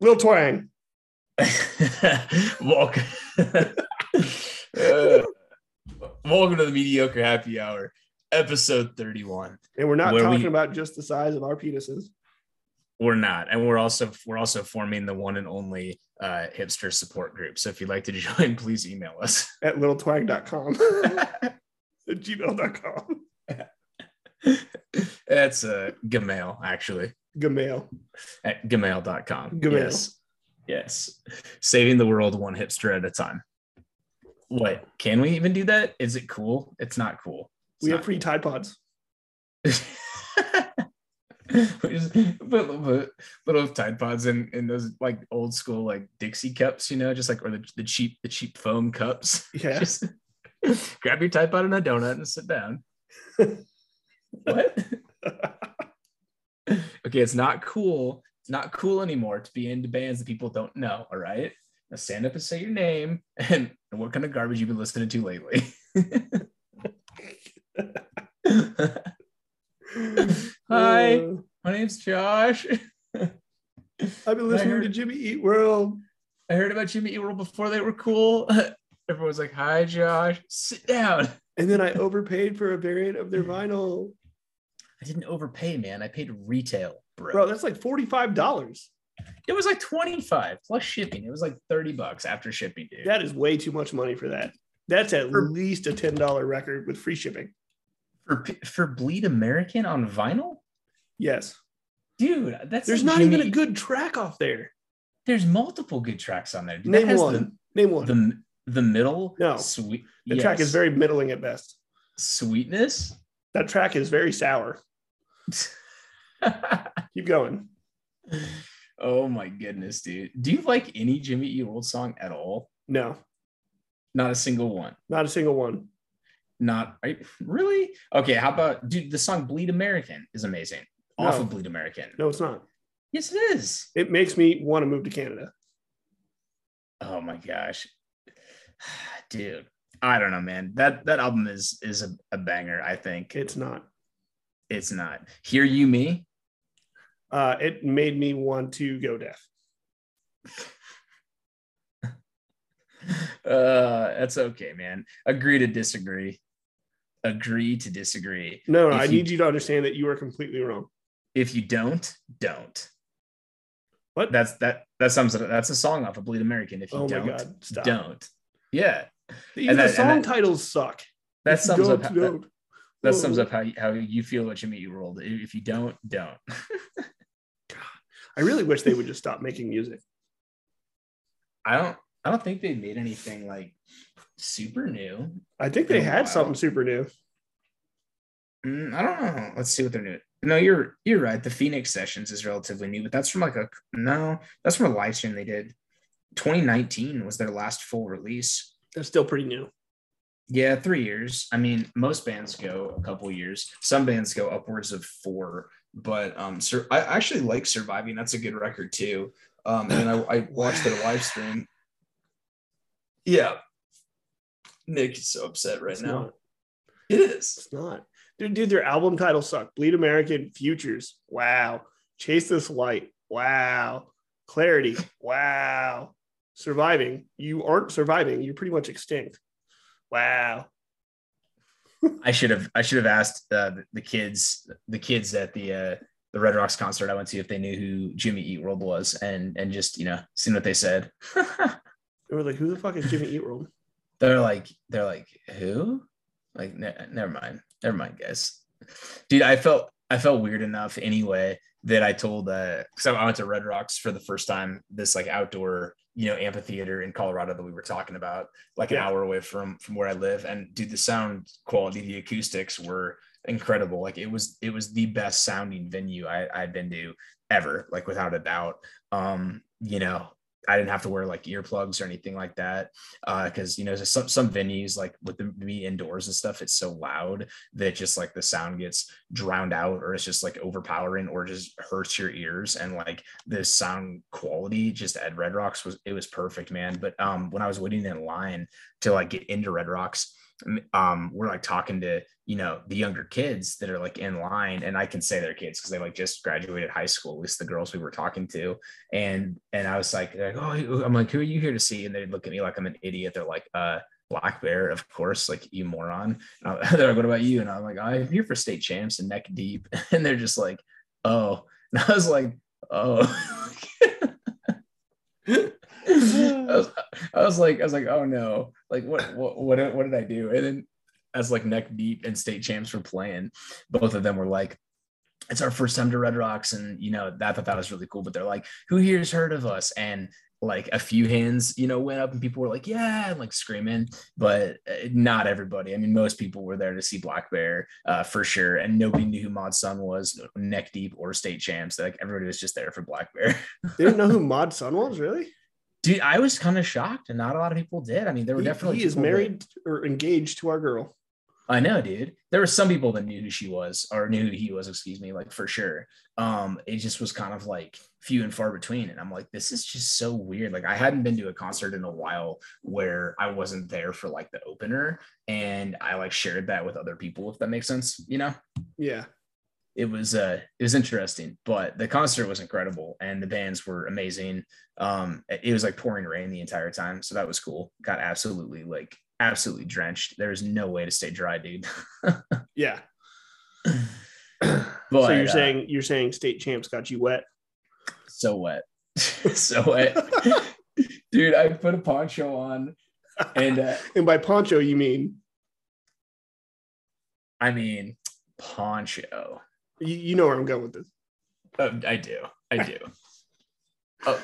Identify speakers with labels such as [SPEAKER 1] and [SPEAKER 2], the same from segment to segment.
[SPEAKER 1] Lil Twang.
[SPEAKER 2] welcome. Uh, welcome to the mediocre happy hour, episode 31.
[SPEAKER 1] And we're not talking
[SPEAKER 2] we-
[SPEAKER 1] about just the size of our penises.
[SPEAKER 2] We're not, and we're also we're also forming the one and only uh, hipster support group. So if you'd like to join, please email us.
[SPEAKER 1] at littletwang.com. at gmail.com.
[SPEAKER 2] That's a uh, Gmail, actually.
[SPEAKER 1] Gmail.
[SPEAKER 2] At gmail.com.
[SPEAKER 1] Gmail.
[SPEAKER 2] Yes. Yes. Saving the world one hipster at a time. What? Can we even do that? Is it cool? It's not cool. It's
[SPEAKER 1] We
[SPEAKER 2] not
[SPEAKER 1] have free Tide Pods.
[SPEAKER 2] Just put little, little Tide Pods in, in those like old school like Dixie cups, you know, just like or the, the cheap the cheap foam cups.
[SPEAKER 1] Yeah.
[SPEAKER 2] Just grab your Tide Pod and a donut and sit down. what? Okay, it's not cool. It's not cool anymore to be into bands that people don't know. All right. Now stand up and say your name and, and what kind of garbage you've been listening to lately. Hi.
[SPEAKER 1] Uh,
[SPEAKER 2] My name's Josh.
[SPEAKER 1] I've been listening
[SPEAKER 2] heard-
[SPEAKER 1] to Jimmy Eat World.
[SPEAKER 2] I heard about Jimmy Eat World before they were cool. Everyone's like, "Hi, Josh. Sit down."
[SPEAKER 1] And then I overpaid for a variant of their vinyl.
[SPEAKER 2] I didn't overpay, man. I paid retail, bro.
[SPEAKER 1] Bro, that's like $45.
[SPEAKER 2] It was like twenty five plus shipping. It was like thirty bucks after shipping, dude.
[SPEAKER 1] That is way too much money for that. That's at
[SPEAKER 2] For-
[SPEAKER 1] least a $10 record with free shipping.
[SPEAKER 2] for for Bleed American on vinyl,
[SPEAKER 1] Yes.
[SPEAKER 2] dude. That's
[SPEAKER 1] There's
[SPEAKER 2] like
[SPEAKER 1] not even a good track off there.
[SPEAKER 2] There's multiple good tracks on there. Dude,
[SPEAKER 1] Name one. Name one.
[SPEAKER 2] The, the the middle.
[SPEAKER 1] No.
[SPEAKER 2] sweet.
[SPEAKER 1] the track is very middling at best.
[SPEAKER 2] sweetness.
[SPEAKER 1] That track is very sour. Keep going.
[SPEAKER 2] oh my goodness, dude. Do you like any Jimmy Eat World song at all?
[SPEAKER 1] No,
[SPEAKER 2] Not a single one.
[SPEAKER 1] not a single one.
[SPEAKER 2] Not really. Okay, how about dude? The song "Bleed American" is amazing. Off of "Bleed American."
[SPEAKER 1] No, it's not.
[SPEAKER 2] Yes, it is.
[SPEAKER 1] It makes me want to move to Canada.
[SPEAKER 2] Oh my gosh, dude. I don't know, man. That that album is is a, a banger. I think
[SPEAKER 1] It's not.
[SPEAKER 2] It's not. Hear you me.
[SPEAKER 1] Uh, it made me want to go deaf.
[SPEAKER 2] Uh, that's okay, man. Agree to disagree. Agree to disagree.
[SPEAKER 1] No, no,
[SPEAKER 2] If
[SPEAKER 1] I
[SPEAKER 2] you-
[SPEAKER 1] need you to understand that you are completely wrong.
[SPEAKER 2] If you don't, don't.
[SPEAKER 1] What?
[SPEAKER 2] That's that. That sums it. up. That's a song off of Bleed American. If you
[SPEAKER 1] Oh
[SPEAKER 2] don't,
[SPEAKER 1] God, stop.
[SPEAKER 2] don't. Yeah,
[SPEAKER 1] Even
[SPEAKER 2] And
[SPEAKER 1] the
[SPEAKER 2] that-
[SPEAKER 1] song
[SPEAKER 2] that-
[SPEAKER 1] titles suck.
[SPEAKER 2] that sums up.
[SPEAKER 1] don't,
[SPEAKER 2] How,
[SPEAKER 1] don't.
[SPEAKER 2] that sums
[SPEAKER 1] Oh.
[SPEAKER 2] up how you, how you feel about Jimmy Eat World. If you don't, don't.
[SPEAKER 1] I really wish they would just stop making music.
[SPEAKER 2] I don't. I don't think they made anything like super new.
[SPEAKER 1] I think they had something super new.
[SPEAKER 2] Mm, I don't know. Let's see what they're new. No, you're you're right. The Phoenix Sessions is relatively new, but that's from like a no. That's from a live stream they did. 2019 was their last full release.
[SPEAKER 1] They're still pretty new.
[SPEAKER 2] Yeah, three years. I mean, most bands go a couple years. Some bands go upwards of four. But um, sur- I actually like Surviving. That's a good record too. Um, and I, I watched their live stream. Yeah, Nick is so upset right
[SPEAKER 1] It's
[SPEAKER 2] now.
[SPEAKER 1] not.
[SPEAKER 2] It is.
[SPEAKER 1] It's not. Dude, dude, their album titles suck. Bleed American, Futures. Wow. Chase This Light. Wow. Clarity. Wow. Surviving. You aren't surviving. You're pretty much extinct. Wow.
[SPEAKER 2] I should have I should have asked uh, the- the kids the kids at the uh, the Red Rocks concert I went to if they knew who Jimmy Eat World was and and just you know seen what they said.
[SPEAKER 1] They were like, who the fuck is Jimmy Eat World?
[SPEAKER 2] they're like they're like who like ne- never mind never mind guys dude i felt i felt weird enough anyway that i told uh because i went to red rocks for the first time this like outdoor you know amphitheater in colorado that we were talking about like an
[SPEAKER 1] Yeah.
[SPEAKER 2] hour away from from where i live. And dude the sound quality the acoustics were incredible. Like it was it was the best sounding venue i i'd been to ever like without a doubt. Um you know I didn't have to wear like earplugs or anything like that because you know some some venues like with the me indoors and stuff it's so loud that just like the sound gets drowned out or it's just like overpowering or just hurts your ears. And like the sound quality just at red rocks was it was perfect man. But um when i was waiting in line to like get into red rocks um, we're like talking to you know the younger kids that are like in line, and I can say they're kids because they like just graduated high school. At least the girls we were talking to, and and I was like, like oh, I'm like, who are you here to see? And they look at me like I'm an idiot. They're like, uh, blackbear, of course, like you moron. They're like, what about you? And I'm like, I'm here for state champs and neck deep. And they're just like, oh. And I was like, oh. I, was, I was like, I was like, oh no, like what, what, what, what did I do? And then as like neck deep and state champs were playing, both of them were like, it's our first time to Red Rocks, and you know that thought that was really cool. But they're like, who here's heard of us? And like a few hands, you know, went up and people were like, yeah, and like screaming, but uh, not everybody. I mean, most people were there to see blackbear uh, for sure. And nobody knew who Mod Sun was, neck deep or state champs. Like everybody was just there for blackbear.
[SPEAKER 1] they didn't know who Mod Sun was, really?
[SPEAKER 2] Dude, I was kind of shocked, and not a lot of people did. I mean, there were
[SPEAKER 1] he,
[SPEAKER 2] definitely.
[SPEAKER 1] He is married that... or engaged to Avril.
[SPEAKER 2] I know, dude. There were some people that knew who she was or knew who he was, excuse me, like for sure. Um, it just was kind of like few and far between. And I'm like, this is just so weird. Like I hadn't been to a concert in a while where I wasn't there for like the opener. And I like shared that with other people, if that makes sense, you know?
[SPEAKER 1] Yeah.
[SPEAKER 2] It was uh it was interesting, but the concert was incredible and the bands were amazing. Um, it was like pouring rain the entire time. So that was cool. Got absolutely like absolutely drenched. There's no way to stay dry, dude.
[SPEAKER 1] yeah. but, so you're uh, saying you're saying state champs got you wet?
[SPEAKER 2] So wet. so wet. dude, I put a poncho on and uh,
[SPEAKER 1] and by poncho you mean
[SPEAKER 2] I mean poncho.
[SPEAKER 1] You, you know where I'm going with this.
[SPEAKER 2] Uh, I do. I do. oh,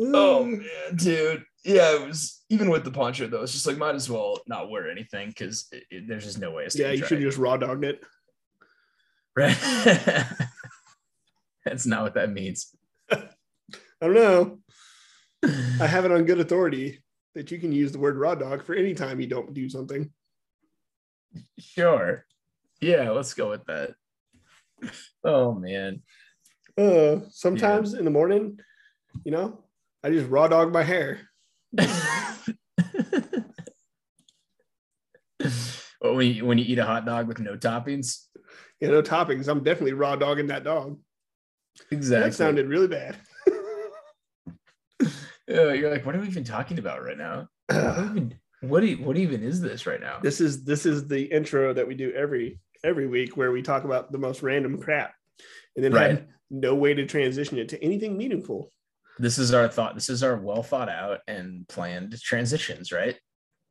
[SPEAKER 2] oh man, dude yeah, it was even with the poncho though. It's just like might as well not wear anything because there's just no way.
[SPEAKER 1] Yeah, you should just raw dogged it.
[SPEAKER 2] Right. That's not what that means.
[SPEAKER 1] I don't know. I have it on good authority that you can use the word raw dog for any time you don't do something.
[SPEAKER 2] Sure. Yeah, let's go with that. Oh man.
[SPEAKER 1] Uh sometimes yeah. in the morning, you know, I just raw dog my hair.
[SPEAKER 2] well, when you, when you eat a hot dog with no toppings,
[SPEAKER 1] yeah, no toppings. I'm definitely raw dogging that dog.
[SPEAKER 2] Exactly.
[SPEAKER 1] That sounded really bad.
[SPEAKER 2] yeah, you're like, what are we even talking about right now? what, even, what, what even is this right now?
[SPEAKER 1] This is this is the intro that we do every every week where we talk about the most random crap, and then right. have no way to transition it to anything meaningful.
[SPEAKER 2] This is our thought this is our well thought out and planned transitions right?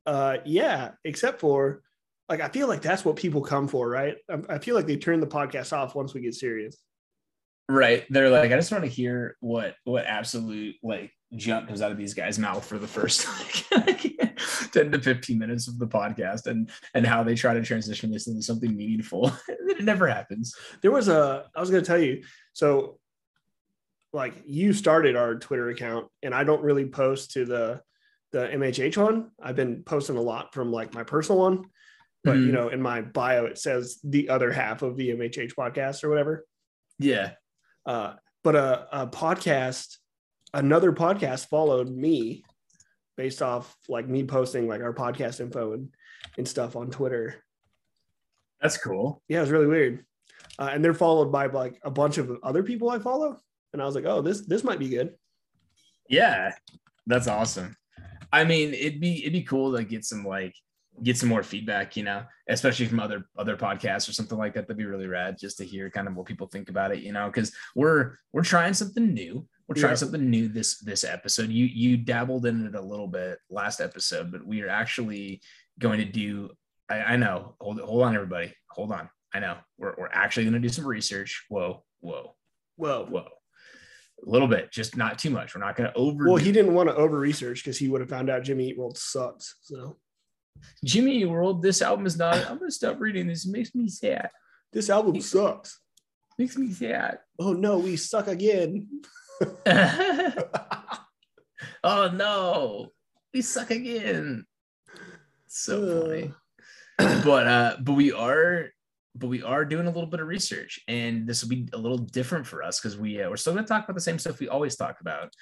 [SPEAKER 1] Uh yeah except for like i feel like that's what people come for right? I, I feel like they turn the podcast off once we get serious
[SPEAKER 2] right they're like i just want to hear what what absolute like junk comes out of these guys mouth for the first like, 10 to 15 minutes of the podcast and and how they try to transition this into something meaningful it never happens
[SPEAKER 1] there was a i was going to tell you so like you started our Twitter account, and I don't really post to the the MHH one. I've been posting a lot from like my personal one, but mm-hmm. you know, in my bio it says the other half of the MHH podcast or whatever.
[SPEAKER 2] Yeah.
[SPEAKER 1] Uh, but a, a podcast, another podcast followed me based off like me posting like our podcast info and and stuff on Twitter.
[SPEAKER 2] That's cool.
[SPEAKER 1] Yeah, it's really weird. Uh, and they're followed by like a bunch of other people I follow and I was like, oh, this this might be good.
[SPEAKER 2] Yeah, that's awesome. I mean, it'd be it'd be cool to get some like get some more feedback, you know, especially from other other podcasts or something like that. That'd be really rad just to hear kind of what people think about it, you know, because we're we're trying something new. We're trying yeah. something new this this episode. You you dabbled in it a little bit last episode, but we are actually going to do. I, I know. Hold hold on, everybody. Hold on. I know. We're we're actually going to do some research. Whoa, whoa,
[SPEAKER 1] whoa,
[SPEAKER 2] whoa a little bit, just not too much. We're not going to over.
[SPEAKER 1] Well, he didn't want to over research because he would have found out Jimmy Eat World sucks. So,
[SPEAKER 2] Jimmy World, this album is not. I'm to stop reading this. It makes me sad.
[SPEAKER 1] This album sucks.
[SPEAKER 2] Makes me sad.
[SPEAKER 1] Oh no, we suck again.
[SPEAKER 2] oh no, we suck again. So uh. funny. but uh, but we are but we are doing a little bit of research and this will be a little different for us because we uh, we're still going to talk about the same stuff we always talk about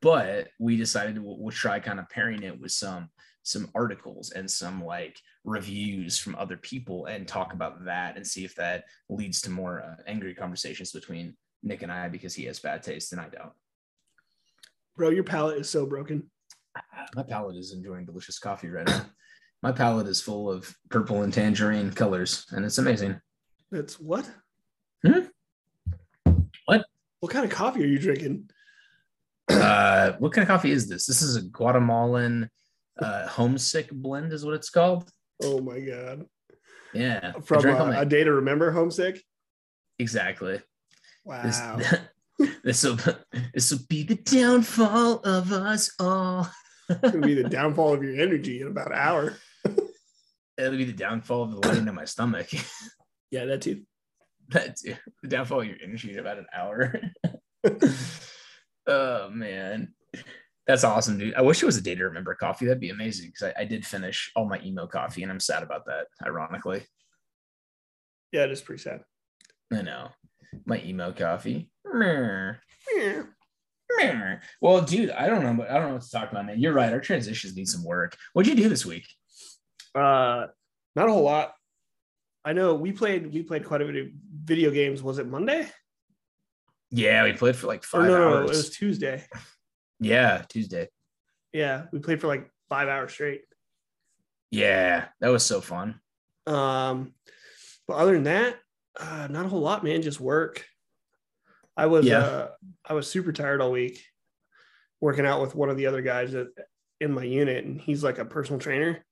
[SPEAKER 2] but we decided we'll, we'll, try kind of pairing it with some some articles and some like reviews from other people and talk about that and see if that leads to more uh, angry conversations between Nick and I because he has bad taste and I don't.
[SPEAKER 1] Bro, your palate is so broken.
[SPEAKER 2] My palate is enjoying delicious coffee right now. My palate is full of purple and tangerine colors, and it's amazing.
[SPEAKER 1] That's what?
[SPEAKER 2] Hmm? What?
[SPEAKER 1] What kind of coffee are you drinking?
[SPEAKER 2] Uh, what kind of coffee is this? This is a Guatemalan uh, homesick blend, is what it's called.
[SPEAKER 1] Oh my god!
[SPEAKER 2] Yeah,
[SPEAKER 1] From uh, a day to remember, homesick.
[SPEAKER 2] exactly.
[SPEAKER 1] Wow.
[SPEAKER 2] This will this will be the downfall of us all.
[SPEAKER 1] It'll be the downfall of your energy in about an hour.
[SPEAKER 2] It'll be the downfall of the lining of my stomach.
[SPEAKER 1] Yeah, that too.
[SPEAKER 2] That's the downfall of your energy in about an hour. oh man. That's awesome, dude. I wish it was a day to remember coffee. That'd be amazing because I, I did finish all my emo coffee and I'm sad about that, ironically.
[SPEAKER 1] Yeah, it is pretty sad.
[SPEAKER 2] I know. My emo coffee. Well, dude, I don't know, but I don't know what to talk about, man. You're right. Our transitions need some work. What'd you do this week?
[SPEAKER 1] Uh, not a whole lot. I know we played we played quite a bit of video games. Was it Monday?
[SPEAKER 2] Yeah, we played for like five
[SPEAKER 1] no, no, no,
[SPEAKER 2] hours.
[SPEAKER 1] it was Tuesday.
[SPEAKER 2] Yeah, Tuesday.
[SPEAKER 1] Yeah, we played for like five hours straight.
[SPEAKER 2] Yeah, that was so fun.
[SPEAKER 1] Um, but other than that, uh, not a whole lot, man. Just work. I was
[SPEAKER 2] Yeah.
[SPEAKER 1] uh, I was super tired all week, working out with one of the other guys that in my unit, and he's like a personal trainer,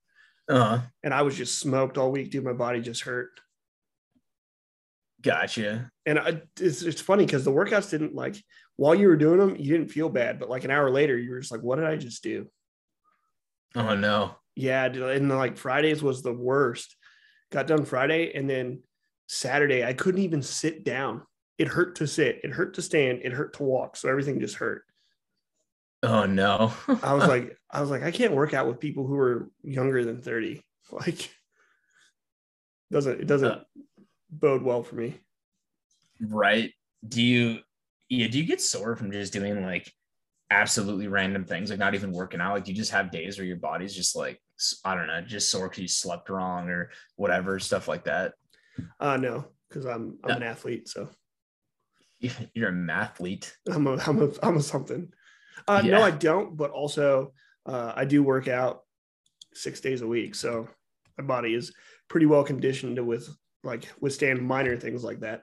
[SPEAKER 2] Uh-huh.
[SPEAKER 1] and I was just smoked all week, dude. My body just hurt,
[SPEAKER 2] gotcha.
[SPEAKER 1] and I, it's it's funny because the workouts didn't like while you were doing them, you didn't feel bad, but like an hour later, you were just like, "What did I just do?"
[SPEAKER 2] Oh no.
[SPEAKER 1] Yeah, and like Fridays was the worst. Got done Friday, and then Saturday I couldn't even sit down. It hurt to sit, it hurt to stand, it hurt to walk. So everything just hurt.
[SPEAKER 2] Oh no.
[SPEAKER 1] I was like, I was like, I can't work out with people who are younger than 30. Like doesn't it doesn't
[SPEAKER 2] Uh.
[SPEAKER 1] Bode well for me.
[SPEAKER 2] right. Do you yeah, do you get sore from just doing like absolutely random things, like not even working out? Like you just have days where your body's just like I don't know, just sore because you slept wrong or whatever, stuff like that.
[SPEAKER 1] Uh no, because I'm I'm an athlete, so
[SPEAKER 2] You're a mathlete.
[SPEAKER 1] I'm a I'm a I'm a something. Uh no, I don't, but also uh I do work out six days a week. So my body is pretty well conditioned with like withstand minor things like that.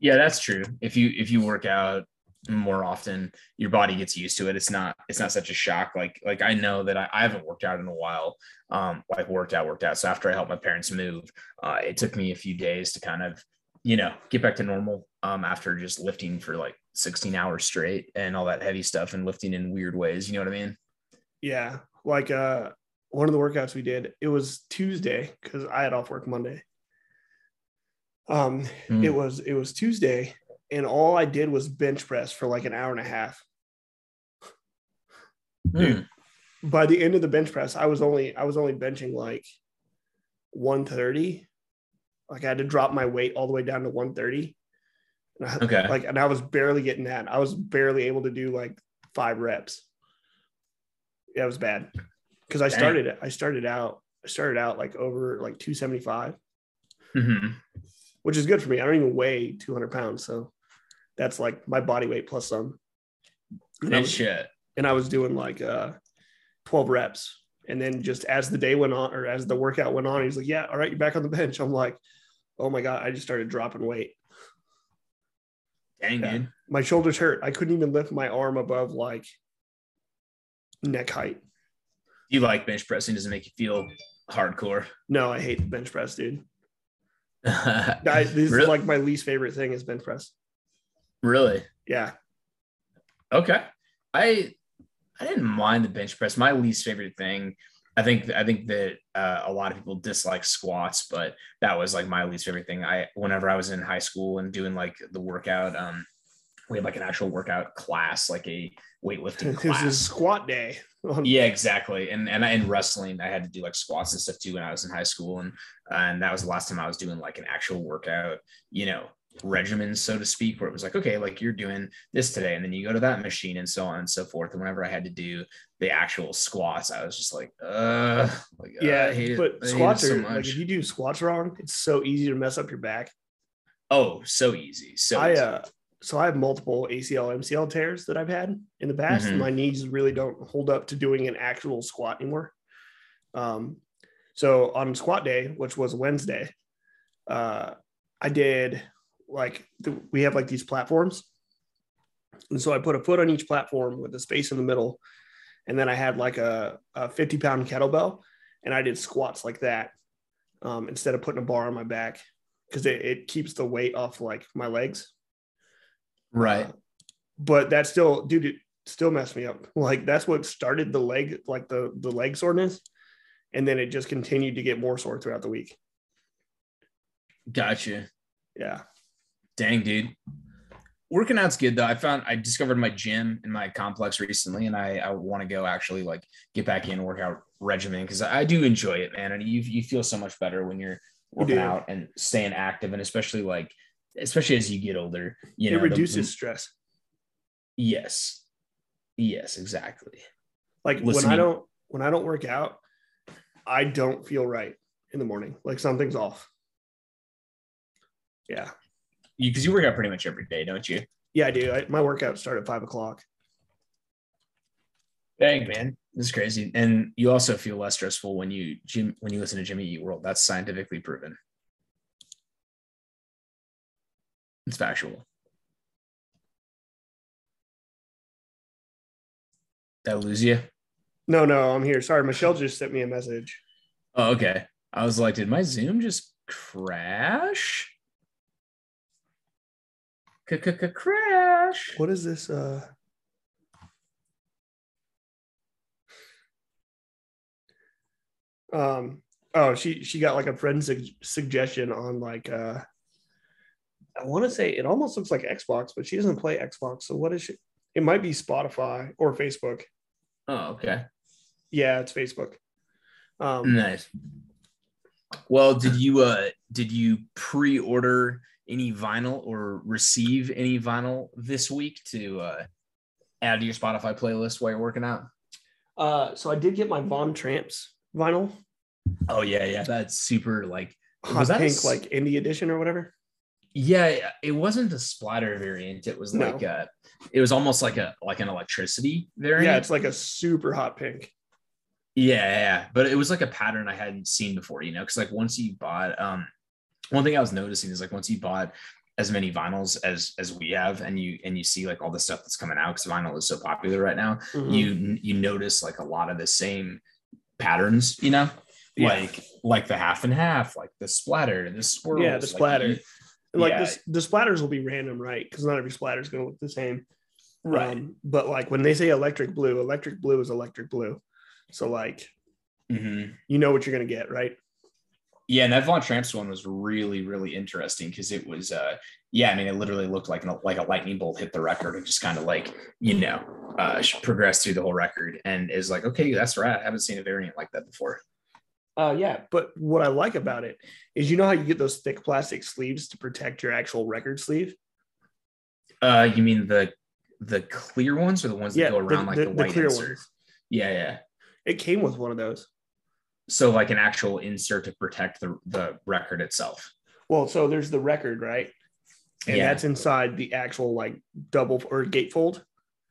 [SPEAKER 2] Yeah, that's true. If you if you work out more often, your body gets used to it. It's not it's not such a shock. Like like I know that I, I haven't worked out in a while. Um, like worked out, worked out. So after I helped my parents move, uh, it took me a few days to kind of, you know, get back to normal. Um, after just lifting for like 16 hours straight and all that heavy stuff and lifting in weird ways. You know what I mean?
[SPEAKER 1] Yeah. Like uh one of the workouts we did, it was Tuesday because I had off work Monday. Um
[SPEAKER 2] Hmm.
[SPEAKER 1] it was it was Tuesday and all I did was bench press for like an hour and a half.
[SPEAKER 2] Hmm.
[SPEAKER 1] By the end of the bench press, I was only I was only benching like 130. Like I had to drop my weight all the way down to 130. And I,
[SPEAKER 2] Okay.
[SPEAKER 1] Like and I was barely getting that. I was barely able to do like five reps. Yeah, it was bad. Because I
[SPEAKER 2] Dang.
[SPEAKER 1] started I started out I started out like over like 275,
[SPEAKER 2] Mhm.
[SPEAKER 1] Which is good for me. I don't even weigh 200 pounds, so that's like my body weight plus some. And I was-
[SPEAKER 2] shit.
[SPEAKER 1] and I was doing like uh 12 reps. And then just as the day went on or as the workout went on, he's like, Yeah, all right, you're back on the bench. I'm like, Oh my God, I just started dropping weight.
[SPEAKER 2] Dang,
[SPEAKER 1] Yeah.
[SPEAKER 2] dude.
[SPEAKER 1] My shoulders hurt. I couldn't even lift my arm above like neck height.
[SPEAKER 2] You like bench pressing? Does it make you feel hardcore?
[SPEAKER 1] No, I hate the bench press, dude. I, this
[SPEAKER 2] Really?
[SPEAKER 1] is like my least favorite thing is bench press.
[SPEAKER 2] really?
[SPEAKER 1] Yeah.
[SPEAKER 2] Okay. I I didn't mind the bench press. My least favorite thing, I think I think that uh, a lot of people dislike squats, but that was like my least favorite thing. I whenever I was in high school and doing like the workout, um, we had like an actual workout class, like a weightlifting
[SPEAKER 1] This is
[SPEAKER 2] class.
[SPEAKER 1] squat day.
[SPEAKER 2] Yeah, exactly. And and I, in wrestling, I had to do like squats and stuff too when I was in high school, and and that was the last time I was doing like an actual workout, you know, regimen, so to speak, where it was like, okay, like you're doing this today, and then you go to that machine and so on and so forth. And whenever I had to do the actual squats, I was just like, uh, like,
[SPEAKER 1] Yeah,
[SPEAKER 2] I hate it-
[SPEAKER 1] but
[SPEAKER 2] it
[SPEAKER 1] squats
[SPEAKER 2] so
[SPEAKER 1] are like
[SPEAKER 2] much.
[SPEAKER 1] if you do squats wrong, it's so easy to mess up your back.
[SPEAKER 2] oh, so easy. So
[SPEAKER 1] I
[SPEAKER 2] easy.
[SPEAKER 1] So I have multiple ACL MCL tears that I've had in the past.
[SPEAKER 2] Mhm.
[SPEAKER 1] My knees really don't hold up to doing an actual squat anymore. Um so on squat day, which was Wednesday, uh I did like the, we have like these platforms. And so I put a foot on each platform with a space in the middle. And then I had like a, a 50 pound kettlebell and I did squats like that um, instead of putting a bar on my back because it, it keeps the weight off like my legs.
[SPEAKER 2] Right.
[SPEAKER 1] Uh, but that still, dude, it still messed me up. Like that's what started the leg, like the the leg soreness, and then it just continued to get more sore throughout the week.
[SPEAKER 2] Gotcha.
[SPEAKER 1] Yeah,
[SPEAKER 2] Dang, dude. Working out's good though. I found I discovered my gym in my complex recently, and I, I want to go actually like get back in workout regimen because I, I do enjoy it, man. And you you feel so much better when you're working out and staying active, and especially like especially as you get older, you know,
[SPEAKER 1] it
[SPEAKER 2] the-
[SPEAKER 1] reduces stress.
[SPEAKER 2] yes, yes, exactly.
[SPEAKER 1] Like when I don't when I don't work out, I don't feel right in the morning. Like something's off. Yeah,
[SPEAKER 2] You because you work out pretty much every day, don't you?
[SPEAKER 1] yeah, I do. I, my workouts start at five o'clock.
[SPEAKER 2] Dang, man, this is crazy. And you also feel less stressful when you gym when you listen to Jimmy Eat World. That's scientifically proven. It's factual. Did I lose you?
[SPEAKER 1] No, no, I'm here. Sorry, Michelle just sent me a message.
[SPEAKER 2] Oh, okay. I was like, did my Zoom just crash? Crash.
[SPEAKER 1] What is this? Uh, um. Oh, she she got like a friend sug- suggestion on like uh. I want to say it almost looks like Xbox, but she doesn't play Xbox. So what is she? It might be Spotify or Facebook.
[SPEAKER 2] Oh, okay.
[SPEAKER 1] Yeah, it's Facebook. Um,
[SPEAKER 2] Nice. Well, did you uh did you pre-order any vinyl or receive any vinyl this week to uh add to your Spotify playlist while you're working out?
[SPEAKER 1] uh, so I did get my Von Tramps vinyl,
[SPEAKER 2] Oh yeah, yeah. That's super like
[SPEAKER 1] hot
[SPEAKER 2] Was that
[SPEAKER 1] pink,
[SPEAKER 2] s-
[SPEAKER 1] like indie edition or whatever.
[SPEAKER 2] Yeah, it wasn't a splatter variant. It was
[SPEAKER 1] No.
[SPEAKER 2] like a it was almost like a like an electricity variant.
[SPEAKER 1] Yeah, it's like a super hot pink.
[SPEAKER 2] Yeah, yeah, but it was like a pattern I hadn't seen before, you know, because like once you bought, um, one thing I was noticing is like once you bought as many vinyls as as we have, and you and you see like all the stuff that's coming out because vinyl is so popular right now,
[SPEAKER 1] Mhm.
[SPEAKER 2] you you notice like a lot of the same patterns, you know,
[SPEAKER 1] Yeah.
[SPEAKER 2] like like the half and half, like the splatter, and the swirls,
[SPEAKER 1] Yeah, the
[SPEAKER 2] like,
[SPEAKER 1] splatter.
[SPEAKER 2] you-
[SPEAKER 1] And like
[SPEAKER 2] Yeah.
[SPEAKER 1] this, the splatters will be random, right? Because not every splatter is going to look the same.
[SPEAKER 2] right.
[SPEAKER 1] Um, but like when they say electric blue, electric blue is electric blue. So like
[SPEAKER 2] Mhm.
[SPEAKER 1] you know what you're going to get, right?
[SPEAKER 2] Yeah, and that Von Tramps one was really, really interesting because it was, uh, yeah, I mean, it literally looked like an, like a lightning bolt hit the record and just kind of like, you know, uh, progressed through the whole record and is like, okay, that's right. I haven't seen a variant like that before.
[SPEAKER 1] Uh, yeah. But what I like about it is you know how you get those thick plastic sleeves to protect your actual record sleeve.
[SPEAKER 2] Uh, you mean the the clear ones or the ones that go around like the, white
[SPEAKER 1] clear
[SPEAKER 2] insert?
[SPEAKER 1] ones.
[SPEAKER 2] Yeah, yeah.
[SPEAKER 1] It came with one of those.
[SPEAKER 2] So like an actual insert to protect the the record itself.
[SPEAKER 1] Well, so there's the record, right? And
[SPEAKER 2] yeah.
[SPEAKER 1] that's inside the actual like double or gatefold.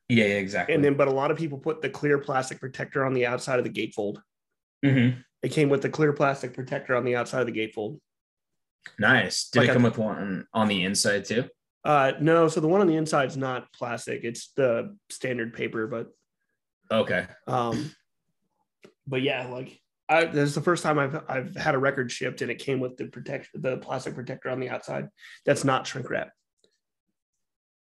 [SPEAKER 2] yeah, yeah, exactly.
[SPEAKER 1] And then, but a lot of people put the clear plastic protector on the outside of the gatefold.
[SPEAKER 2] Mhm.
[SPEAKER 1] It came with the clear plastic protector on the outside of the gatefold.
[SPEAKER 2] nice. Did
[SPEAKER 1] Like
[SPEAKER 2] it
[SPEAKER 1] a-
[SPEAKER 2] come with one on the inside too?
[SPEAKER 1] Uh, no, so the one on the inside is not plastic; it's the standard paper. But,
[SPEAKER 2] Okay.
[SPEAKER 1] um, but yeah, like I, this is the first time I've I've had a record shipped, and it came with the protection, the plastic protector on the outside. That's not shrink wrap.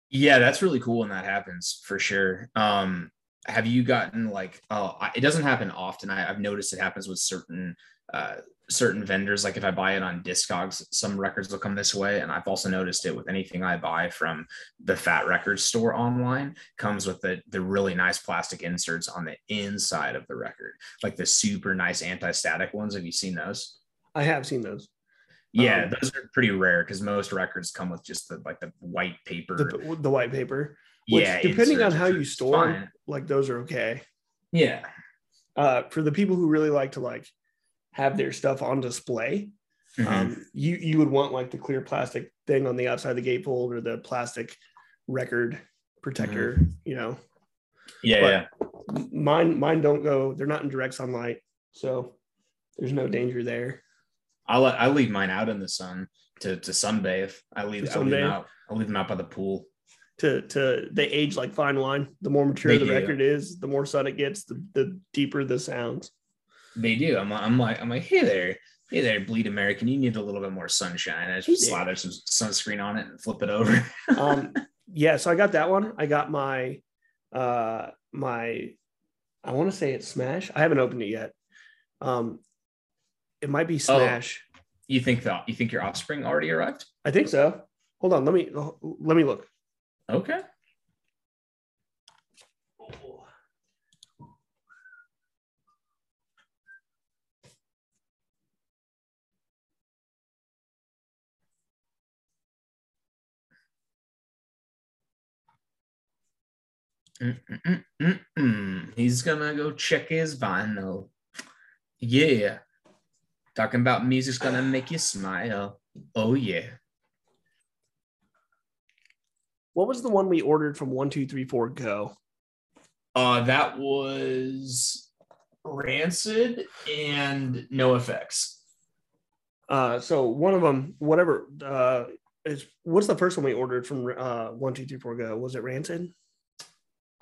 [SPEAKER 2] Yeah, that's really cool when that happens for sure. Um, have you gotten like, oh, I- it doesn't happen often. I, I've noticed it happens with certain uh, certain vendors. Like if I buy it on Discogs, some records will come this way, and I've also noticed it with anything I buy from the Fat Wreck Chords store online. Comes with the the really nice plastic inserts on the inside of the record, like the super nice anti-static ones. Have you seen those?
[SPEAKER 1] I have seen those.
[SPEAKER 2] Yeah,
[SPEAKER 1] Um,
[SPEAKER 2] those are pretty rare because most records come with just the like the white paper.
[SPEAKER 1] the, the white paper. Which,
[SPEAKER 2] yeah,
[SPEAKER 1] depending on how you
[SPEAKER 2] store
[SPEAKER 1] store 'em,
[SPEAKER 2] fine.
[SPEAKER 1] like those are okay.
[SPEAKER 2] Yeah.
[SPEAKER 1] Uh, for the people who really like to like have their stuff on display,
[SPEAKER 2] Mhm.
[SPEAKER 1] um, you you would want like the clear plastic thing on the outside of the gatefold or the plastic record protector. You know,
[SPEAKER 2] yeah,
[SPEAKER 1] but-
[SPEAKER 2] yeah.
[SPEAKER 1] Mine mine don't go. They're not in direct sunlight, so there's no danger there.
[SPEAKER 2] I I leave mine out in the sun to to sunbathe. I leave, I leave them out. I leave them out by the pool.
[SPEAKER 1] To to they age like fine wine. The more mature
[SPEAKER 2] They
[SPEAKER 1] the
[SPEAKER 2] do.
[SPEAKER 1] record is, the more sun it gets, the, the deeper the sounds.
[SPEAKER 2] They do. I'm, I'm like I'm like hey there, hey there, bleed American. You need a little bit more sunshine. I just slather some sunscreen on it and flip it over.
[SPEAKER 1] um yeah so i got that one i got my uh my i want to say it's smash i haven't opened it yet um it might be
[SPEAKER 2] Oh.
[SPEAKER 1] smash
[SPEAKER 2] you think that you think your offspring already arrived?
[SPEAKER 1] i think so hold on let me let me look
[SPEAKER 2] Okay. Mm-mm-mm-mm-mm. He's gonna go check his vinyl. Yeah. Talking about music's gonna make you smile. Oh yeah.
[SPEAKER 1] What was the one we ordered from one two three four go
[SPEAKER 2] Uh that was Rancid and NOFX.
[SPEAKER 1] uh so one of them whatever uh is what's the first one we ordered from uh one two three four go was it rancid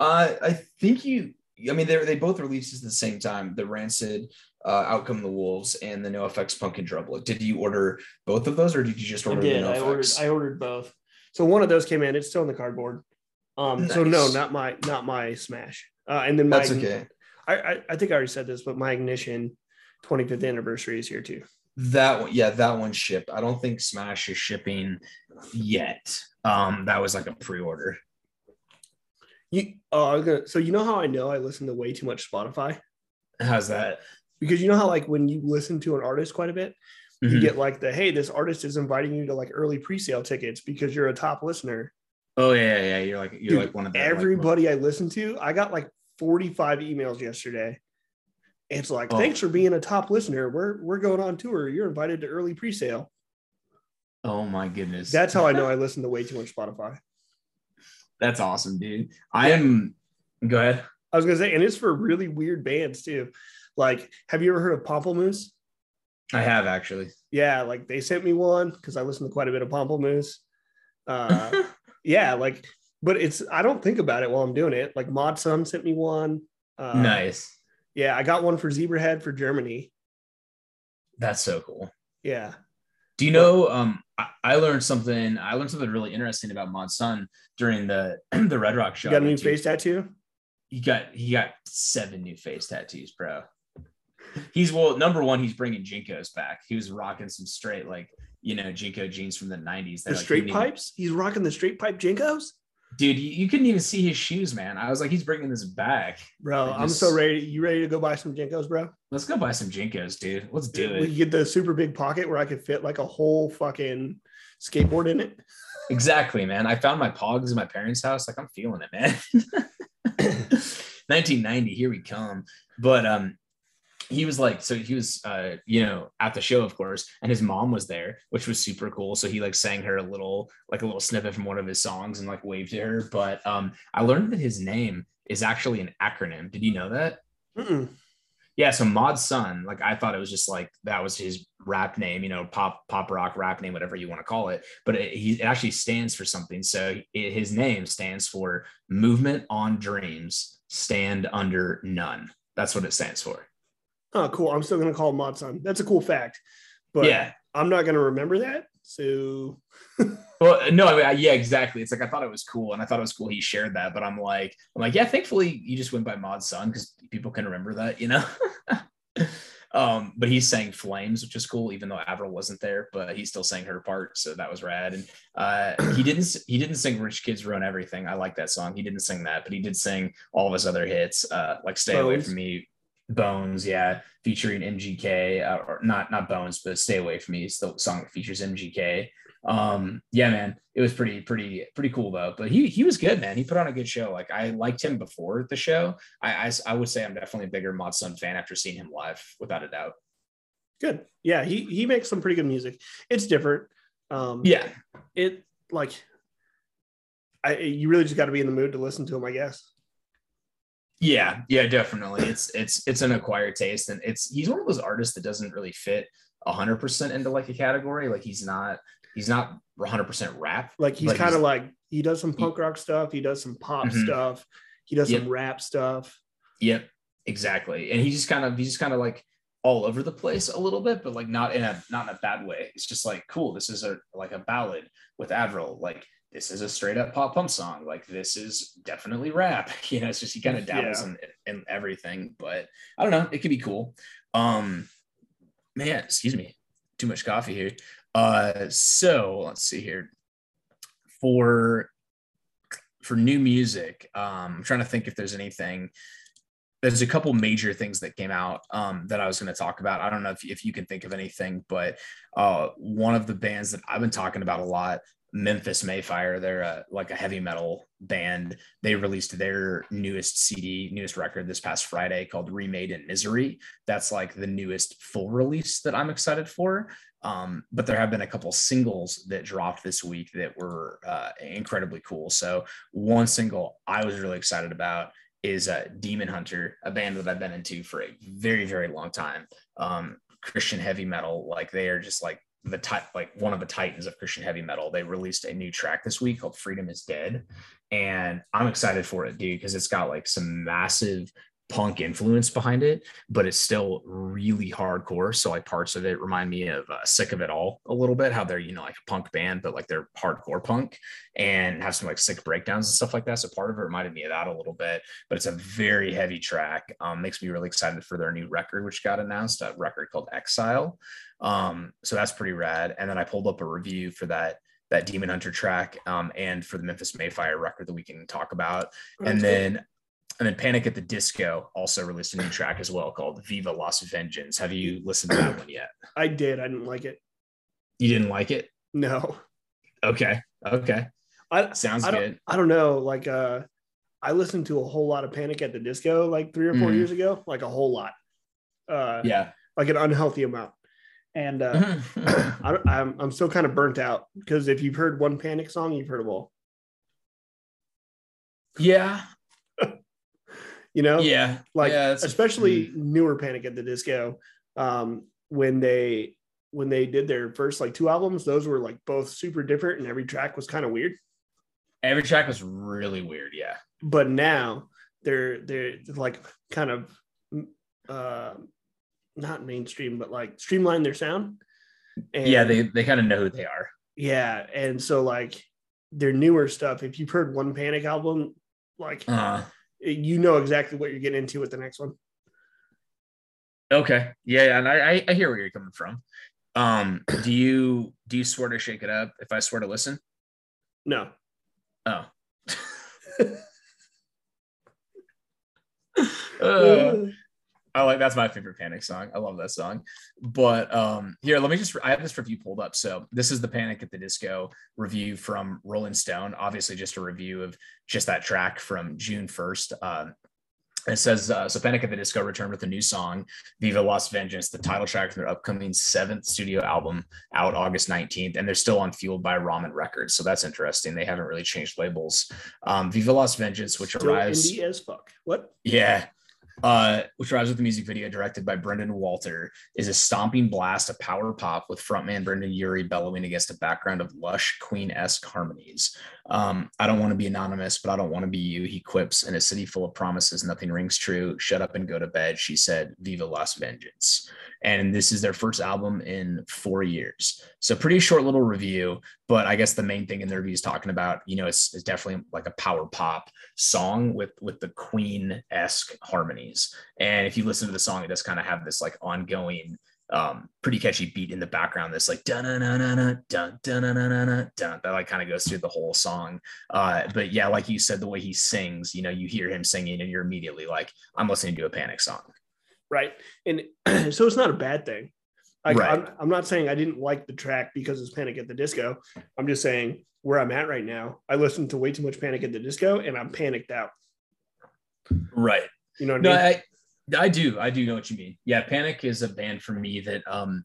[SPEAKER 2] Uh I think you I mean they they both released at the same time. The Rancid uh Out Come the Wolves and the NOFX Punk Pumpkin Trouble. Did you order both of those or did you just
[SPEAKER 1] I
[SPEAKER 2] order
[SPEAKER 1] did.
[SPEAKER 2] the No
[SPEAKER 1] I ordered. I ordered both. So one of those came in. It's still in the cardboard. Um. So no, not my not my smash. Uh. And then my.
[SPEAKER 2] That's okay.
[SPEAKER 1] I, I I think I already said this, but my ignition 25th anniversary is here too.
[SPEAKER 2] That one, yeah, that one shipped. I don't think Smash is shipping yet. Um, that was like a pre-order.
[SPEAKER 1] You. Oh, gonna. So you know how I know I listen to way too much Spotify
[SPEAKER 2] How's that?
[SPEAKER 1] because you know how like when you listen to an artist quite a bit, you
[SPEAKER 2] Mhm.
[SPEAKER 1] get like the hey, this artist is inviting you to like early pre-sale tickets because you're a top listener.
[SPEAKER 2] Oh yeah, yeah, yeah. You're like you're
[SPEAKER 1] Dude,
[SPEAKER 2] like one of the like,
[SPEAKER 1] everybody I listen to, I got like 45 emails yesterday. It's like,
[SPEAKER 2] Oh.
[SPEAKER 1] thanks for being a top listener. We're we're going on tour. You're invited to early pre-sale.
[SPEAKER 2] oh my goodness.
[SPEAKER 1] That's how I know I listen to way too much Spotify.
[SPEAKER 2] That's awesome, dude. I am. Go ahead.
[SPEAKER 1] I was gonna say, and it's for really weird bands too. Like, have you ever heard of Pomplamoose?
[SPEAKER 2] I have actually.
[SPEAKER 1] Yeah, like they sent me one because I listen to quite a bit of Pomplamoose. Uh, yeah, like, but it's I don't think about it while I'm doing it. Like Mod Sun sent me one. Uh,
[SPEAKER 2] nice.
[SPEAKER 1] Yeah, I got one for Zebrahead for Germany.
[SPEAKER 2] That's so cool.
[SPEAKER 1] Yeah.
[SPEAKER 2] Do you know? Um, I, I learned something. I learned something really interesting about Mod Sun during the the Red Rock show.
[SPEAKER 1] You got a new face tattoo?
[SPEAKER 2] He got he got seven new face tattoos, bro. He's well, number one, he's bringing JNCOs back. He was rocking some straight like you know JNCO jeans from the '90s.
[SPEAKER 1] The
[SPEAKER 2] like,
[SPEAKER 1] straight
[SPEAKER 2] he didn't even-
[SPEAKER 1] pipes? He's rocking the straight pipe JNCOs?
[SPEAKER 2] dude. You, you couldn't even see his shoes, man. I was like, he's bringing this back.
[SPEAKER 1] Bro,
[SPEAKER 2] Like
[SPEAKER 1] I'm so ready. You ready to go buy some JNCOs, bro?
[SPEAKER 2] Let's go buy some JNCOs, dude. Let's do
[SPEAKER 1] We
[SPEAKER 2] it.
[SPEAKER 1] get the super big pocket where I could fit like a whole fucking skateboard in it.
[SPEAKER 2] Exactly, man. I found my Pogs in my parents' house. Like I'm feeling it, man. 1990, here we come. But um, he was like, so he was, uh, you know, at the show, of course, and his mom was there, which was super cool. So he like sang her a little, like a little snippet from one of his songs and like waved to her. But um, I learned that his name is actually an acronym. Did you know that?
[SPEAKER 1] Mm-mm.
[SPEAKER 2] Yeah, so Mod Sun, like I thought it was just like that was his rap name, you know, pop pop rock rap name, whatever you want to call it. But it, he it actually stands for something. So it, his name stands for Movement on Dreams, Stand Under None. That's what it stands for.
[SPEAKER 1] Oh, cool. I'm still gonna call him Mod Sun. That's a cool fact. But
[SPEAKER 2] yeah.
[SPEAKER 1] I'm not gonna remember that. So
[SPEAKER 2] Well, no, I mean, yeah, exactly. It's like I thought it was cool, and I thought it was cool he shared that. But I'm like, I'm like, yeah. Thankfully, you just went by Mod Sun because people can remember that, you know. um, but he sang Flames, which is cool, even though Avril wasn't there, but he still sang her part, so that was rad. And uh, he didn't he didn't sing "Rich Kids Ruin Everything." I like that song. He didn't sing that, but he did sing all of his other hits, uh, like "Stay Away from Me." Bones, yeah, featuring MGK, uh, or not not Bones, but Stay Away from Me. It's the song that features MGK. Um, yeah, man, it was pretty, pretty, pretty cool though. But he he was good, man. He put on a good show. Like I liked him before the show. I I, I would say I'm definitely a bigger Mod Sun fan after seeing him live, without a doubt.
[SPEAKER 1] Good. Yeah, he he makes some pretty good music. It's different. Um,
[SPEAKER 2] Yeah,
[SPEAKER 1] it like I you really just got to be in the mood to listen to him, I guess.
[SPEAKER 2] Yeah, yeah, definitely. It's it's it's an acquired taste, and it's he's one of those artists that doesn't really fit hundred percent into like a category. Like he's not he's not hundred percent rap.
[SPEAKER 1] Like he's kind of like he does some punk rock stuff, he does some pop
[SPEAKER 2] Mhm.
[SPEAKER 1] stuff, he does
[SPEAKER 2] Yep.
[SPEAKER 1] some rap stuff.
[SPEAKER 2] Yep, exactly. And he just kind of he's just kind of like all over the place a little bit, but like not in a not in a bad way. It's just like cool. This is a like a ballad with Avril. Like this is a straight up pop punk song. Like this is definitely rap. You know, it's just he kind of dabbles
[SPEAKER 1] Yeah.
[SPEAKER 2] in, in everything. But I don't know. It could be cool. Um, man, excuse me, too much coffee here. Uh, so let's see here for for new music. Um, I'm trying to think if there's anything there's a couple major things that came out um, that I was going to talk about. I don't know if, if you can think of anything, but uh, one of the bands that I've been talking about a lot, Memphis May Fire, they're a, like a heavy metal band. They released their newest CD, newest record this past Friday called Remade in Misery. That's like the newest full release that I'm excited for. Um, but there have been a couple singles that dropped this week that were uh, incredibly cool. So one single I was really excited about is uh, Demon Hunter, a band that I've been into for a very, very long time. Um, Christian heavy metal, like they are just like the type, like one of the titans of Christian heavy metal. They released a new track this week called Freedom is Dead. And I'm excited for it, dude, because it's got like some massive punk influence behind it, but it's still really hardcore. So like parts of it remind me of uh, Sick of It All a little bit, how they're, you know, like a punk band, but like they're hardcore punk and have some like sick breakdowns and stuff like that. So part of it reminded me of that a little bit, but it's a very heavy track. Um, makes me really excited for their new record, which got announced, a record called Exile. Um, so that's pretty rad. And then I pulled up a review for that that Demon Hunter track um, and for the Memphis May Fire record that we can talk about. and then and then Panic at the Disco also released a new track as well called Viva Las Vengeance. Have you listened to that one yet?
[SPEAKER 1] I did. I didn't like it.
[SPEAKER 2] You didn't like it?
[SPEAKER 1] No.
[SPEAKER 2] Okay. Okay.
[SPEAKER 1] I
[SPEAKER 2] Sounds
[SPEAKER 1] I
[SPEAKER 2] good.
[SPEAKER 1] I don't know. Like uh I listened to a whole lot of Panic at the Disco like three or 4
[SPEAKER 2] Mhm.
[SPEAKER 1] years ago, like a whole lot. Uh
[SPEAKER 2] Yeah.
[SPEAKER 1] like an unhealthy amount. And uh I, don't- I'm I'm still kind of burnt out because if you've heard one Panic song, you've heard them all.
[SPEAKER 2] yeah.
[SPEAKER 1] You know,
[SPEAKER 2] Yeah.
[SPEAKER 1] like
[SPEAKER 2] yeah,
[SPEAKER 1] especially newer Panic at the Disco. Um, when they when they did their first like two albums, those were like both super different, and every track was kind of weird.
[SPEAKER 2] every track was really weird. Yeah.
[SPEAKER 1] But now they're they're like kind of uh, not mainstream, but like streamline their sound. And
[SPEAKER 2] yeah. They, they kind of know who they are.
[SPEAKER 1] yeah, and so like their newer stuff. If you've heard one Panic album, like
[SPEAKER 2] Uh,
[SPEAKER 1] you know exactly what you're getting into with the next one.
[SPEAKER 2] okay. Yeah. And I, I, hear where you're coming from. Um, do you, do you swear to shake it up if I swear to listen?
[SPEAKER 1] No,
[SPEAKER 2] Oh. Uh, I like that's my favorite Panic song. I love that song. But um here, let me just I have this review pulled up. So this is the Panic at the Disco review from Rolling Stone. Obviously, just a review of just that track from June 1st. Um it says uh, so Panic at the Disco returned with a new song, Viva Las Vengeance, the title track from their upcoming seventh studio album out August 19th. And they're still on Fueled by Ramen Records. So that's interesting. They haven't really changed labels. Um, Viva Las Vengeance, which
[SPEAKER 1] still
[SPEAKER 2] arrives.
[SPEAKER 1] indie as fuck. What?
[SPEAKER 2] Yeah. Uh, which arrives with the music video directed by Brendan Walter, is a stomping blast of power pop with frontman Brendon Urie bellowing against a background of lush Queen esque harmonies. Um, I don't want to be anonymous, but I don't want to be you. He quips in a city full of promises, nothing rings true. Shut up and go to bed. She said, Viva Las Vengeance. And this is their first album in four years. So, pretty short little review, but I guess the main thing in the review is talking about, you know, it's, it's definitely like a power pop song with with the Queen esque harmonies. And if you listen to the song, it does kind of have this like ongoing, um, pretty catchy beat in the background. This like dun dun dun dun dun dun dun dun dun that like kind of goes through the whole song. Uh, but yeah, like you said, the way he sings, you know, you hear him singing, and you're immediately like, I'm listening to a Panic song.
[SPEAKER 1] right? And so it's not a bad thing. Like,
[SPEAKER 2] Right.
[SPEAKER 1] I'm, I'm not saying I didn't like the track because it's Panic at the Disco. I'm just saying where I'm at right now. I listened to way too much Panic at the Disco, and I'm panicked out.
[SPEAKER 2] Right.
[SPEAKER 1] You know
[SPEAKER 2] No,
[SPEAKER 1] I mean?
[SPEAKER 2] I I do. I do know what you mean. Yeah, Panic is a band for me that um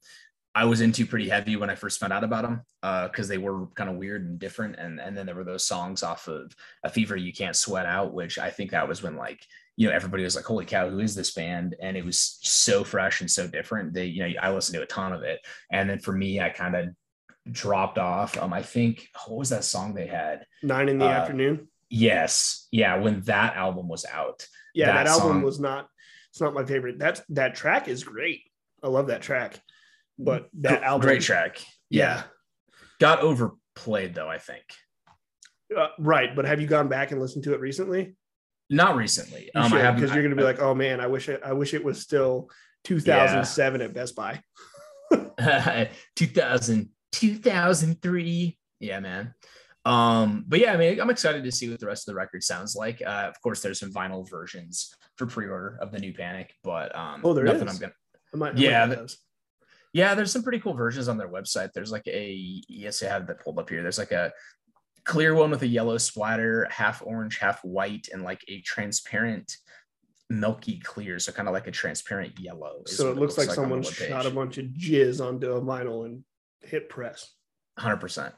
[SPEAKER 2] I was into pretty heavy when I first found out about them uh, because they were kind of weird and different. And and then there were those songs off of A Fever You Can't Sweat Out, which I think that was when like you know everybody was like, "Holy cow, who is this band?" And it was so fresh and so different. They you know I listened to a ton of it, and then for me, I kind of dropped off. Um, I think what was that song they had?
[SPEAKER 1] Nine in the
[SPEAKER 2] uh,
[SPEAKER 1] afternoon.
[SPEAKER 2] Yes, yeah, when that album was out.
[SPEAKER 1] Yeah, that,
[SPEAKER 2] that
[SPEAKER 1] album
[SPEAKER 2] song-
[SPEAKER 1] was not. It's not my favorite. That that track is great. I love that track. But that album,
[SPEAKER 2] great track.
[SPEAKER 1] Yeah,
[SPEAKER 2] got overplayed though i think
[SPEAKER 1] Uh, right. But have you gone back and listened to it recently?
[SPEAKER 2] not recently um i
[SPEAKER 1] because you're gonna be like, oh man, I wish it. I wish it was still 2007 at Best Buy.
[SPEAKER 2] 2000 2003 yeah man um but yeah i mean i'm excited to see what the rest of the record sounds like uh of course there's some vinyl versions for pre-order of the new panic but um
[SPEAKER 1] Oh, there
[SPEAKER 2] nothing
[SPEAKER 1] is?
[SPEAKER 2] i'm gonna
[SPEAKER 1] I might, I
[SPEAKER 2] Yeah, the- Yeah, there's some pretty cool versions on their website. There's like a yes, I have that pulled up here. There's like a clear one with a yellow splatter, half orange, half white, and like a transparent milky clear. So kind of like a transparent yellow.
[SPEAKER 1] So
[SPEAKER 2] what
[SPEAKER 1] it looks like,
[SPEAKER 2] the
[SPEAKER 1] someone shot a bunch of jizz onto a vinyl and hit press.
[SPEAKER 2] 100%.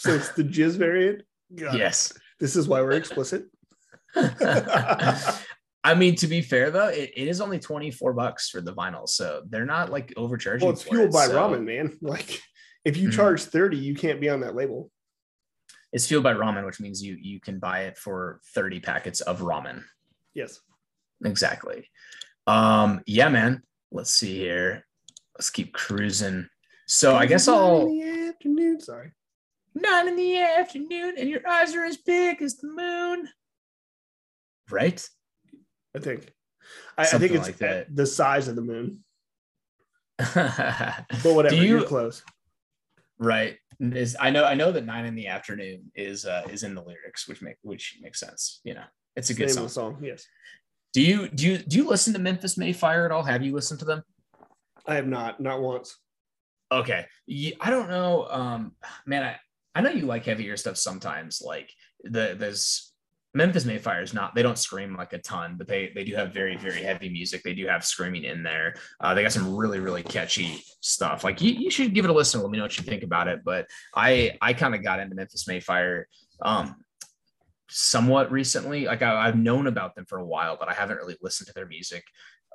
[SPEAKER 1] So it's the jizz variant. God,
[SPEAKER 2] Yes.
[SPEAKER 1] This is why we're explicit.
[SPEAKER 2] I mean, to be fair though, it, it is only 24 bucks for the vinyl. So they're not like overcharging.
[SPEAKER 1] Well, it's fueled
[SPEAKER 2] it,
[SPEAKER 1] by
[SPEAKER 2] so-
[SPEAKER 1] ramen, man. Like if you
[SPEAKER 2] Mhm.
[SPEAKER 1] charge 30, you can't be on that label.
[SPEAKER 2] It's fueled by ramen, which means you you can buy it for 30 packets of ramen.
[SPEAKER 1] Yes.
[SPEAKER 2] exactly um yeah man let's see here let's keep cruising so i guess i'll
[SPEAKER 1] in the afternoon. Sorry.
[SPEAKER 2] Nine in the afternoon and your eyes are as big as the moon right
[SPEAKER 1] I think. I, I think it's
[SPEAKER 2] like that.
[SPEAKER 1] the size of the moon.
[SPEAKER 2] but
[SPEAKER 1] But whatever,
[SPEAKER 2] Do
[SPEAKER 1] you,
[SPEAKER 2] you-
[SPEAKER 1] are close.
[SPEAKER 2] right is i know i know that nine in the afternoon is uh is in the lyrics which make which makes sense you know it's a good song
[SPEAKER 1] song. Yes.
[SPEAKER 2] do you do you do you listen to Memphis May Fire at all have you listened to them
[SPEAKER 1] I have not, not once.
[SPEAKER 2] Okay. Ye- I don't know. Um, man, I, I know you like heavier stuff sometimes. Like the there's Memphis May Fire is not they don't scream like a ton, but they they do have very, very heavy music. They do have screaming in there. Uh, they got some really, really catchy stuff. Like you, you should give it a listen. Let me know what you think about it. But I I kind of got into Memphis May Fire um somewhat recently. Like I, I've known about them for a while, but I haven't really listened to their music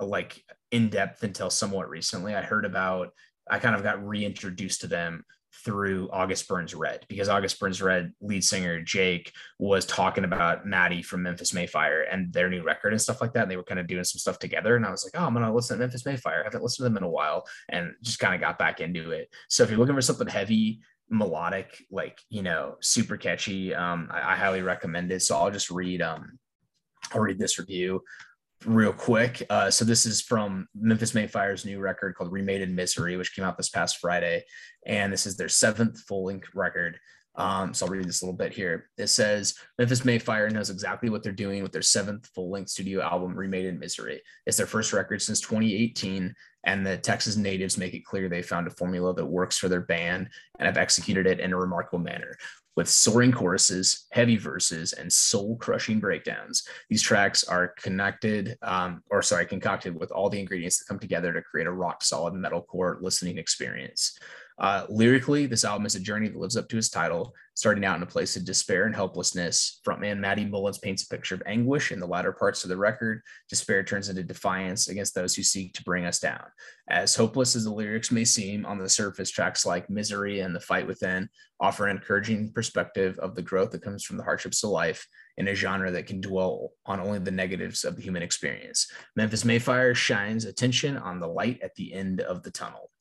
[SPEAKER 2] like in depth until somewhat recently. I heard about I kind of got reintroduced to them through August Burns Red because August Burns Red lead singer Jake was talking about Matty from Memphis May Fire and their new record and stuff like that. And they were kind of doing some stuff together. And I was like, oh, I'm going to listen to Memphis May Fire. I haven't listened to them in a while and just kind of got back into it. So if you're looking for something heavy, melodic, like, you know, super catchy, um, I, I highly recommend it. So I'll just read, um, I'll read this review real quick. Uh, so this is from Memphis May Fire's new record called Remade in Misery, which came out this past Friday. And this is their seventh full length record. Um, so I'll read this a little bit here. It says Memphis May Fire knows exactly what they're doing with their seventh full length studio album, Remade in Misery. It's their first record since 2018, and the Texas natives make it clear they found a formula that works for their band and have executed it in a remarkable manner. With soaring choruses, heavy verses, and soul crushing breakdowns, these tracks are connected, um, or sorry, concocted with all the ingredients that come together to create a rock solid metalcore listening experience. Uh, lyrically, this album is a journey that lives up to its title. Starting out in a place of despair and helplessness, frontman Matty Mullins paints a picture of anguish in the latter parts of the record. Despair turns into defiance against those who seek to bring us down. As hopeless as the lyrics may seem on the surface, tracks like Misery and The Fight Within offer an encouraging perspective of the growth that comes from the hardships of life in a genre that can dwell on only the negatives of the human experience. Memphis May Fire shines attention on the light at the end of the tunnel.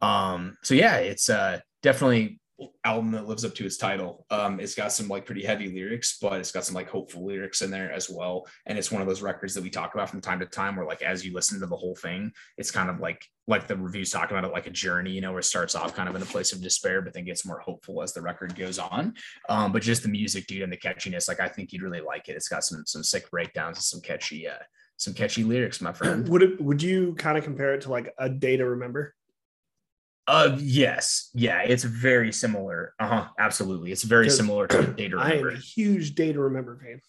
[SPEAKER 2] Um, so yeah, it's uh definitely album that lives up to its title. Um, it's got some like pretty heavy lyrics, but it's got some like hopeful lyrics in there as well. And it's one of those records that we talk about from time to time where like as you listen to the whole thing, it's kind of like like the reviews talking about it like a journey, you know, where it starts off kind of in a place of despair, but then gets more hopeful as the record goes on. Um, but just the music, dude, and the catchiness, like I think you'd really like it. It's got some some sick breakdowns and some catchy uh some catchy lyrics, my friend.
[SPEAKER 1] Would it would you kind of compare it to like a day to remember?
[SPEAKER 2] Uh yes. Yeah, it's very similar. Uh-huh. Absolutely. It's very similar to data. to
[SPEAKER 1] I am a huge day to remember fan.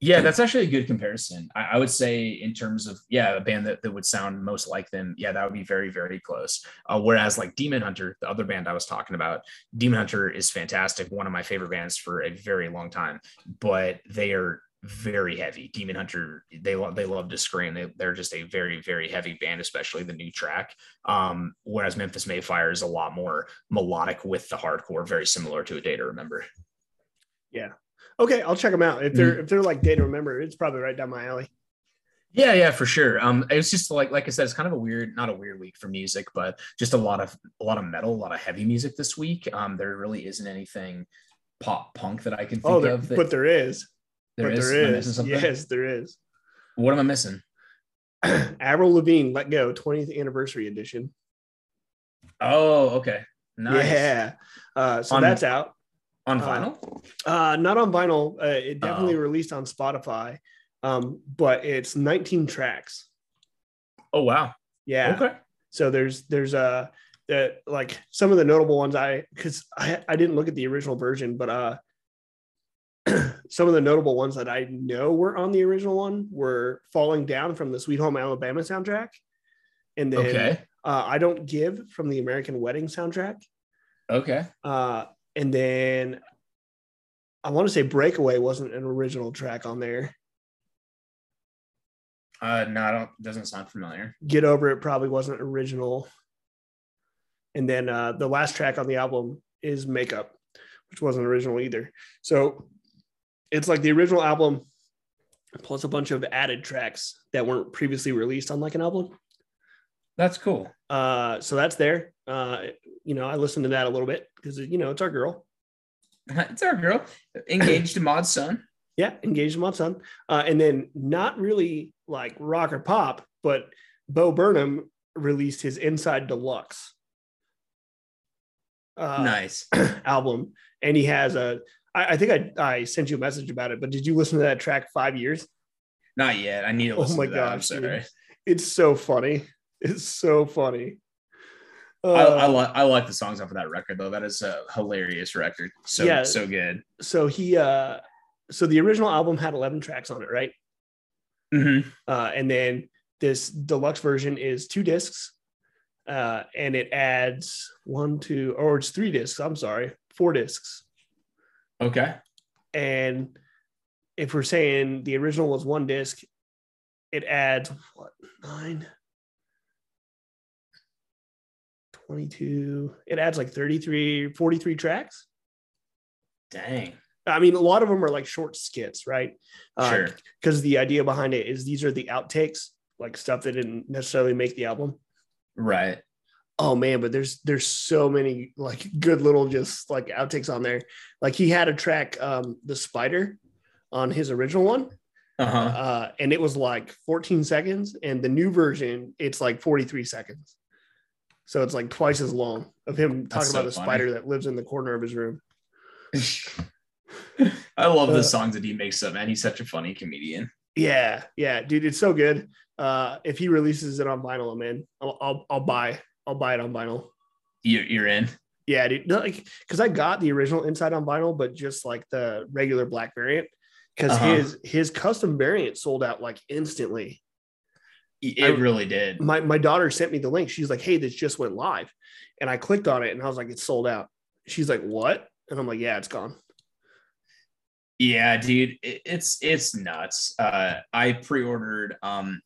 [SPEAKER 2] Yeah, that's actually a good comparison. I, I would say in terms of yeah, a band that, that would sound most like them, yeah, that would be very, very close. Uh, whereas like Demon Hunter, the other band I was talking about, Demon Hunter is fantastic, one of my favorite bands for a very long time, but they are very heavy. Demon Hunter, they love they love to scream. They, they're just a very, very heavy band, especially the new track. Um, whereas Memphis May Fire is a lot more melodic with the hardcore, very similar to a day to remember. Yeah.
[SPEAKER 1] Okay, I'll check them out. If they're if they're like day to remember, it's probably right down my alley.
[SPEAKER 2] Yeah, yeah, for sure. Um, it's just like like I said, it's kind of a weird, not a weird week for music, but just a lot of a lot of metal, a lot of heavy music this week. Um, there really isn't anything pop punk that I can think
[SPEAKER 1] Oh, there,
[SPEAKER 2] of. That
[SPEAKER 1] but there is.
[SPEAKER 2] There
[SPEAKER 1] but
[SPEAKER 2] is.
[SPEAKER 1] there
[SPEAKER 2] Am I missing
[SPEAKER 1] is. Yes, there is.
[SPEAKER 2] What am I missing?
[SPEAKER 1] Avril Lavigne, Let Go, 20th anniversary edition.
[SPEAKER 2] Oh, okay. Nice.
[SPEAKER 1] Yeah. Uh, so
[SPEAKER 2] On-
[SPEAKER 1] that's out.
[SPEAKER 2] On
[SPEAKER 1] Uh,
[SPEAKER 2] vinyl?
[SPEAKER 1] Uh, not on vinyl. Uh, it definitely
[SPEAKER 2] Oh.
[SPEAKER 1] released on Spotify, um, but it's 19 tracks.
[SPEAKER 2] oh wow.
[SPEAKER 1] Yeah.
[SPEAKER 2] Okay.
[SPEAKER 1] So there's there's uh that like some of the notable ones I because I I didn't look at the original version, but uh some of the notable ones that I know were on the original one were Falling Down from the Sweet Home Alabama soundtrack, and then
[SPEAKER 2] Okay.
[SPEAKER 1] uh, I Don't Give from the American Wedding soundtrack,
[SPEAKER 2] Okay.
[SPEAKER 1] uh, and then I want to say Breakaway wasn't an original track on there.
[SPEAKER 2] Uh no, I don't doesn't sound familiar.
[SPEAKER 1] Get Over It probably wasn't original. And then uh, the last track on the album is Makeup, which wasn't original either. So it's like the original album plus a bunch of added tracks that weren't previously released on like an album.
[SPEAKER 2] That's cool.
[SPEAKER 1] Uh, so that's there. Uh, you know, I listened to that a little bit because you know it's our girl.
[SPEAKER 2] it's our girl. Engaged to Mod Sun.
[SPEAKER 1] Yeah, engaged my son. Uh, and then not really like rock or pop, but Bo Burnham released his Inside Deluxe uh,
[SPEAKER 2] nice.
[SPEAKER 1] album, and he has a. I, I think I, I sent you a message about it, but did you listen to that track Five Years?
[SPEAKER 2] Not yet. I need to
[SPEAKER 1] Oh
[SPEAKER 2] listen
[SPEAKER 1] my
[SPEAKER 2] to that. I'm sorry.
[SPEAKER 1] dude. It's so funny. It's so funny.
[SPEAKER 2] I,
[SPEAKER 1] Uh,
[SPEAKER 2] I like I like the songs off of that record though. That is a hilarious record. So
[SPEAKER 1] Yeah.
[SPEAKER 2] so good.
[SPEAKER 1] so he uh so the original album had 11 tracks on it, right?
[SPEAKER 2] Mm-hmm.
[SPEAKER 1] Uh, and then this deluxe version is two discs, uh, and it adds one, two, or it's three discs. I'm sorry, four discs.
[SPEAKER 2] Okay.
[SPEAKER 1] And if we're saying the original was one disc, it adds what nine, 22. It adds like 33, 43 tracks.
[SPEAKER 2] Dang.
[SPEAKER 1] I mean, a lot of them are like short skits, right? Uh,
[SPEAKER 2] Sure.
[SPEAKER 1] Because the idea behind it is these are the outtakes, like stuff that didn't necessarily make the album.
[SPEAKER 2] Right.
[SPEAKER 1] Oh man, but there's there's so many like good little just like outtakes on there. Like he had a track, um, the spider, on his original one,
[SPEAKER 2] Uh-huh.
[SPEAKER 1] uh, and it was like 14 seconds, and the new version it's like 43 seconds. So it's like twice as long of him talking
[SPEAKER 2] so
[SPEAKER 1] about the
[SPEAKER 2] funny.
[SPEAKER 1] spider that lives in the corner of his room.
[SPEAKER 2] I love
[SPEAKER 1] Uh,
[SPEAKER 2] the songs that he makes up, man. He's such a funny comedian.
[SPEAKER 1] Yeah, yeah, dude, it's so good. Uh, if he releases it on vinyl, I'm in. I'll, I'll, I'll buy, I'll buy it on vinyl.
[SPEAKER 2] You, you're in.
[SPEAKER 1] Yeah, dude, no, like because I got the original Inside on vinyl, but just like the regular black variant, because
[SPEAKER 2] Uh-huh.
[SPEAKER 1] his his custom variant sold out like instantly.
[SPEAKER 2] It
[SPEAKER 1] I-
[SPEAKER 2] really did.
[SPEAKER 1] My my daughter sent me the link. She's like, "Hey, this just went live," and I clicked on it, and I was like, "It's sold out." She's like, "What?" And I'm like, "Yeah, it's gone."
[SPEAKER 2] Yeah, dude, it, it's it's nuts. Uh, I pre-ordered. Um,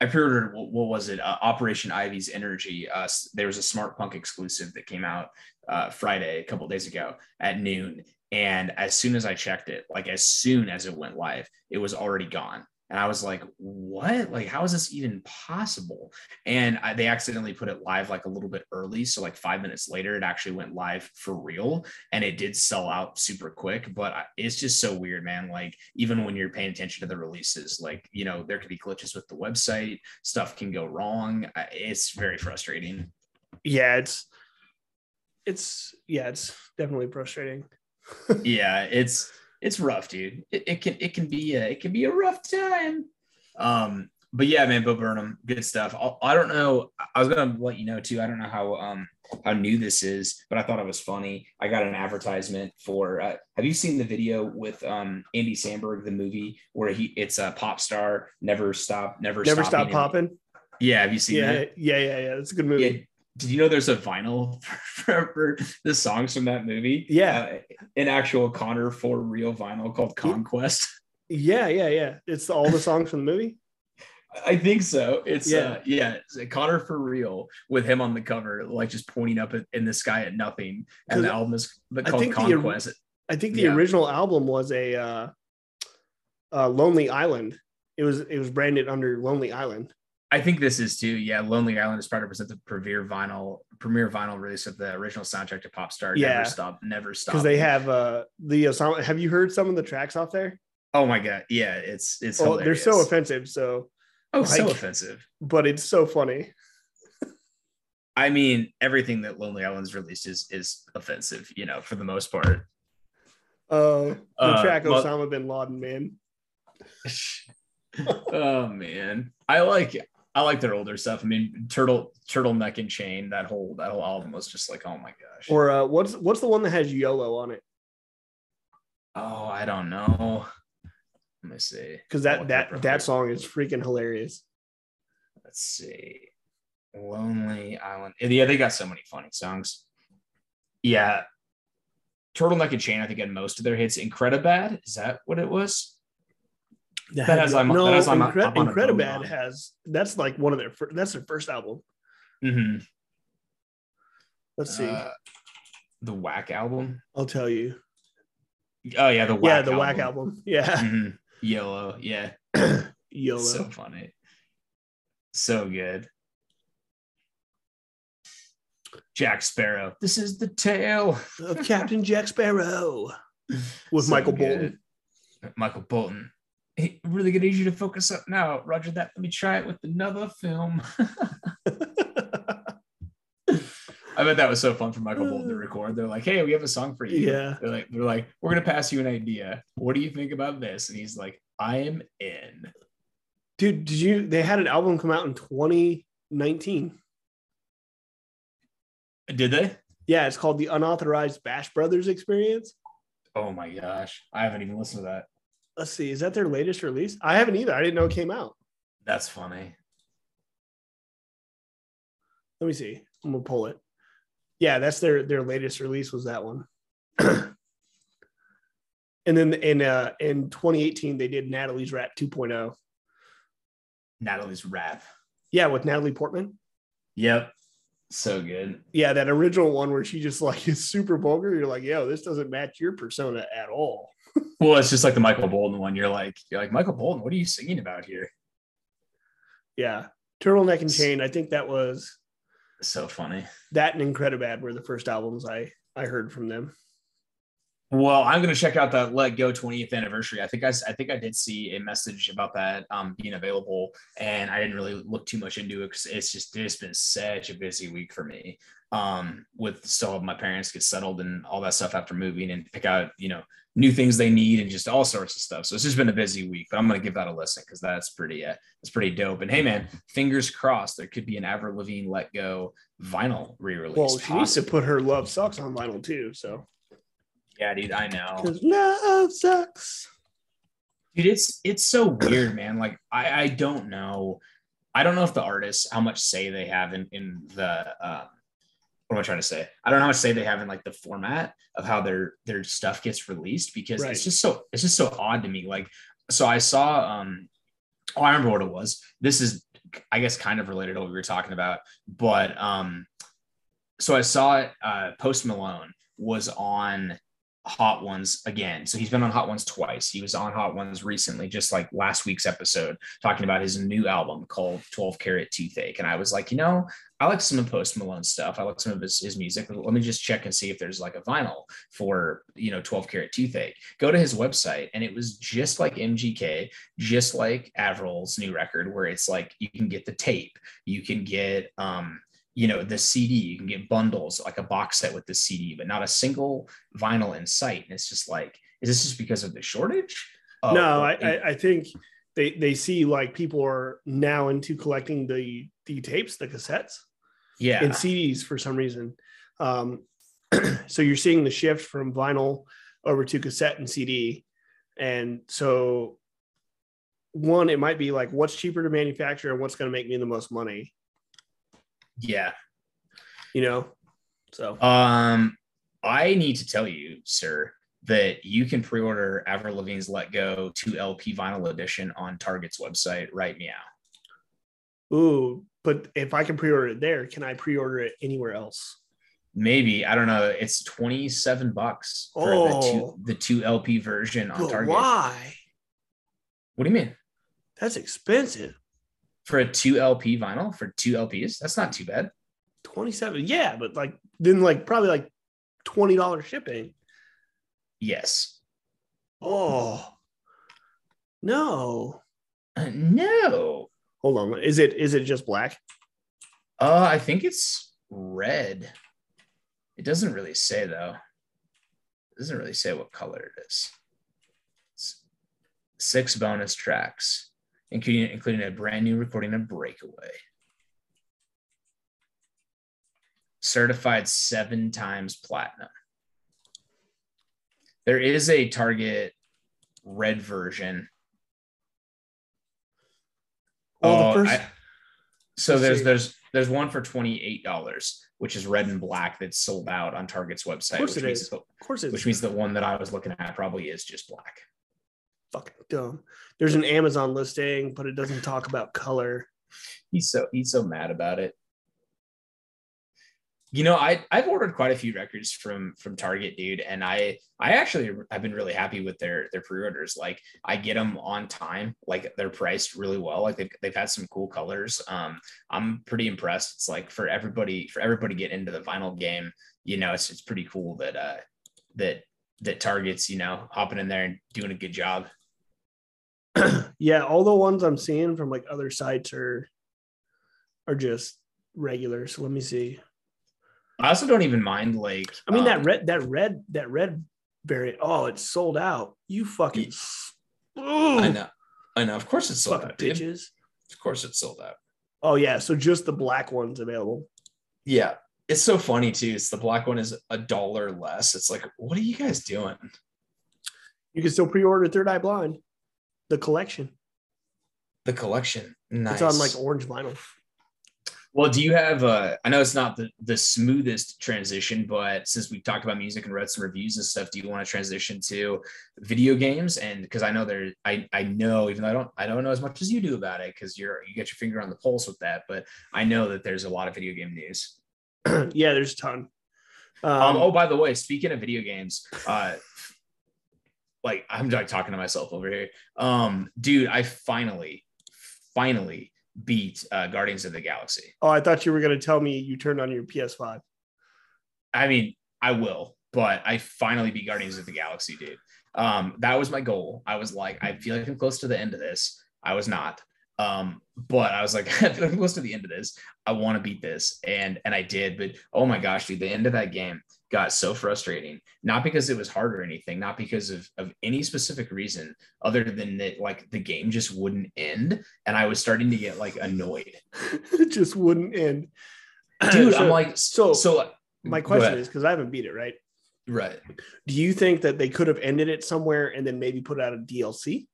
[SPEAKER 2] I pre-ordered. What, what was it? Uh, Operation Ivy's Energy. Uh, there was a SmartPunk exclusive that came out uh, Friday, a couple days ago at noon. And as soon as I checked it, like as soon as it went live, it was already gone. And I was like, "What? Like, how is this even possible?" And I, they accidentally put it live like a little bit early, so like five minutes later, it actually went live for real and it did sell out super quick but I- it's just so weird man like even when you're paying attention to the releases like you know there could be glitches with the website stuff can go wrong it's very frustrating
[SPEAKER 1] Yeah, it's it's yeah, it's definitely frustrating.
[SPEAKER 2] yeah it's it's rough dude it, it can it can be a, it can be a rough time Um, but yeah, man, Bo Burnham, good stuff. I, I don't know. I was gonna let you know too. I don't know how um how new this is, but I thought it was funny. I got an advertisement for. Uh, have you seen the video with um Andy Samberg, the movie where he it's a pop star, never stop, never
[SPEAKER 1] Never stop popping.
[SPEAKER 2] Yeah, have you seen
[SPEAKER 1] Yeah,
[SPEAKER 2] that?
[SPEAKER 1] yeah, yeah, yeah. It's a good movie.
[SPEAKER 2] Did you know there's a vinyl for, for the songs from that movie?
[SPEAKER 1] Yeah.
[SPEAKER 2] Uh, an actual Connor for real vinyl called Conquest.
[SPEAKER 1] Yeah, yeah, yeah. It's all the songs from the movie.
[SPEAKER 2] I think so. It's
[SPEAKER 1] Yeah.
[SPEAKER 2] uh yeah, it's a Connor for real with him on the cover, like just pointing up at, in the sky at nothing. And the album is called
[SPEAKER 1] think the-
[SPEAKER 2] Conquest.
[SPEAKER 1] I think the
[SPEAKER 2] Yeah.
[SPEAKER 1] original album was a uh, uh, Lonely Island. It was it was branded under Lonely Island.
[SPEAKER 2] I think this is too. Yeah, Lonely Island is proud to present the premier vinyl premiere vinyl release of the original soundtrack to Popstar.
[SPEAKER 1] Yeah.
[SPEAKER 2] Never stop, never stop.
[SPEAKER 1] because they have uh the uh. Have you heard some of the tracks off there?
[SPEAKER 2] Oh my god, yeah, it's it's
[SPEAKER 1] Well, they're so offensive. So,
[SPEAKER 2] oh so offensive.
[SPEAKER 1] but it's so funny.
[SPEAKER 2] I mean, everything that Lonely Island's released is is offensive, you know, for the most part.
[SPEAKER 1] Uh, the
[SPEAKER 2] Uh,
[SPEAKER 1] track
[SPEAKER 2] well-
[SPEAKER 1] Osama bin Laden, man.
[SPEAKER 2] oh man, I like I like their older stuff. I mean, Turtle Turtleneck and Chain, that whole that whole album was just like, oh my gosh.
[SPEAKER 1] Or uh, what's what's the one that has YOLO on it?
[SPEAKER 2] oh, I don't know. Let me see.
[SPEAKER 1] Because that
[SPEAKER 2] look it up
[SPEAKER 1] that that song is freaking hilarious.
[SPEAKER 2] Let's see. Lonely Island. Yeah, they got so many funny songs. Yeah. Turtleneck and Chain, I think, had most of their hits. Incredibad, is that what it was?
[SPEAKER 1] That
[SPEAKER 2] has I'm-
[SPEAKER 1] no,
[SPEAKER 2] that has I'm-
[SPEAKER 1] Incre-
[SPEAKER 2] I'm on a boat
[SPEAKER 1] Incredibad
[SPEAKER 2] on.
[SPEAKER 1] has that's like one of their fir- that's their first album.
[SPEAKER 2] Mm-hmm.
[SPEAKER 1] Let's see.
[SPEAKER 2] Uh, the Wack album.
[SPEAKER 1] I'll tell you.
[SPEAKER 2] Oh yeah, the Wack
[SPEAKER 1] yeah, the Wack album. Yeah,
[SPEAKER 2] Mhm. Yellow. Yeah.
[SPEAKER 1] Yellow.
[SPEAKER 2] So funny. So good. Jack Sparrow. This is the tale
[SPEAKER 1] of Captain Jack Sparrow with
[SPEAKER 2] So
[SPEAKER 1] Michael
[SPEAKER 2] good.
[SPEAKER 1] Bolton.
[SPEAKER 2] Michael Bolton. Hey, I'm really gonna need you to focus up now. Roger that. Let me try it with another film. I bet that was so fun for Michael Bolton to uh. record. They're like, "Hey, we have a song for you."
[SPEAKER 1] Yeah.
[SPEAKER 2] They're like, "They're like, we're gonna pass you an idea. What do you think about this?" And he's like, "I am in."
[SPEAKER 1] Dude, did you? They had an album come out in 2019.
[SPEAKER 2] Did they?
[SPEAKER 1] Yeah, it's called the Unauthorized Bash Brothers Experience.
[SPEAKER 2] Oh my gosh, I haven't even listened to that.
[SPEAKER 1] Let's see, is that their latest release? I haven't either. I didn't know it came out.
[SPEAKER 2] That's funny.
[SPEAKER 1] Let me see. I'm gonna pull it. Yeah, that's their their latest release was that one. and then in uh in 2018 they did Natalie's Rap 2.0.
[SPEAKER 2] Natalie's rap.
[SPEAKER 1] Yeah, with Natalie Portman.
[SPEAKER 2] Yep. So good.
[SPEAKER 1] Yeah, that original one where she just like is super vulgar. You're like, yo, this doesn't match your persona at all.
[SPEAKER 2] Well, it's just like the Michael Bolton one. You're like, you're like Michael Bolton. What are you singing about here?
[SPEAKER 1] Yeah. Turtleneck and Chain. I think that was
[SPEAKER 2] So funny.
[SPEAKER 1] that and Incredibad were the first albums I I heard from them.
[SPEAKER 2] Well, I'm gonna check out that Let Go 20th anniversary. I think I, I think I did see a message about that um, being available, and I didn't really look too much into it because it's just it's been such a busy week for me. Um, with still have my parents get settled and all that stuff after moving and pick out you know new things they need and just all sorts of stuff. So it's just been a busy week, but I'm gonna give that a listen because that's pretty uh, that's pretty dope. And hey, man, fingers crossed there could be an Avril Lavigne Let Go vinyl re-release.
[SPEAKER 1] Well, she needs to put her Love Sucks on vinyl too. So
[SPEAKER 2] yeah, dude, I know.
[SPEAKER 1] because love sucks.
[SPEAKER 2] dude it's it's so weird man like i i don't know i don't know if the artists how much say they have in in the um what am i trying to say i don't know how much say they have in like the format of how their their stuff gets released because
[SPEAKER 1] Right.
[SPEAKER 2] it's just so it's just so odd to me like so i saw um oh i remember what it was this is i guess kind of related to what we were talking about but um so i saw it uh post malone was on Hot Ones again. So he's been on Hot Ones twice. He was on Hot Ones recently, just like last week's episode, talking about his new album called 12 Carat Toothache. And I was like, you know, I like some of Post Malone stuff. I like some of his, his music. Let me just check and see if there's like a vinyl for, you know, 12 Carat Toothache. Go to his website, and it was just like MGK, just like Avril's new record, where it's like you can get the tape, you can get, um, you know the cd you can get bundles like a box set with the cd but not a single vinyl in sight and it's just like is this just because of the shortage Oh,
[SPEAKER 1] no, I, I I think they they see like people are now into collecting the the tapes, the cassettes,
[SPEAKER 2] Yeah.
[SPEAKER 1] and CDs for some reason. Um, so you're seeing the shift from vinyl over to cassette and CD, and so one, it might be like what's cheaper to manufacture and what's going to make me the most money,
[SPEAKER 2] yeah.
[SPEAKER 1] you know. So
[SPEAKER 2] Um, I need to tell you, sir, that you can pre-order Avril Lavigne's "Let Go" 2 LP vinyl edition on Target's website right meow.
[SPEAKER 1] ooh, but if I can pre-order it there, can I pre-order it anywhere else?
[SPEAKER 2] Maybe I don't know. It's 27 bucks for the
[SPEAKER 1] Oh.
[SPEAKER 2] two the two LP version on
[SPEAKER 1] But
[SPEAKER 2] Target.
[SPEAKER 1] why?
[SPEAKER 2] What do you mean?
[SPEAKER 1] That's expensive.
[SPEAKER 2] For a two LP vinyl for two LPs? That's not too bad.
[SPEAKER 1] 27. Yeah, but like then like probably like $20 shipping.
[SPEAKER 2] Yes.
[SPEAKER 1] Oh. No.
[SPEAKER 2] Uh, no.
[SPEAKER 1] Hold on. Is it is it just black?
[SPEAKER 2] Uh, I think it's red. It doesn't really say though. It doesn't really say what color it is. It's six bonus tracks, including including a brand new recording of Breakaway. Certified seven times platinum. There is a Target red version. Oh,
[SPEAKER 1] the first
[SPEAKER 2] I- so there's there's there's one for twenty eight dollars, which is red and black that's sold out on Target's website.
[SPEAKER 1] Of course
[SPEAKER 2] which
[SPEAKER 1] it
[SPEAKER 2] the-
[SPEAKER 1] of course it's
[SPEAKER 2] which means the one that I was looking at probably is just black.
[SPEAKER 1] Fucking dumb. There's an Amazon listing, but it doesn't talk about color.
[SPEAKER 2] He's so he's so mad about it. You know, I I've ordered quite a few records from from Target, dude, and I I actually I've been really happy with their their pre-orders. Like I get them on time, like they're priced really well. Like they've they've had some cool colors. Um, I'm pretty impressed. It's like for everybody for everybody get into the vinyl game, you know, it's it's pretty cool that uh that that Target's you know hopping in there and doing a good job.
[SPEAKER 1] yeah, all the ones I'm seeing from like other sites are are just regular. So let me see.
[SPEAKER 2] I also don't even mind like
[SPEAKER 1] I mean that
[SPEAKER 2] um,
[SPEAKER 1] red that red that red variant. Oh, it's sold out. You fucking
[SPEAKER 2] Ye-
[SPEAKER 1] s-
[SPEAKER 2] I know, I know. Of course it's sold
[SPEAKER 1] fucking
[SPEAKER 2] out, dude.
[SPEAKER 1] bitches.
[SPEAKER 2] Of course it's sold out.
[SPEAKER 1] Oh yeah, so just the black ones available.
[SPEAKER 2] Yeah. It's so funny too. It's the black one is a dollar less. It's like, what are you guys doing?
[SPEAKER 1] You can still pre-order Third Eye Blind, the collection.
[SPEAKER 2] The collection. Nice.
[SPEAKER 1] It's on like orange vinyl.
[SPEAKER 2] well, do you have uh I know it's not the, the smoothest transition, but since we talked about music and read some reviews and stuff, do you want to transition to video games? And because I know there I I know, even though I don't I don't know as much as you do about it, because you're you get your finger on the pulse with that, but I know that there's a lot of video game news.
[SPEAKER 1] yeah, there's a ton. Um,
[SPEAKER 2] Um, oh, by the way, speaking of video games, uh, like I'm like talking to myself over here. Um, dude, I finally, finally beat uh, Guardians of the Galaxy.
[SPEAKER 1] oh, I thought you were gonna tell me you turned on your PS5.
[SPEAKER 2] I mean, I will, but I finally beat Guardians of the Galaxy, dude. Um, that was my goal. I was like, I feel like I'm close to the end of this. I was not. Um, but I was like, I feel like I'm close to the end of this. I want to beat this. And and I did, but oh my gosh, dude, the end of that game got so frustrating. Not because it was hard or anything, not because of, of any specific reason other than that like the game just wouldn't end. And I was starting to get like annoyed.
[SPEAKER 1] it just wouldn't end.
[SPEAKER 2] Dude,
[SPEAKER 1] So-
[SPEAKER 2] I'm like,
[SPEAKER 1] so
[SPEAKER 2] so
[SPEAKER 1] my question is because I haven't beat it, right?
[SPEAKER 2] right.
[SPEAKER 1] Do you think that they could have ended it somewhere and then maybe put out a DLC?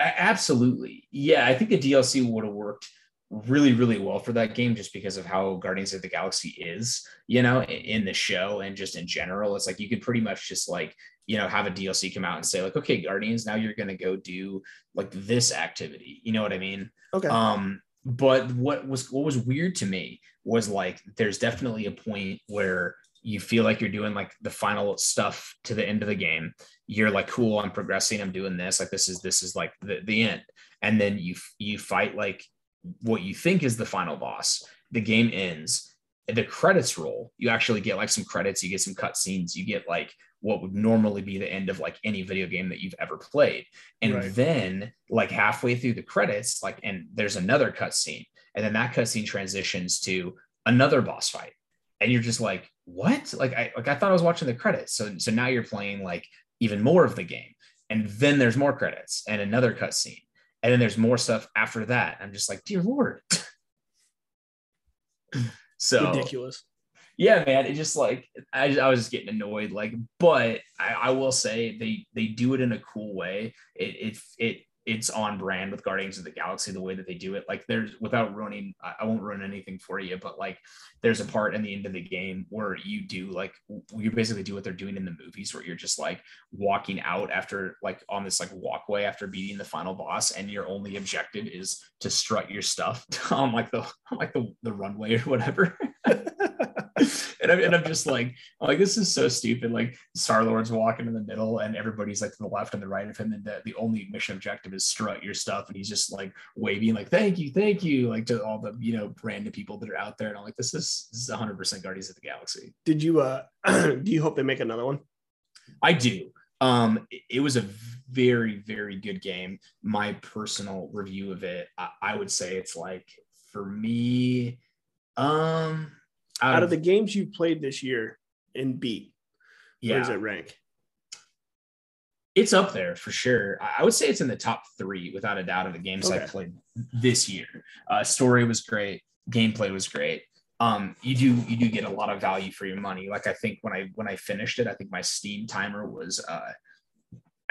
[SPEAKER 2] A- Absolutely. Yeah, I think the DLC would have worked really, really well for that game just because of how Guardians of the Galaxy is, you know, in the show and just in general. It's like you could pretty much just like, you know, have a DLC come out and say, like, okay, Guardians, now you're gonna go do like this activity. You know what I mean?
[SPEAKER 1] Okay.
[SPEAKER 2] Um, but what was what was weird to me was like there's definitely a point where you feel like you're doing like the final stuff to the end of the game. You're like, cool, I'm progressing, I'm doing this. Like this is this is like the, the end. And then you you fight like what you think is the final boss. The game ends. The credits roll. You actually get like some credits, you get some cutscenes, you get like what would normally be the end of like any video game that you've ever played. And
[SPEAKER 1] Right.
[SPEAKER 2] then like halfway through the credits, like and there's another cutscene, and then that cutscene transitions to another boss fight. And you're just like, what? Like I like I thought I was watching the credits. So so now you're playing like even more of the game. and then there's more credits and another cutscene, and then there's more stuff after that. I'm just like, dear lord. so
[SPEAKER 1] Ridiculous.
[SPEAKER 2] yeah man it just like I, I was just getting annoyed like but I, I will say they they do it in a cool way it it, it it's on brand with Guardians of the Galaxy the way that they do it. Like there's without ruining, I won't ruin anything for you, but like there's a part in the end of the game where you do like you basically do what they're doing in the movies where you're just like walking out after like on this like walkway after beating the final boss, and your only objective is to strut your stuff on like the like the, the runway or whatever. and, I'm, and I'm just like, I'm like, this is so stupid. Like Star Lord's walking in the middle, and everybody's like to the left and the right of him, and the, the only mission objective is strut your stuff, and he's just like waving, like thank you, thank you, like to all the you know random people that are out there, and I'm like, this is this is 100 percent Guardians of the Galaxy.
[SPEAKER 1] Did you uh do you hope they make another one?
[SPEAKER 2] I do. Um, it, it was a very very good game. My personal review of it, I, I would say it's like for me, um
[SPEAKER 1] out, out of, the games you've played this year and beat, yeah. where does it rank?
[SPEAKER 2] It's up there for sure. I would say it's in the top three without a doubt of the games okay. I played this year. Uh, story was great, gameplay was great. Um, you do you do get a lot of value for your money. Like I think when I when I finished it, I think my Steam timer was uh,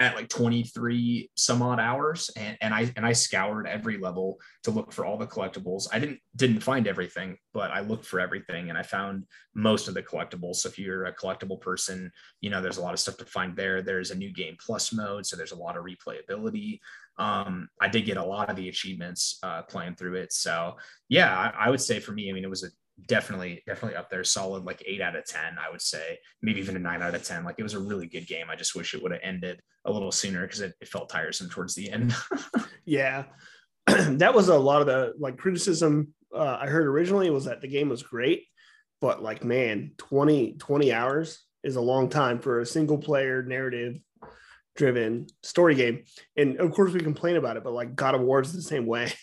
[SPEAKER 2] at like 23 some odd hours and, and I and I scoured every level to look for all the collectibles. I didn't didn't find everything, but I looked for everything and I found most of the collectibles. So if you're a collectible person, you know there's a lot of stuff to find there. There's a new game plus mode, so there's a lot of replayability. Um, I did get a lot of the achievements uh, playing through it. So yeah, I, I would say for me, I mean, it was a definitely definitely up there solid like 8 out of 10 i would say maybe even a 9 out of 10 like it was a really good game. I just wish it would have ended a little sooner because it, it, felt tiresome towards the end.
[SPEAKER 1] Yeah. That was a lot of the like criticism uh, i heard originally was that the game was great but like man 20 20 hours is a long time for a single player narrative driven story game. And of course we complain about it but like god of war is the same way.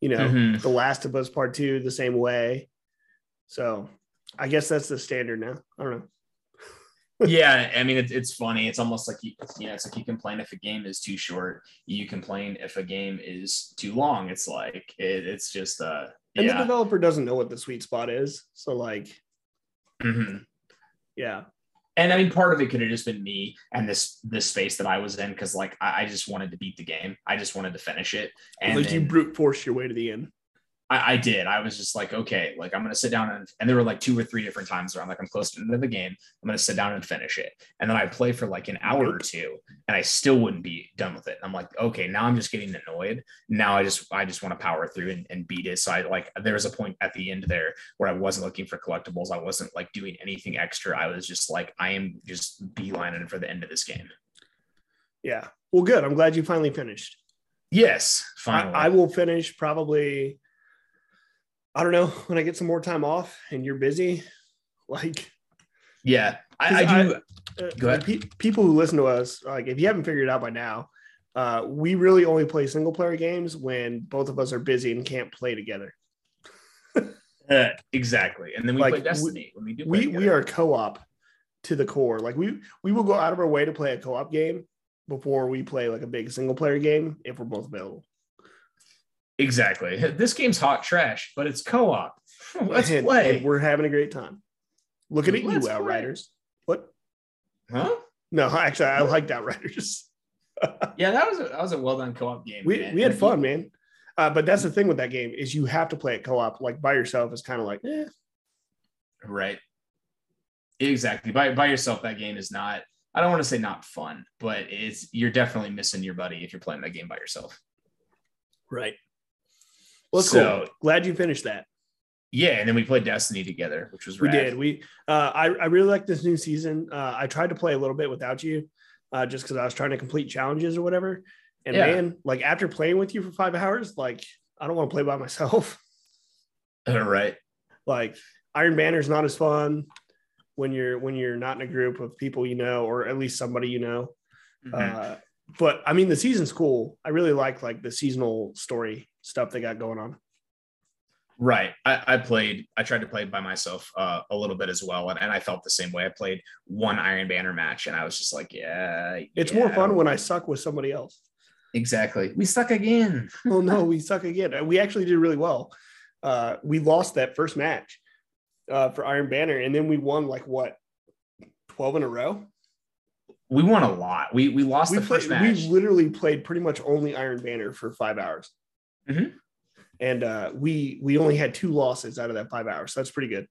[SPEAKER 1] You know mm-hmm. the last of us part two the same way so I guess that's the standard now. I don't
[SPEAKER 2] know. yeah, I mean it, it's funny. It's almost like you, you know, it's like you complain if a game is too short. You complain if a game is too long. It's like it, it's just uh.
[SPEAKER 1] And yeah. the developer doesn't know what the sweet spot is. So like,
[SPEAKER 2] mm-hmm.
[SPEAKER 1] yeah.
[SPEAKER 2] And I mean, part of it could have just been me and this this space that I was in because like I, I, just wanted to beat the game. I just wanted to finish it. And
[SPEAKER 1] like then, you brute force your way to the end.
[SPEAKER 2] I, I, did. I was just like, okay, like I'm gonna sit down and and there were like two or three different times where I'm like, I'm close to the end of the game. I'm gonna sit down and finish it. And then I play for like an hour or two, and I still wouldn't be done with it. I'm like, okay, now I'm just getting annoyed. Now I just I just want to power through and, and beat it. So I like there was a point at the end there where I wasn't looking for collectibles. I wasn't like doing anything extra. I was just like, I am just beelining for the end of this game.
[SPEAKER 1] Yeah. Well, good. I'm glad you finally finished.
[SPEAKER 2] Yes, finally.
[SPEAKER 1] I, I will finish probably I don't know when I get some more time off and you're busy, like
[SPEAKER 2] yeah, I, I do.
[SPEAKER 1] I, uh, Go ahead. Pe- people who listen to us, like if you haven't figured it out by now, uh, we really only play single player games when both of us are busy and can't play together.
[SPEAKER 2] uh, exactly, and then we like, play Destiny
[SPEAKER 1] we, when we do. we we are co-op to the core. Like we we will go out of our way to play a co-op game before we play like a big single player game if we're both available.
[SPEAKER 2] Exactly. This game's hot trash, but it's co-op. Let's and, play.
[SPEAKER 1] And we're having a great time. Looking at Let's you, Outriders. What?
[SPEAKER 2] Huh?
[SPEAKER 1] No, actually, I liked Outriders.
[SPEAKER 2] yeah, that was a, that was a well done co-op game.
[SPEAKER 1] We man. we had fun, man. Uh, but that's the thing with that game is you have to play it co-op. Like by yourself is kind of like, eh.
[SPEAKER 2] Right. Exactly. By by yourself, that game is not. I don't want to say not fun, but it's you're definitely missing your buddy if you're playing that game by yourself.
[SPEAKER 1] Right. Well, so, cool. Glad you finished that.
[SPEAKER 2] Yeah, and then we played Destiny together, which was
[SPEAKER 1] rad. we did. We uh, I I really like this new season. Uh, I tried to play a little bit without you, uh, just because I was trying to complete challenges or whatever. And yeah. man, like after playing with you for five hours, like I don't want to play by myself.
[SPEAKER 2] All right.
[SPEAKER 1] Like Iron Banner is not as fun when you're when you're not in a group of people you know, or at least somebody you know. Mm-hmm. But I mean, the season's cool. I really like like the seasonal story stuff they got going on.
[SPEAKER 2] Right. I, I played, I tried to play by myself uh, a little bit as well. And, and I felt the same way. I played one Iron Banner match and I was just like, yeah.
[SPEAKER 1] It's
[SPEAKER 2] yeah.
[SPEAKER 1] more fun when I suck with somebody else.
[SPEAKER 2] Exactly. We suck again.
[SPEAKER 1] oh no, we suck again. We actually did really well. Uh, we lost that first match uh, for Iron Banner, and then we won like what, twelve in a row.
[SPEAKER 2] We won a lot. We we lost
[SPEAKER 1] We
[SPEAKER 2] the
[SPEAKER 1] played.
[SPEAKER 2] first match.
[SPEAKER 1] We literally played pretty much only Iron Banner for five hours,
[SPEAKER 2] Mhm.
[SPEAKER 1] and uh, we we only had two losses out of that five hours. So that's pretty good.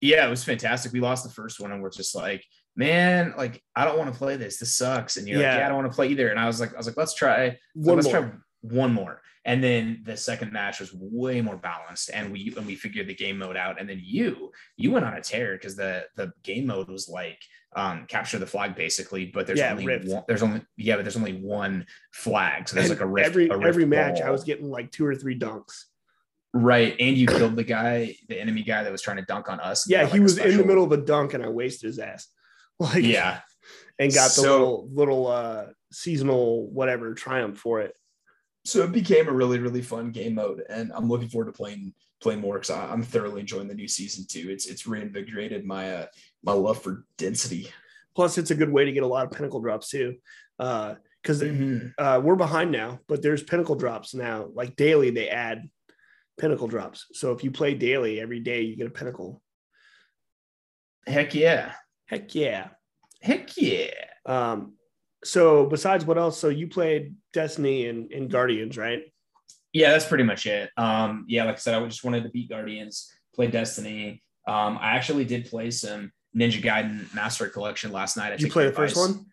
[SPEAKER 2] yeah, it was fantastic. We lost the first one and we're just like, man, like I don't want to play this. This sucks. And you're
[SPEAKER 1] Yeah.
[SPEAKER 2] like, yeah, I don't want to play either. And I was like, I was like, let's try.
[SPEAKER 1] One
[SPEAKER 2] let's
[SPEAKER 1] more.
[SPEAKER 2] try one more. And then the second match was way more balanced, and we and we figured the game mode out. And then you you went on a tear because the the game mode was like um capture the flag basically, but there's
[SPEAKER 1] Yeah,
[SPEAKER 2] only
[SPEAKER 1] rift.
[SPEAKER 2] one. There's only yeah, but there's only one flag, so there's
[SPEAKER 1] And
[SPEAKER 2] like a rift.
[SPEAKER 1] every
[SPEAKER 2] a rift
[SPEAKER 1] every match, I was getting like two or three dunks.
[SPEAKER 2] right, and you killed the guy, the enemy guy that was trying to dunk on us.
[SPEAKER 1] Yeah,
[SPEAKER 2] Got,
[SPEAKER 1] he
[SPEAKER 2] like, a
[SPEAKER 1] was in the middle of a dunk, and I wasted his ass. Like
[SPEAKER 2] Yeah,
[SPEAKER 1] and got the
[SPEAKER 2] So-
[SPEAKER 1] little little uh seasonal whatever triumph for it.
[SPEAKER 2] So it became a really really fun game mode and i'm looking forward to playing playing more because i'm thoroughly enjoying the new season too it's it's reinvigorated my uh my love for Destiny
[SPEAKER 1] Plus, it's a good way to get a lot of pinnacle drops too. Uh, because
[SPEAKER 2] Mm-hmm.
[SPEAKER 1] uh, we're behind now, but there's pinnacle drops now. Like daily, they add pinnacle drops. So if you play daily every day, you get a pinnacle.
[SPEAKER 2] heck yeah
[SPEAKER 1] Heck yeah.
[SPEAKER 2] heck yeah
[SPEAKER 1] Um, so besides what else? So you played Destiny and, and Guardians, right?
[SPEAKER 2] yeah that's pretty much it um yeah like i said i just wanted to beat guardians play destiny um i actually did play some ninja gaiden master collection last night I
[SPEAKER 1] you
[SPEAKER 2] took
[SPEAKER 1] play the first one?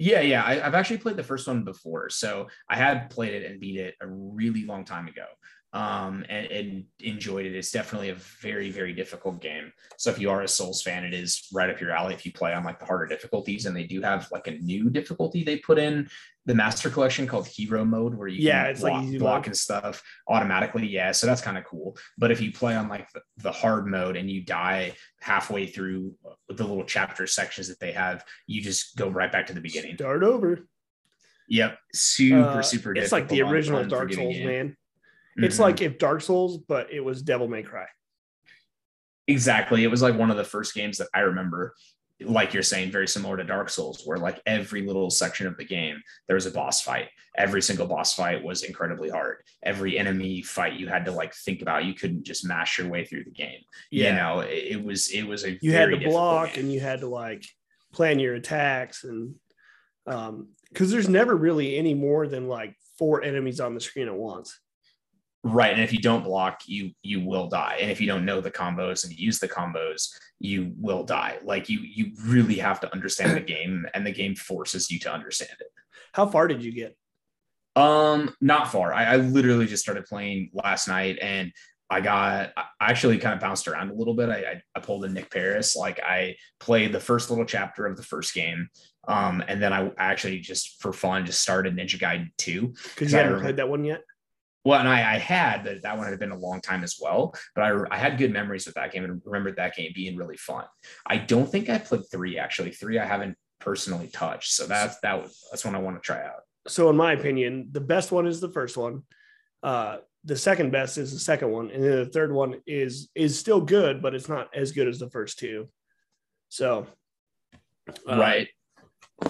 [SPEAKER 2] Yeah, yeah. I, I've actually played the first one before. So I had played it and beat it a really long time ago. Um, and, and enjoyed it. It's definitely a very, very difficult game. So if you are a Souls fan, it is right up your alley if you play on like the harder difficulties. And they do have like a new difficulty they put in the master collection called hero mode where you
[SPEAKER 1] Yeah,
[SPEAKER 2] can
[SPEAKER 1] it's like
[SPEAKER 2] block,
[SPEAKER 1] easy
[SPEAKER 2] block and stuff automatically. Yeah. So that's kind of cool. But if you play on like the, the hard mode and you die halfway through the little chapter sections that they have, you just go right back to the beginning.
[SPEAKER 1] Start over.
[SPEAKER 2] Yep, super
[SPEAKER 1] Uh,
[SPEAKER 2] super.
[SPEAKER 1] It's like the original Dark Souls,
[SPEAKER 2] game.
[SPEAKER 1] man. It's
[SPEAKER 2] Mhm.
[SPEAKER 1] like if Dark Souls, but it was Devil May Cry.
[SPEAKER 2] exactly. It was like one of the first games that I remember, like you're saying, very similar to Dark Souls, where like every little section of the game there was a boss fight. Every single boss fight was incredibly hard. Every enemy fight you had to like think about. You couldn't just mash your way through the game. Yeah. You know, it, it was it was a
[SPEAKER 1] you had to block
[SPEAKER 2] game.
[SPEAKER 1] and you had to like plan your attacks and um because there's never really any more than like four enemies on the screen at once
[SPEAKER 2] Right. And if you don't block, you you will die. And if you don't know the combos and use the combos, you will die. Like you you really have to understand the game and the game forces you to understand it.
[SPEAKER 1] how far did you get
[SPEAKER 2] Um, not far. I, I literally just started playing last night and I got I actually kind of bounced around a little bit. I, I, I pulled a Nick Paris. Like I played the first little chapter of the first game. Um, and then I actually just for fun just started Ninja Gaiden 2.
[SPEAKER 1] because you
[SPEAKER 2] I
[SPEAKER 1] haven't
[SPEAKER 2] remember-
[SPEAKER 1] played that one yet
[SPEAKER 2] Well, and I, I had that that one had been a long time as well, but I, I had good memories with that game and remembered that game being really fun. I don't think I played three actually. Three I haven't personally touched, so that's that was that's one I want to try out.
[SPEAKER 1] so in my opinion the best one is the first one uh the second best is the second one and then the third one is is still good but it's not as good as the first two so uh,
[SPEAKER 2] right.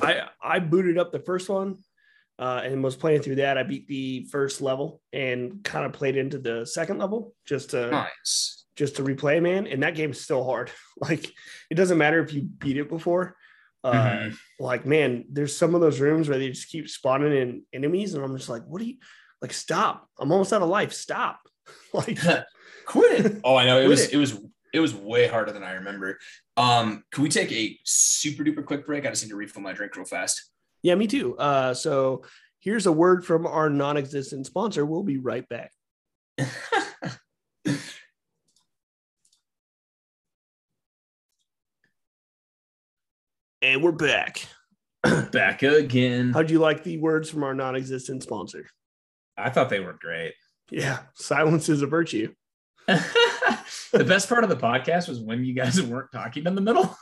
[SPEAKER 1] I I booted up the first one uh, and was playing through that. I beat the first level and kind of played into the second level just to
[SPEAKER 2] Nice.
[SPEAKER 1] just to replay, man. And that game's still hard. Like it doesn't matter if you beat it before. Uh,
[SPEAKER 2] Mhm.
[SPEAKER 1] Like man, there's some of those rooms where they just keep spawning in enemies, and I'm just like, what do you like? Stop! I'm almost out of life. Stop! like
[SPEAKER 2] Quit it. Oh, I know. It was
[SPEAKER 1] it.
[SPEAKER 2] it was it was way harder than I remember. Um, can we take a super duper quick break? I just need to refill my drink real fast.
[SPEAKER 1] Yeah, me too. Uh, so here's a word from our non-existent sponsor. We'll be right back. And we're back.
[SPEAKER 2] Back again.
[SPEAKER 1] How'd you like the words from our non-existent sponsor?
[SPEAKER 2] I thought they were great.
[SPEAKER 1] Yeah, silence is a virtue.
[SPEAKER 2] the best part of the podcast was when you guys weren't talking in the middle.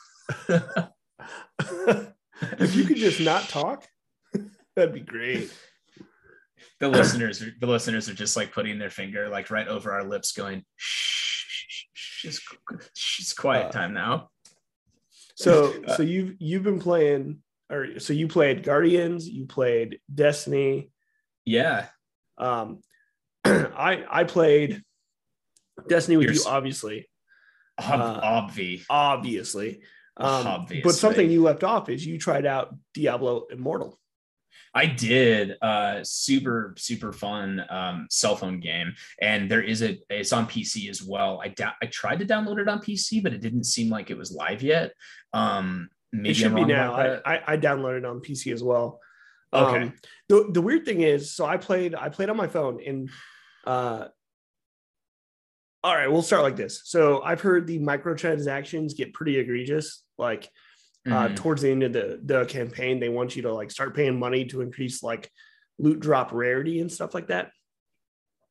[SPEAKER 1] if you could just not talk, that'd be great.
[SPEAKER 2] the listeners, the listeners are just like putting their finger like right over our lips, going, "Shh, shh, shh, shh, it's quiet
[SPEAKER 1] Uh,
[SPEAKER 2] time now."
[SPEAKER 1] So
[SPEAKER 2] Uh,
[SPEAKER 1] so you've you've been playing or so you played Guardians, you played Destiny.
[SPEAKER 2] Yeah,
[SPEAKER 1] Um I I played Destiny with
[SPEAKER 2] You're
[SPEAKER 1] you, obviously.
[SPEAKER 2] Ob-
[SPEAKER 1] Uh,
[SPEAKER 2] obvi.
[SPEAKER 1] Obviously. Um, but something you left off is you tried out Diablo Immortal.
[SPEAKER 2] I did. Uh, super, super fun um, cell phone game, and there is a. It's on PC as well. I da- I tried to download it on PC, but it didn't seem like it was live yet. Um, maybe
[SPEAKER 1] it should
[SPEAKER 2] I'm
[SPEAKER 1] be now. I. I I downloaded it on PC as well.
[SPEAKER 2] Okay.
[SPEAKER 1] Um, the the weird thing is, so I played I played on my phone and uh all right, we'll start like this. So I've heard the microtransactions get pretty egregious. Like uh
[SPEAKER 2] Mhm.
[SPEAKER 1] towards the end of the the campaign, they want you to like start paying money to increase like loot drop rarity and stuff like that.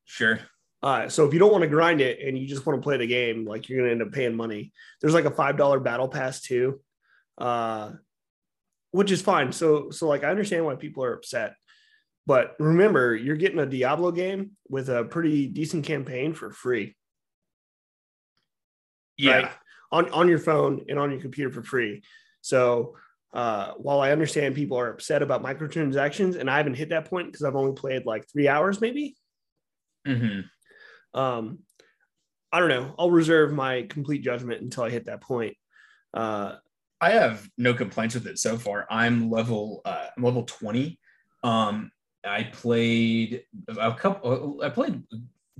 [SPEAKER 2] Sure.
[SPEAKER 1] Uh, so if you don't want to grind it and you just want to play the game, like you're gonna end up paying money. There's like a five dollar battle pass too, uh, which is fine. So so like I understand why people are upset, but remember you're getting a Diablo game with a pretty decent campaign for free,
[SPEAKER 2] Yeah.
[SPEAKER 1] right? On on your phone and on your computer for free. So uh, while I understand people are upset about microtransactions, and I haven't hit that point because I've only played like three hours maybe.
[SPEAKER 2] hmm
[SPEAKER 1] um i don't know i'll reserve my complete judgment until i hit that point uh
[SPEAKER 2] I have no complaints with it so far. I'm level uh, I'm level 20. Um, I played a couple. I played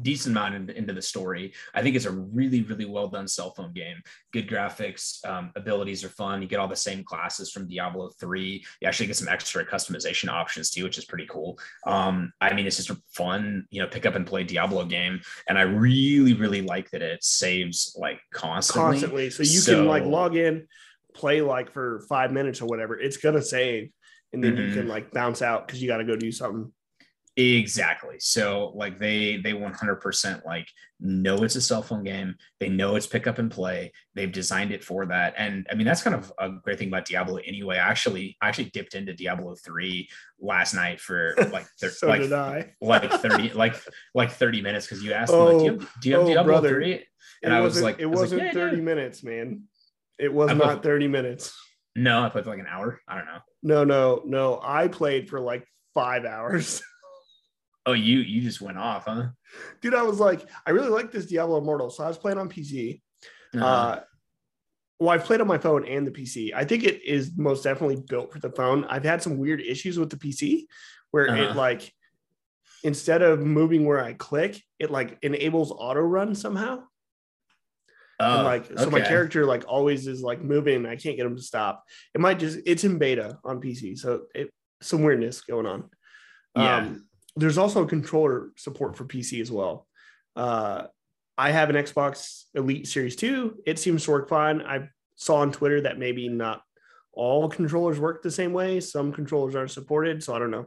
[SPEAKER 2] decent amount into, into the story. I think it's a really really well done cell phone game. Good graphics, um, abilities are fun. You get all the same classes from Diablo 3. You actually get some extra customization options too, which is pretty cool. Um, I mean, it's just a fun, you know, pick up and play Diablo game, and I really really like that it saves like constantly.
[SPEAKER 1] constantly so you can like log in play like for five minutes or whatever it's gonna save and then you
[SPEAKER 2] Mhm.
[SPEAKER 1] can like bounce out because you got to go do something
[SPEAKER 2] Exactly. So like they they 100% like know it's a cell phone game. They know it's pick up and play. They've designed it for that. And I mean that's kind of a great thing about Diablo anyway. I actually I actually dipped into Diablo 3 last night for like thir-
[SPEAKER 1] so
[SPEAKER 2] like
[SPEAKER 1] did i
[SPEAKER 2] like 30 like like 30 minutes because you asked me like, do you oh, have, do you have
[SPEAKER 1] oh,
[SPEAKER 2] Diablo
[SPEAKER 1] brother.
[SPEAKER 2] 3? And
[SPEAKER 1] it
[SPEAKER 2] I was
[SPEAKER 1] wasn't
[SPEAKER 2] like
[SPEAKER 1] it
[SPEAKER 2] I was like,
[SPEAKER 1] wasn't
[SPEAKER 2] yeah,
[SPEAKER 1] 30
[SPEAKER 2] yeah.
[SPEAKER 1] minutes man it was
[SPEAKER 2] I
[SPEAKER 1] not
[SPEAKER 2] put-
[SPEAKER 1] 30 minutes
[SPEAKER 2] No, I played for like an hour. I don't know.
[SPEAKER 1] no no no i played for like five hours
[SPEAKER 2] Oh, you you just went off, huh?
[SPEAKER 1] dude i was like i really like this diablo immortal so i was playing on pc
[SPEAKER 2] Uh-huh.
[SPEAKER 1] Uh, well, I've played on my phone and the PC. I think it is most definitely built for the phone. I've had some weird issues with the PC where it
[SPEAKER 2] Uh-huh.
[SPEAKER 1] like instead of moving where I click, it like enables auto run somehow.
[SPEAKER 2] oh,
[SPEAKER 1] and like so my character like always is like moving. I can't get him to stop. It might just it's in beta on PC, so it some weirdness going on.
[SPEAKER 2] Yeah.
[SPEAKER 1] Um, there's also controller support for PC as well. Uh, I have an Xbox Elite Series 2. It seems to work fine. I saw on Twitter that maybe not all controllers work the same way. Some controllers aren't supported, so I don't know.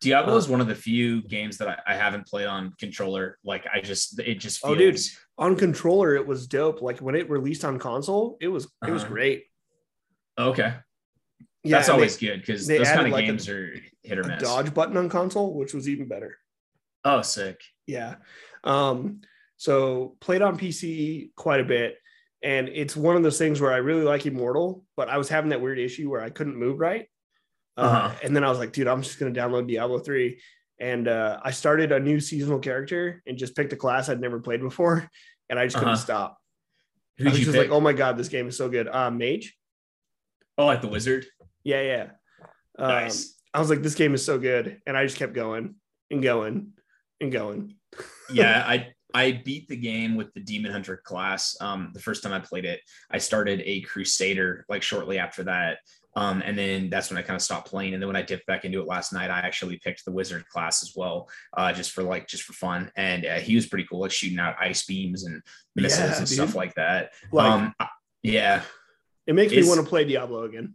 [SPEAKER 2] Diablo
[SPEAKER 1] Uh,
[SPEAKER 2] is one of the few games that I, I haven't played on controller. Like I just, it just feels.
[SPEAKER 1] Oh, dude. On controller, it was dope. Like when it released on console, it was it was
[SPEAKER 2] Uh-huh.
[SPEAKER 1] great.
[SPEAKER 2] Okay,
[SPEAKER 1] Yeah,
[SPEAKER 2] that's
[SPEAKER 1] and they-
[SPEAKER 2] always good because those kind of
[SPEAKER 1] like, a-
[SPEAKER 2] games are hit or miss.
[SPEAKER 1] dodge button on console, which was even better.
[SPEAKER 2] Oh, sick.
[SPEAKER 1] Yeah. Um, so played on PC quite a bit. And it's one of those things where I really like Immortal, but I was having that weird issue where I couldn't move right. Uh,
[SPEAKER 2] Uh-huh.
[SPEAKER 1] And then I was like, dude, I'm just going to download Diablo 3. And uh, I started a new seasonal character and just picked a class I'd never played before. And I just couldn't
[SPEAKER 2] Uh-huh.
[SPEAKER 1] stop. I
[SPEAKER 2] Who'd
[SPEAKER 1] was
[SPEAKER 2] you
[SPEAKER 1] just
[SPEAKER 2] pick?
[SPEAKER 1] like, oh my God, this game is so good. Uh, Mage.
[SPEAKER 2] oh, like the wizard.
[SPEAKER 1] Yeah, yeah. Um,
[SPEAKER 2] Nice.
[SPEAKER 1] I was like, this game is so good. And I just kept going and going and going.
[SPEAKER 2] yeah, I I beat the game with the demon hunter class. Um, the first time I played it, I started a crusader like shortly after that. Um, and then that's when I kind of stopped playing. And then when I dipped back into it last night, I actually picked the wizard class as well, uh, just for like just for fun. And uh, he was pretty cool, like shooting out ice beams and missiles
[SPEAKER 1] Yeah,
[SPEAKER 2] and
[SPEAKER 1] dude.
[SPEAKER 2] stuff like that.
[SPEAKER 1] Like,
[SPEAKER 2] um, yeah.
[SPEAKER 1] it makes me want to play Diablo again.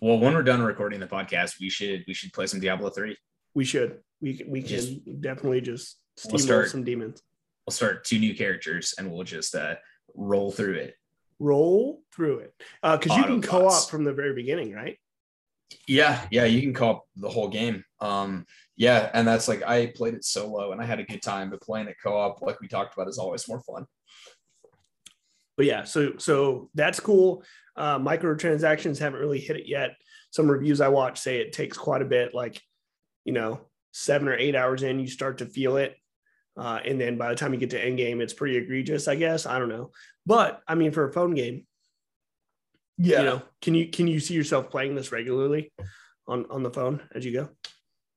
[SPEAKER 2] Well, when we're done recording the podcast, we should we should play some Diablo three.
[SPEAKER 1] We should. We can, we can
[SPEAKER 2] Just-
[SPEAKER 1] definitely just
[SPEAKER 2] We'll start-
[SPEAKER 1] some demons.
[SPEAKER 2] We'll start two new characters and we'll just uh, roll through it.
[SPEAKER 1] Roll through it. Because you can co-op from the very beginning, right?
[SPEAKER 2] Yeah, yeah, you can co-op the whole game. Um, Yeah, and that's like I played it solo and I had a good time, but playing it co-op, like we talked about, is always more fun.
[SPEAKER 1] But yeah, so so that's cool. Uh, microtransactions haven't really hit it yet. Some reviews I watch say it takes quite a bit, like you know, seven or eight hours in, you start to feel it. Uh, and then by the time you get to end game, it's pretty egregious, I guess. I don't know. But I mean, for a phone game,
[SPEAKER 2] Yeah.
[SPEAKER 1] you know, can you can you see yourself playing this regularly on on the phone as you go?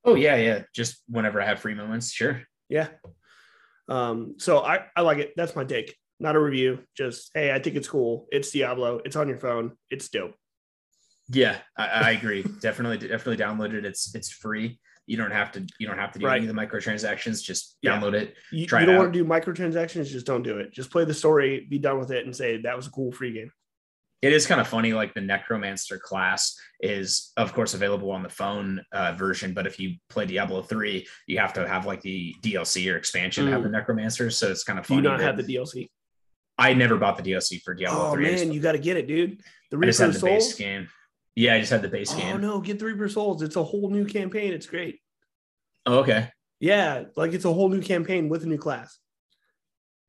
[SPEAKER 2] Oh yeah, yeah. Just whenever I have free moments, sure.
[SPEAKER 1] Yeah. Um, so I, I like it. That's my take. Not a review. Just hey, I think it's cool. It's Diablo. It's on your phone. It's dope.
[SPEAKER 2] Yeah, I, I agree. definitely, definitely download it. It's it's free. You don't have to. You don't have to do
[SPEAKER 1] Right.
[SPEAKER 2] any of the microtransactions. Just
[SPEAKER 1] Yeah.
[SPEAKER 2] download it.
[SPEAKER 1] You,
[SPEAKER 2] Try
[SPEAKER 1] you
[SPEAKER 2] it
[SPEAKER 1] don't
[SPEAKER 2] out.
[SPEAKER 1] want to do microtransactions, just don't do it. Just play the story, be done with it, and say that was a cool free game.
[SPEAKER 2] It is kind of funny. Like the Necromancer class is, of course, available on the phone uh, version. But if you play Diablo three, you have to have like the DLC or expansion to have the Necromancer. So it's kind of
[SPEAKER 1] Do you
[SPEAKER 2] funny.
[SPEAKER 1] not
[SPEAKER 2] that-
[SPEAKER 1] have the DLC?
[SPEAKER 2] I never bought the DLC for Diablo
[SPEAKER 1] Oh
[SPEAKER 2] three. I
[SPEAKER 1] man,
[SPEAKER 2] just-
[SPEAKER 1] you got to get it, dude. The
[SPEAKER 2] I just
[SPEAKER 1] Reaper
[SPEAKER 2] had the base
[SPEAKER 1] Souls.
[SPEAKER 2] game. Yeah, I just had the base
[SPEAKER 1] Oh
[SPEAKER 2] game.
[SPEAKER 1] Oh no, get the Reaper Souls. It's a whole new campaign. It's great.
[SPEAKER 2] Oh, okay.
[SPEAKER 1] Yeah, like it's a whole new campaign with a new class.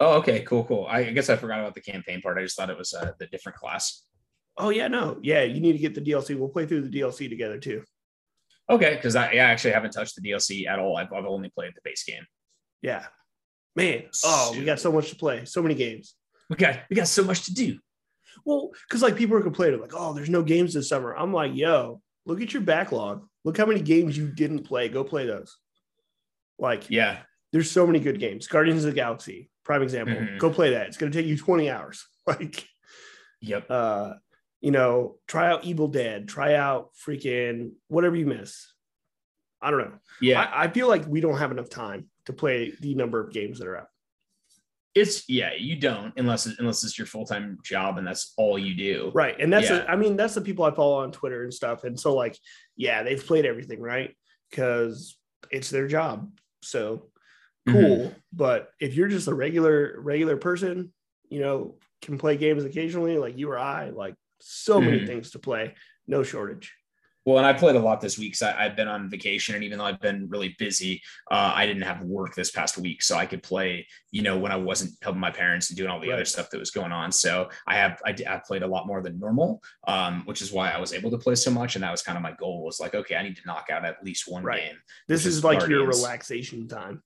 [SPEAKER 2] Oh, okay. Cool, cool. I guess I forgot about the campaign part. I just thought it was uh, the different class.
[SPEAKER 1] Oh yeah, no, yeah, you need to get the DLC. We'll play through the DLC together too.
[SPEAKER 2] Okay, because I, yeah, I actually haven't touched the DLC at all. I've, I've only played the base game.
[SPEAKER 1] Yeah, man. Oh, we got so much to play. So many games.
[SPEAKER 2] We got we got so much to do.
[SPEAKER 1] Well, because like people are complaining, like, oh, there's no games this summer. I'm like, yo, look at your backlog. Look how many games you didn't play. Go play those. Like,
[SPEAKER 2] Yeah,
[SPEAKER 1] there's so many good games. Guardians of the Galaxy, prime example.
[SPEAKER 2] Mhm.
[SPEAKER 1] Go play that. It's gonna take you 20 hours. Like,
[SPEAKER 2] yep.
[SPEAKER 1] uh, you know, try out Evil Dead, try out freaking whatever you miss. I don't know.
[SPEAKER 2] Yeah,
[SPEAKER 1] I, I feel like we don't have enough time to play the number of games that are out.
[SPEAKER 2] It's yeah. You don't unless unless it's your full time job and that's all you do.
[SPEAKER 1] Right. And that's,
[SPEAKER 2] Yeah.
[SPEAKER 1] the- I mean, that's the people I follow on Twitter and stuff. And so, like, yeah, they've played everything, right? Because it's their job. So
[SPEAKER 2] Mhm.
[SPEAKER 1] cool. But if you're just a regular, regular person, you know, can play games occasionally, like you or I, like so many
[SPEAKER 2] Mhm.
[SPEAKER 1] things to play, no shortage.
[SPEAKER 2] Well, and I played a lot this week. So I, I've been on vacation, and even though I've been really busy, uh, I didn't have work this past week, so I could play. You know, when I wasn't helping my parents and doing all the other stuff that was going on. So I have I played a lot more than normal, um, which is why I was able to play so much. And that was kind of my goal. Was like, okay, I need to knock out at least one
[SPEAKER 1] Right.
[SPEAKER 2] game.
[SPEAKER 1] This is
[SPEAKER 2] is
[SPEAKER 1] like your relaxation time.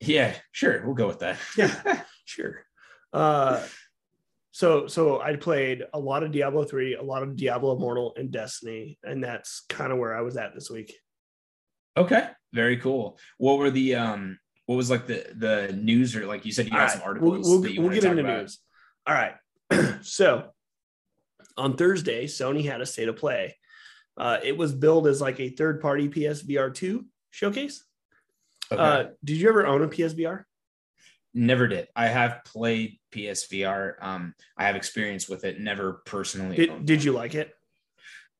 [SPEAKER 2] Yeah, sure, we'll go with that.
[SPEAKER 1] Yeah. Sure. Uh, so so I played a lot of Diablo 3, a lot of Diablo Immortal and Destiny, and that's kind of where I was at this week.
[SPEAKER 2] okay, very cool. What were the um? What was like the the news or like you said you had
[SPEAKER 1] right,
[SPEAKER 2] some
[SPEAKER 1] we'll,
[SPEAKER 2] articles
[SPEAKER 1] we'll,
[SPEAKER 2] that you
[SPEAKER 1] we'll get
[SPEAKER 2] to talk
[SPEAKER 1] into
[SPEAKER 2] about?
[SPEAKER 1] news. All right. so on Thursday, Sony had a state of play. Uh, it was billed as like a third party PSVR 2 showcase.
[SPEAKER 2] Okay.
[SPEAKER 1] Uh, did you ever own a PSVR?
[SPEAKER 2] Never did. I have played PSVR. Um, I have experience with it. Never personally.
[SPEAKER 1] Did, did you like it?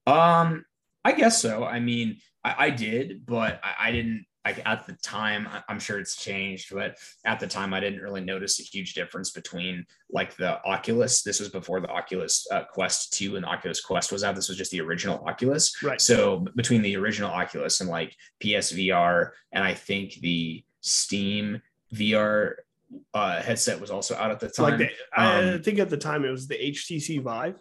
[SPEAKER 2] Um, I guess so. I mean, I, I did, but I, I didn't. Like at the time, I- I'm sure it's changed, but at the time, I didn't really notice a huge difference between like the Oculus. This was before the Oculus uh, Quest 2 and the Oculus Quest was out. This was just the original Oculus.
[SPEAKER 1] Right.
[SPEAKER 2] So between the original Oculus and like PSVR, and I think the Steam VR uh, headset was also out at the time.
[SPEAKER 1] Like the, I
[SPEAKER 2] um,
[SPEAKER 1] think at the time it was the HTC Vive.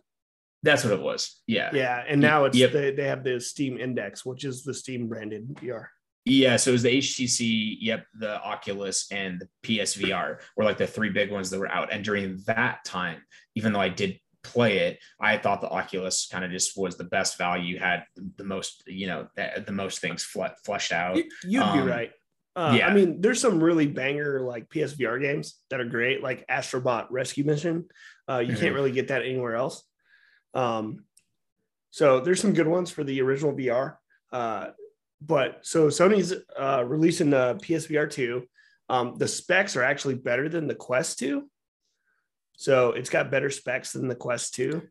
[SPEAKER 2] That's what it was. Yeah.
[SPEAKER 1] Yeah, and now it's
[SPEAKER 2] Yep.
[SPEAKER 1] the, they have the Steam Index, which is the Steam branded VR.
[SPEAKER 2] Yeah, so it was the HTC, yep, the Oculus, and the PSVR were like the three big ones that were out. And during that time, even though I did play it, I thought the Oculus kind of just was the best value, had the most, you know, the, the most things fleshed out.
[SPEAKER 1] You- You'd
[SPEAKER 2] Um,
[SPEAKER 1] be right. Uh,
[SPEAKER 2] yeah.
[SPEAKER 1] I mean, there's some really banger like PSVR games that are great, like Astrobot Rescue Mission. Uh, you
[SPEAKER 2] Mhm.
[SPEAKER 1] can't really get that anywhere else. Um, so there's some good ones for the original VR. Uh, but so Sony's uh, releasing the PSVR 2. Um, the specs are actually better than the Quest 2. So it's got better specs than the Quest 2.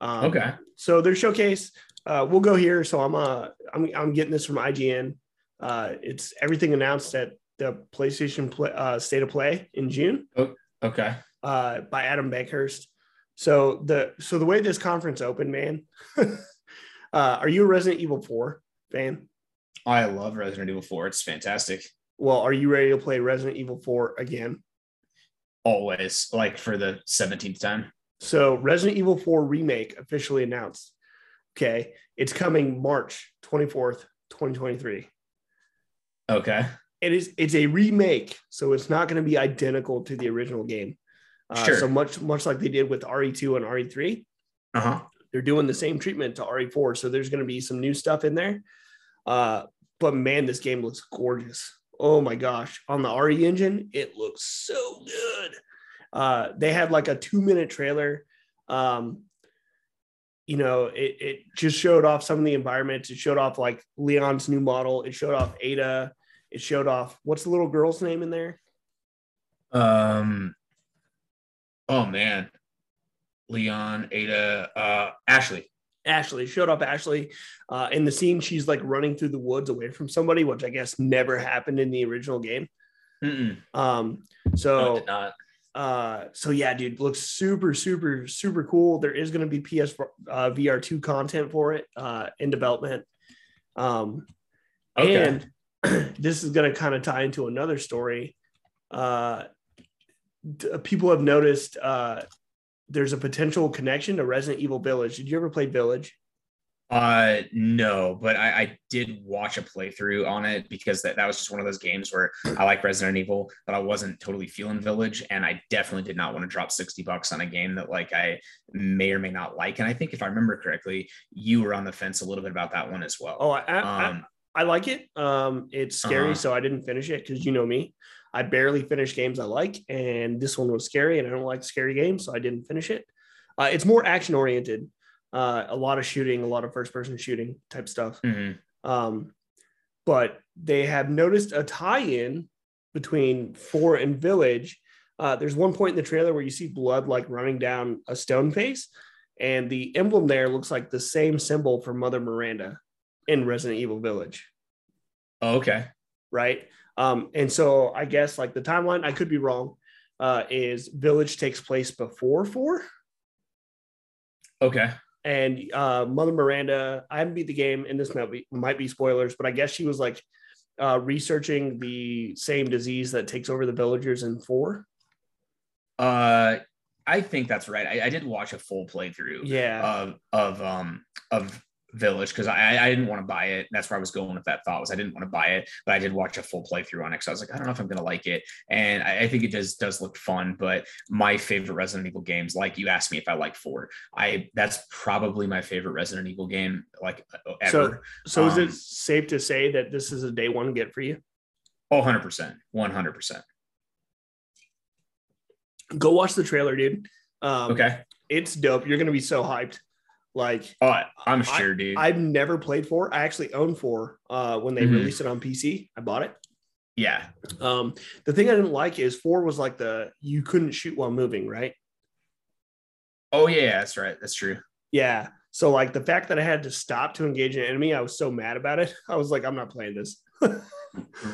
[SPEAKER 1] Um,
[SPEAKER 2] Okay.
[SPEAKER 1] So their showcase, uh, we'll go here. So I'm uh I'm I'm getting this from IGN. Uh, it's everything announced at the PlayStation play, uh, State of Play in June Oh,
[SPEAKER 2] Okay.
[SPEAKER 1] uh, by Adam Bankhurst. So the so the way this conference opened, man. uh, are you a Resident Evil Four fan?
[SPEAKER 2] I love Resident Evil 4. It's fantastic.
[SPEAKER 1] Well, are you ready to play Resident Evil 4 again?
[SPEAKER 2] Always, like for the 17th time.
[SPEAKER 1] So, Resident Evil 4 remake officially announced. Okay, it's coming March 24th, 2023.
[SPEAKER 2] Okay.
[SPEAKER 1] It is it's a remake, so it's not going to be identical to the original game. Uh,
[SPEAKER 2] Sure.
[SPEAKER 1] So much much like they did with RE2 and RE3,
[SPEAKER 2] Uh-huh.
[SPEAKER 1] they're doing the same treatment to RE4. So there's going to be some new stuff in there. Uh, but man, this game looks gorgeous. Oh my gosh. On the RE engine, it looks so good. Uh, they had like a two minute trailer. Um, you know, it, it just showed off some of the environments. It showed off like Leon's new model. It showed off Ada. It showed off what's the little girl's name in there?
[SPEAKER 2] Um oh man. Leon, Ada, uh Ashley.
[SPEAKER 1] Ashley showed up Ashley uh, in the scene. She's like running through the woods away from somebody, which I guess never happened in the original game.
[SPEAKER 2] Mm-mm.
[SPEAKER 1] Um,
[SPEAKER 2] No, it
[SPEAKER 1] so,
[SPEAKER 2] did not.
[SPEAKER 1] Uh, so yeah, dude, looks super, super, super cool. There is going to be PS uh, VR two content for it uh, in development. Um,
[SPEAKER 2] Okay.
[SPEAKER 1] and this is going to kind of tie into another story. Uh, d- people have noticed uh, there's a potential connection to Resident Evil Village. Did you ever play Village?
[SPEAKER 2] Uh no, but I, I did watch a playthrough on it because that, that was just one of those games where I like Resident Evil, but I wasn't totally feeling Village, and I definitely did not want to drop 60 bucks on a game that like I may or may not like. And I think if I remember correctly, you were on the fence a little bit about that one as well.
[SPEAKER 1] Oh, I, I,
[SPEAKER 2] um,
[SPEAKER 1] I like it. Um, it's scary,
[SPEAKER 2] Uh-huh.
[SPEAKER 1] so I didn't finish it because you know me. I barely finish games I like, and this one was scary, and I don't like scary games, so I didn't finish it. Uh, it's more action oriented, uh, a lot of shooting, a lot of first person shooting type stuff.
[SPEAKER 2] mhm.
[SPEAKER 1] Um, but they have noticed a tie in between Four and Village. Uh, there's one point in the trailer where you see blood like running down a stone face, and the emblem there looks like the same symbol for Mother Miranda in Resident Evil Village,
[SPEAKER 2] Oh, okay.
[SPEAKER 1] right? Um, and so I guess like the timeline, I could be wrong, uh, is Village takes place before Four,
[SPEAKER 2] Okay.
[SPEAKER 1] And uh, Mother Miranda. I haven't beat the game, and this might be might be spoilers, but I guess she was like uh, researching the same disease that takes over the villagers in Four.
[SPEAKER 2] Uh I think that's right. I, I did watch a full playthrough
[SPEAKER 1] Yeah,
[SPEAKER 2] of of um of Village because I I didn't want to buy it. That's where I was going with that thought was I didn't want to buy it, but I did watch a full playthrough on it. So I was like, I don't know if I'm gonna like it, and I, I think it does does look fun. But my favorite Resident Evil games, like you asked me if I like four, I that's probably my favorite Resident Evil game like uh, ever.
[SPEAKER 1] so is
[SPEAKER 2] um,
[SPEAKER 1] it safe to say that this is a day one get for you?
[SPEAKER 2] Oh, 100 percent, one hundred percent.
[SPEAKER 1] Go watch the trailer, dude. Um,
[SPEAKER 2] Okay.
[SPEAKER 1] it's dope. You're gonna be so hyped. Like
[SPEAKER 2] Oh, I'm sure, dude.
[SPEAKER 1] I've never played four. I actually own four uh, when they
[SPEAKER 2] Mhm.
[SPEAKER 1] released it on PC. I bought it.
[SPEAKER 2] yeah.
[SPEAKER 1] Um, the thing I didn't like is four was like the you couldn't shoot while moving, right?
[SPEAKER 2] Oh yeah, that's right. That's true.
[SPEAKER 1] Yeah. So like the fact that I had to stop to engage an enemy, I was so mad about it. I was like, I'm not playing this.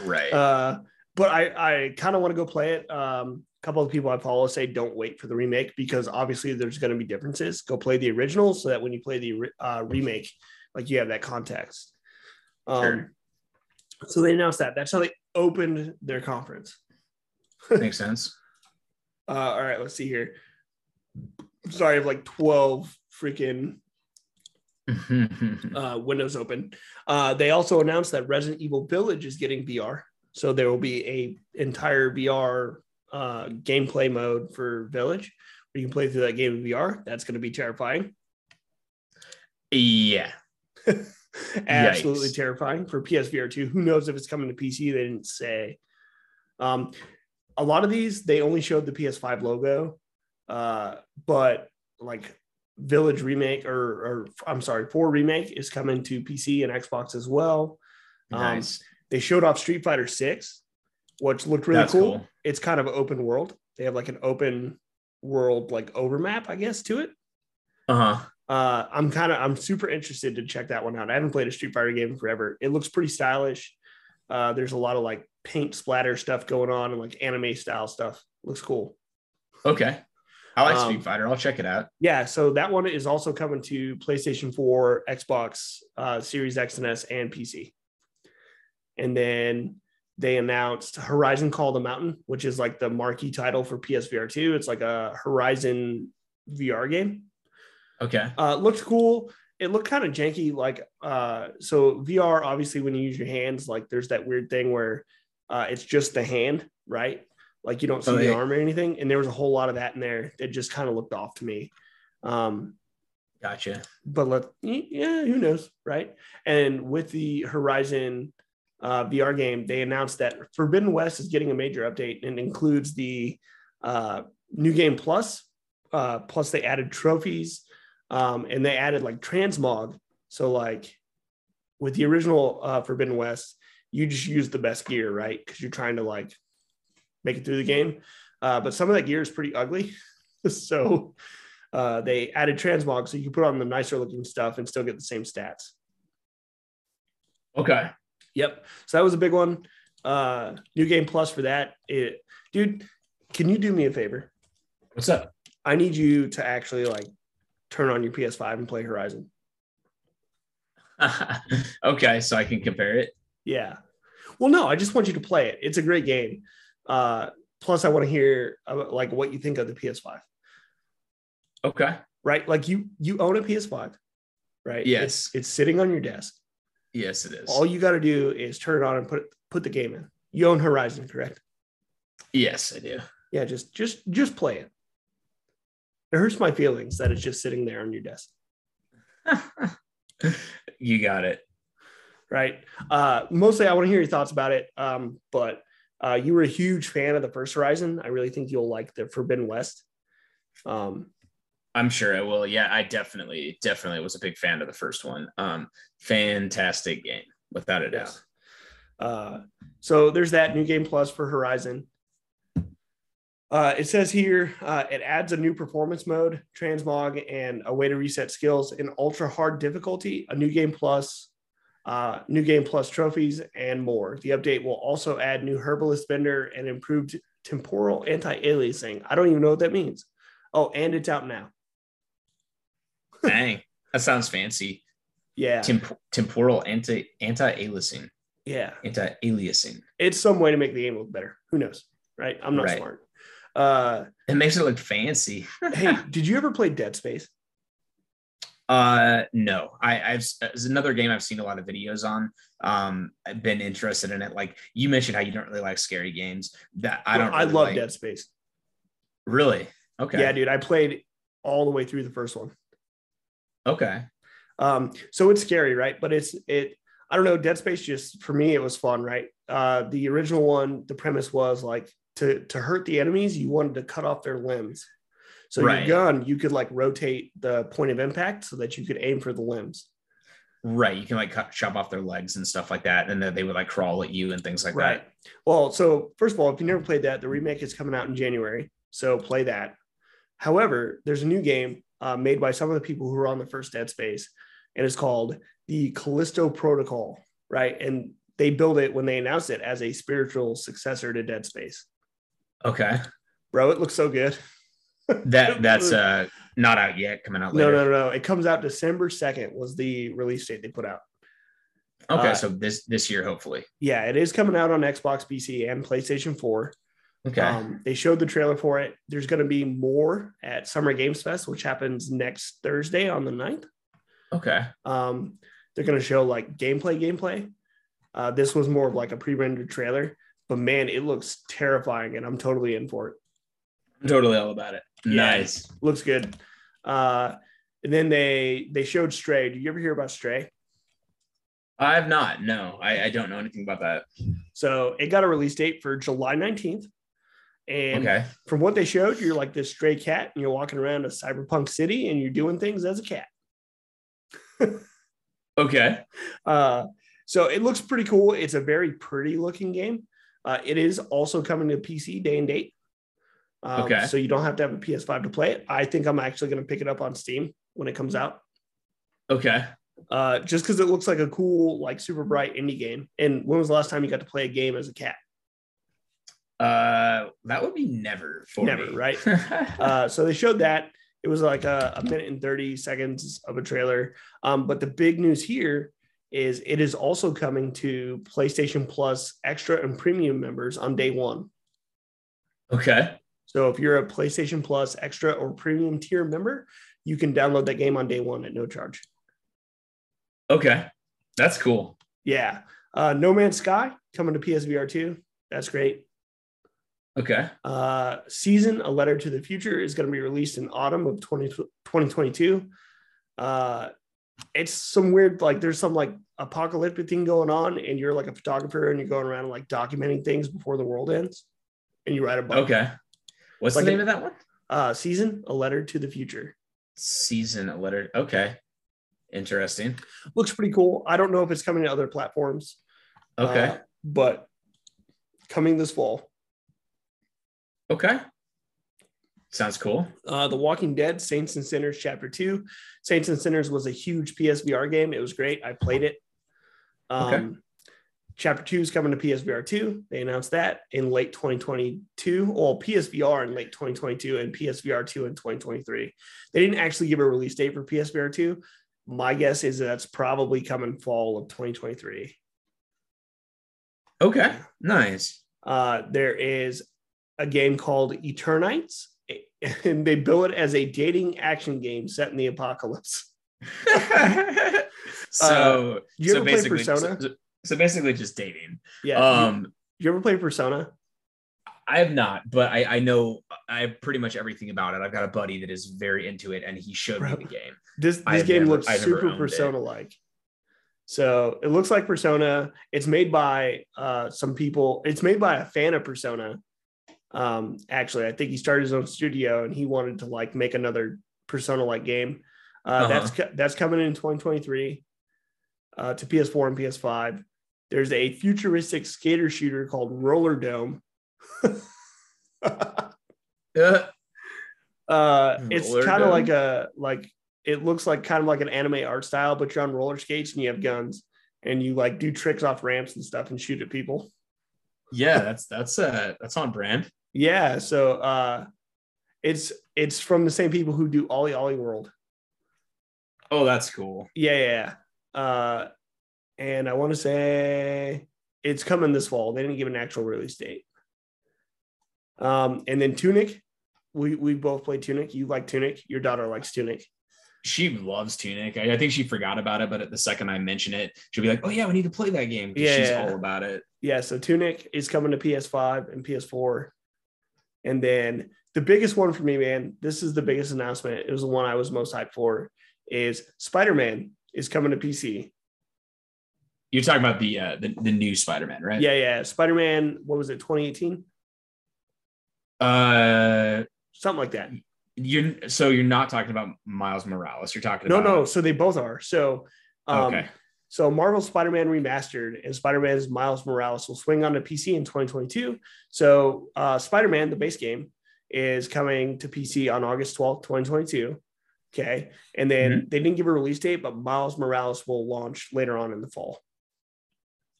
[SPEAKER 2] Right.
[SPEAKER 1] uh, but I I kind of want to go play it. Um, couple of people I follow say don't wait for the remake because obviously there's going to be differences. Go play the original so that when you play the uh, remake, like you have that context. Um,
[SPEAKER 2] Sure.
[SPEAKER 1] So they announced that. That's how they opened their conference.
[SPEAKER 2] Makes sense.
[SPEAKER 1] Uh, all right, let's see here. Sorry, I have like 12 freaking uh, windows open. Uh, they also announced that Resident Evil Village is getting VR. So there will be a entire VR uh, gameplay mode for Village where you can play through that game in VR. That's going to be terrifying.
[SPEAKER 2] yeah.
[SPEAKER 1] Absolutely
[SPEAKER 2] Yikes.
[SPEAKER 1] terrifying for PSVR 2. Who knows if it's coming to PC? They didn't say. Um, a lot of these, they only showed the PS5 logo, uh, but like Village remake or, or I'm sorry, 4 remake is coming to PC and Xbox as well. Um,
[SPEAKER 2] Nice.
[SPEAKER 1] They showed off Street Fighter 6, which looked really cool.
[SPEAKER 2] cool.
[SPEAKER 1] It's kind of an open world. They have like an open world like overmap, I guess, to it.
[SPEAKER 2] Uh huh.
[SPEAKER 1] Uh, I'm kind of I'm super interested to check that one out. I haven't played a Street Fighter game in forever. It looks pretty stylish. Uh, there's a lot of like paint splatter stuff going on and like anime style stuff. Looks cool.
[SPEAKER 2] Okay. I like
[SPEAKER 1] Um,
[SPEAKER 2] Street Fighter. I'll check it out.
[SPEAKER 1] Yeah, so that one is also coming to PlayStation 4, Xbox, uh, Series X and S, and PC. and then they announced Horizon Call the Mountain, which is like the marquee title for PSVR 2. It's like a Horizon VR game.
[SPEAKER 2] Okay.
[SPEAKER 1] Uh, looked cool. It looked kind of janky. Like, uh, so VR, obviously, when you use your hands, like there's that weird thing where uh, it's just the hand, right? Like you don't see
[SPEAKER 2] Oh,
[SPEAKER 1] the arm or anything. And there was a whole lot of that in there that just kind of looked off to me. Um,
[SPEAKER 2] Gotcha.
[SPEAKER 1] but let yeah, who knows, right? And with the Horizon uh, VR game, they announced that Forbidden West is getting a major update and includes the uh, new game plus. Uh, plus, they added trophies, um, and they added like transmog. So, like with the original uh, Forbidden West, you just use the best gear, right? Because you're trying to like make it through the game. Uh, but some of that gear is pretty ugly, so uh, they added transmog so you can put on the nicer looking stuff and still get the same stats.
[SPEAKER 2] Okay.
[SPEAKER 1] Yep. So that was a big one. Uh, new game plus for that. It, dude, can you do me a favor?
[SPEAKER 2] What's up?
[SPEAKER 1] I need you to actually like turn on your PS5 and play Horizon.
[SPEAKER 2] okay, so I can compare it.
[SPEAKER 1] Yeah. Well, no, I just want you to play it. It's a great game. Uh, plus, I want to hear uh, like what you think of the PS5.
[SPEAKER 2] Okay.
[SPEAKER 1] Right? Like you you own a PS5, right?
[SPEAKER 2] Yes.
[SPEAKER 1] It's, it's sitting on your desk.
[SPEAKER 2] Yes, it is.
[SPEAKER 1] All you got to do is turn it on and put put the game in. You own Horizon, correct?
[SPEAKER 2] yes, I do.
[SPEAKER 1] Yeah, just just just play it. It hurts my feelings that it's just sitting there on your desk,
[SPEAKER 2] you got it.
[SPEAKER 1] right? Uh, mostly, I want to hear your thoughts about it. Um, but uh, you were a huge fan of the first Horizon. I really think you'll like the Forbidden West. Um,
[SPEAKER 2] I'm sure I will. Yeah, I definitely, definitely was a big fan of the first one. Um, fantastic game, without a doubt.
[SPEAKER 1] Uh, so there's that new game plus for Horizon. Uh, it says here uh, it adds a new performance mode, transmog, and a way to reset skills in ultra hard difficulty, a new game plus, uh, new game plus trophies, and more. The update will also add new herbalist vendor and improved temporal anti-aliasing. I don't even know what that means. Oh, and it's out now.
[SPEAKER 2] Dang, that sounds fancy.
[SPEAKER 1] Yeah,
[SPEAKER 2] Temp- temporal anti anti aliasing,
[SPEAKER 1] yeah.
[SPEAKER 2] anti aliasing.
[SPEAKER 1] It's some way to make the game look better. Who knows, right? I'm not
[SPEAKER 2] Right.
[SPEAKER 1] smart. Uh,
[SPEAKER 2] It makes it look fancy.
[SPEAKER 1] hey, did you ever play Dead Space?
[SPEAKER 2] Uh, no, I, I've it's another game I've seen a lot of videos on. Um, I've been interested in it. Like you mentioned, how you don't really like scary games. That I don't.
[SPEAKER 1] I
[SPEAKER 2] really
[SPEAKER 1] love
[SPEAKER 2] like.
[SPEAKER 1] Dead Space.
[SPEAKER 2] Really? Okay.
[SPEAKER 1] Yeah, dude, I played all the way through the first one.
[SPEAKER 2] Okay.
[SPEAKER 1] Um, so it's scary, right? But it's it. I don't know. Dead Space just for me, it was fun, right? Uh, the original one, the premise was like to to hurt the enemies, you wanted to cut off their limbs. So
[SPEAKER 2] Right.
[SPEAKER 1] your gun, you could like rotate the point of impact so that you could aim for the limbs.
[SPEAKER 2] Right. You can like cut, chop off their legs and stuff like that, and then they would like crawl at you and things like
[SPEAKER 1] right. Well, so first of all, if you never played that, the remake is coming out in January. So play that. However, there's a new game uh, made by some of the people who were on the first Dead Space, and it's called the Callisto Protocol, right? And they build it when they announced it as a spiritual successor to Dead Space.
[SPEAKER 2] Okay.
[SPEAKER 1] Bro, it looks so good.
[SPEAKER 2] That that's uh not out yet. Coming out later.
[SPEAKER 1] no, no, no. It comes out December 2nd was the release date they put out.
[SPEAKER 2] Okay,
[SPEAKER 1] Uh,
[SPEAKER 2] so this this year hopefully.
[SPEAKER 1] Yeah, it is coming out on Xbox, PC, and PlayStation 4.
[SPEAKER 2] Okay.
[SPEAKER 1] Um, they showed the trailer for it. There's going to be more at Summer Games Fest, which happens next Thursday on the 9th.
[SPEAKER 2] okay.
[SPEAKER 1] Um, they're going to show like gameplay, gameplay. Uh, this was more of like a pre-rendered trailer, but man, it looks terrifying, and I'm totally in for it.
[SPEAKER 2] I'm totally all about it.
[SPEAKER 1] Yeah.
[SPEAKER 2] Nice.
[SPEAKER 1] Looks good. Uh, and then they they showed Stray. Did you ever hear about Stray?
[SPEAKER 2] I have not. No, I, I don't know anything about that.
[SPEAKER 1] So it got a release date for July 19th. And
[SPEAKER 2] Okay.
[SPEAKER 1] from what they showed, you're like this stray cat and you're walking around a cyberpunk city and you're doing things as a cat.
[SPEAKER 2] Okay.
[SPEAKER 1] Uh, so it looks pretty cool. It's a very pretty looking game. Uh, it is also coming to PC day and date. Um,
[SPEAKER 2] Okay.
[SPEAKER 1] So you don't have to have a PS5 to play it. I think I'm actually going to pick it up on Steam when it comes out.
[SPEAKER 2] Okay.
[SPEAKER 1] Uh, just because it looks like a cool, like super bright indie game. And when was the last time you got to play a game as a cat?
[SPEAKER 2] Uh, that would be never for
[SPEAKER 1] Never,
[SPEAKER 2] me.
[SPEAKER 1] right? Uh, so they showed that it was like a, a minute and 30 seconds of a trailer. Um, but the big news here is it is also coming to PlayStation Plus Extra and Premium members on day one.
[SPEAKER 2] Okay.
[SPEAKER 1] So if you're a PlayStation Plus Extra or Premium tier member, you can download that game on day one at no charge.
[SPEAKER 2] Okay. That's cool.
[SPEAKER 1] Yeah. Uh, no Man's Sky coming to PSVR 2. That's great.
[SPEAKER 2] Okay.
[SPEAKER 1] Uh, Season, A Letter to the Future, is going to be released in autumn of 20, 2022. Uh, it's some weird, like, there's some like apocalyptic thing going on, and you're like a photographer and you're going around and like documenting things before the world ends, and you write a book.
[SPEAKER 2] Okay. What's
[SPEAKER 1] Like
[SPEAKER 2] the
[SPEAKER 1] a-
[SPEAKER 2] name of that one?
[SPEAKER 1] Uh, Season, A Letter to the Future.
[SPEAKER 2] Season a letter. Okay. Interesting.
[SPEAKER 1] Looks pretty cool. I don't know if it's coming to other platforms.
[SPEAKER 2] Okay.
[SPEAKER 1] uh, but coming this fall.
[SPEAKER 2] Okay. Sounds cool.
[SPEAKER 1] Uh, the Walking Dead Saints and Sinners Chapter 2. Saints and Sinners was a huge PSVR game. It was great. I played it. Um,
[SPEAKER 2] Okay.
[SPEAKER 1] Chapter 2 is coming to PSVR 2. They announced that in late 2022. Well, PSVR in late 2022 and PSVR 2 in 2023. They didn't actually give a release date for PSVR 2. My guess is that's probably coming fall of 2023.
[SPEAKER 2] Okay. Nice.
[SPEAKER 1] Uh, there is a game called Eternights, and they bill it as a dating action game set in the apocalypse.
[SPEAKER 2] so,
[SPEAKER 1] you
[SPEAKER 2] so
[SPEAKER 1] ever play
[SPEAKER 2] basically,
[SPEAKER 1] Persona?
[SPEAKER 2] So, so basically, just dating.
[SPEAKER 1] Yeah.
[SPEAKER 2] Um,
[SPEAKER 1] you, you ever play Persona?
[SPEAKER 2] I have not, but I, I know I have pretty much everything about it. I've got a buddy that is very into it, and he showed me the game.
[SPEAKER 1] This this game
[SPEAKER 2] never-
[SPEAKER 1] looks
[SPEAKER 2] I've
[SPEAKER 1] super. Persona like. So it looks like Persona. It's made by uh, some people. It's made by a fan of Persona. Um, actually, I think he started his own studio and he wanted to like make another Persona like game. Uh,
[SPEAKER 2] Uh-huh.
[SPEAKER 1] That's that's coming in 2023 uh, to PS4 and PS5. There's a futuristic skater shooter called Rollerdrome.
[SPEAKER 2] Uh,
[SPEAKER 1] uh it's kind of like a like it looks like kind of like an anime art style but you're on roller skates and you have guns and you like do tricks off ramps and stuff and shoot at people
[SPEAKER 2] yeah, that's that's uh that's on brand.
[SPEAKER 1] Yeah so uh it's it's from the same people who do OlliOlli World
[SPEAKER 2] Oh, that's cool.
[SPEAKER 1] yeah yeah yeah. uh and i want to say it's coming this fall they didn't give an actual release date um and then tunic we we both played tunic you like tunic your daughter likes tunic
[SPEAKER 2] She loves Tunic. I, I think she forgot about it, but at the second I mention it, she'll be like, "Oh yeah, we need to play that game."
[SPEAKER 1] Yeah,
[SPEAKER 2] she's
[SPEAKER 1] yeah.
[SPEAKER 2] all about it.
[SPEAKER 1] yeah, so Tunic is coming to PS5 and PS4. And then the biggest one for me, man, this is the biggest announcement. It was the one I was most hyped for is Spider-Man is coming to PC.
[SPEAKER 2] You're talking about the uh, the, the new Spider-Man, right?
[SPEAKER 1] Yeah, yeah. Spider-Man, what was it, 2018?
[SPEAKER 2] Uh,
[SPEAKER 1] Something like that.
[SPEAKER 2] you're so you're not talking about Miles Morales. You're talking
[SPEAKER 1] No,
[SPEAKER 2] about
[SPEAKER 1] no. So they both are. So um,
[SPEAKER 2] okay.
[SPEAKER 1] So Marvel Spider-Man remastered and Spider-Man's Miles Morales will swing onto PC in 2022. So uh, Spider-Man, the base game, is coming to PC on August 12th, 2022. Okay. And then they didn't give a release date, but Miles Morales will launch later on in the fall.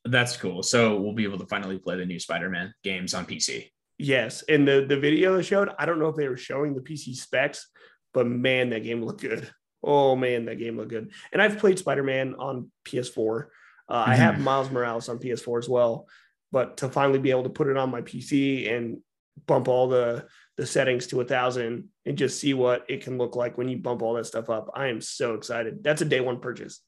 [SPEAKER 2] That's cool. So we'll be able to finally play the new Spider-Man games on PC.
[SPEAKER 1] Yes. And the, the video they showed, I don't know if they were showing the PC specs, but man, that game looked good. Oh man, that game looked good. And I've played Spider-Man on PS4. Uh, I have Miles Morales on PS4 as well. But to finally be able to put it on my PC and bump all the the settings to a thousand and just see what it can look like when you bump all that stuff up, I am so excited. That's a day one purchase.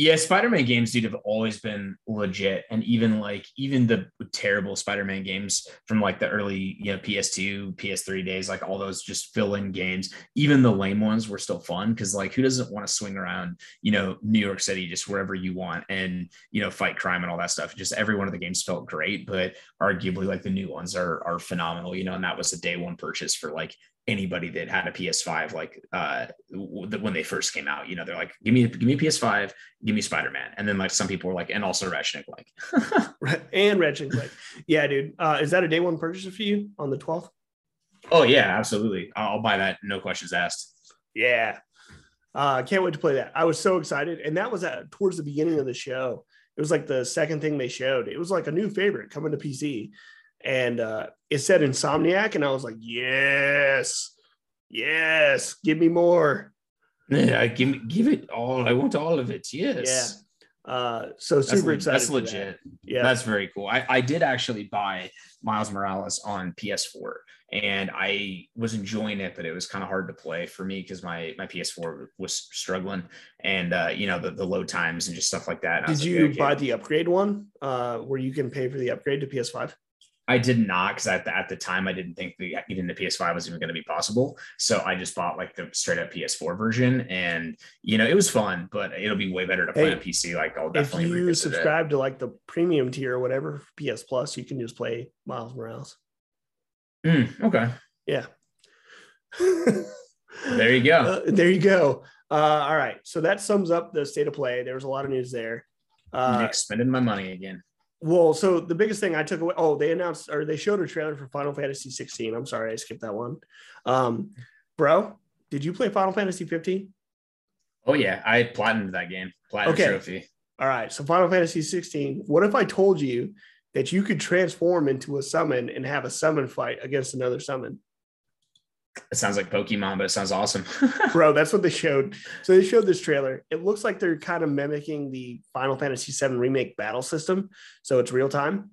[SPEAKER 2] Yeah, Spider-Man games, dude, have always been legit, and even like even the terrible Spider-Man games from like the early, you know, PS2, PS3 days, like all those just fill-in games, even the lame ones were still fun because like who doesn't want to swing around, you know, New York City just wherever you want and you know fight crime and all that stuff. Just every one of the games felt great, but arguably like the new ones are are phenomenal, you know, and that was a day one purchase for like anybody that had a PS5 like uh when they first came out. You know, they're like, give me give me a PS5 give me Spider-Man. And then like some people were like, and also Ratchet and Clank.
[SPEAKER 1] And Ratchet and Clank. Yeah, dude. Uh, is that a day one purchase for you on the 12th?
[SPEAKER 2] oh yeah, absolutely. I'll I'll buy that. No questions asked.
[SPEAKER 1] Yeah. Uh, can't wait to play that. I was so excited. And that was at towards the beginning of the show. It was like the second thing they showed. It was like a new favorite coming to PC. And uh, it said Insomniac. And I was like, yes, yes, give me more.
[SPEAKER 2] Yeah, give me give it all. I want all of it. Yes.
[SPEAKER 1] Uh, so super
[SPEAKER 2] le-
[SPEAKER 1] excited.
[SPEAKER 2] that's
[SPEAKER 1] for that.
[SPEAKER 2] legit.
[SPEAKER 1] Yeah.
[SPEAKER 2] That's very cool. I, I did actually buy Miles Morales on PS4 and I was enjoying it, but it was kind of hard to play for me because my my PS4 was struggling and uh, you know the, the load times and just stuff like that. And I was
[SPEAKER 1] Did
[SPEAKER 2] like,
[SPEAKER 1] you
[SPEAKER 2] okay.
[SPEAKER 1] buy the upgrade one uh, where you can pay for the upgrade to PS5?
[SPEAKER 2] I did not because at the, at the time I didn't think the getting the PS5 was even going to be possible. So I just bought like the straight up PS4 version, and you know it was fun, but it'll be way better to play
[SPEAKER 1] Hey,
[SPEAKER 2] on PC. Like I'll definitely If
[SPEAKER 1] you
[SPEAKER 2] revisit it.
[SPEAKER 1] subscribe to like the premium tier or whatever PS Plus, you can just play Miles Morales.
[SPEAKER 2] Mm, okay,
[SPEAKER 1] Yeah.
[SPEAKER 2] there you go.
[SPEAKER 1] Uh, there you go. Uh, all right. So that sums up the state of play. There was a lot of news there. Uh,
[SPEAKER 2] Nick spending my money again.
[SPEAKER 1] Well, so the biggest thing I took away, oh, they announced or they showed a trailer for Final Fantasy 16. I'm sorry, I skipped that one. Um, bro, did you play Final Fantasy 15?
[SPEAKER 2] Oh yeah, I platinumed that game. Platinum
[SPEAKER 1] Okay.
[SPEAKER 2] trophy.
[SPEAKER 1] All right. So Final Fantasy 16. What if I told you that you could transform into a summon and have a summon fight against another summon?
[SPEAKER 2] It sounds like Pokemon, but it sounds awesome.
[SPEAKER 1] Bro, that's what they showed. So they showed this trailer. It looks like they're kind of mimicking the Final Fantasy VII remake battle system. So it's real time.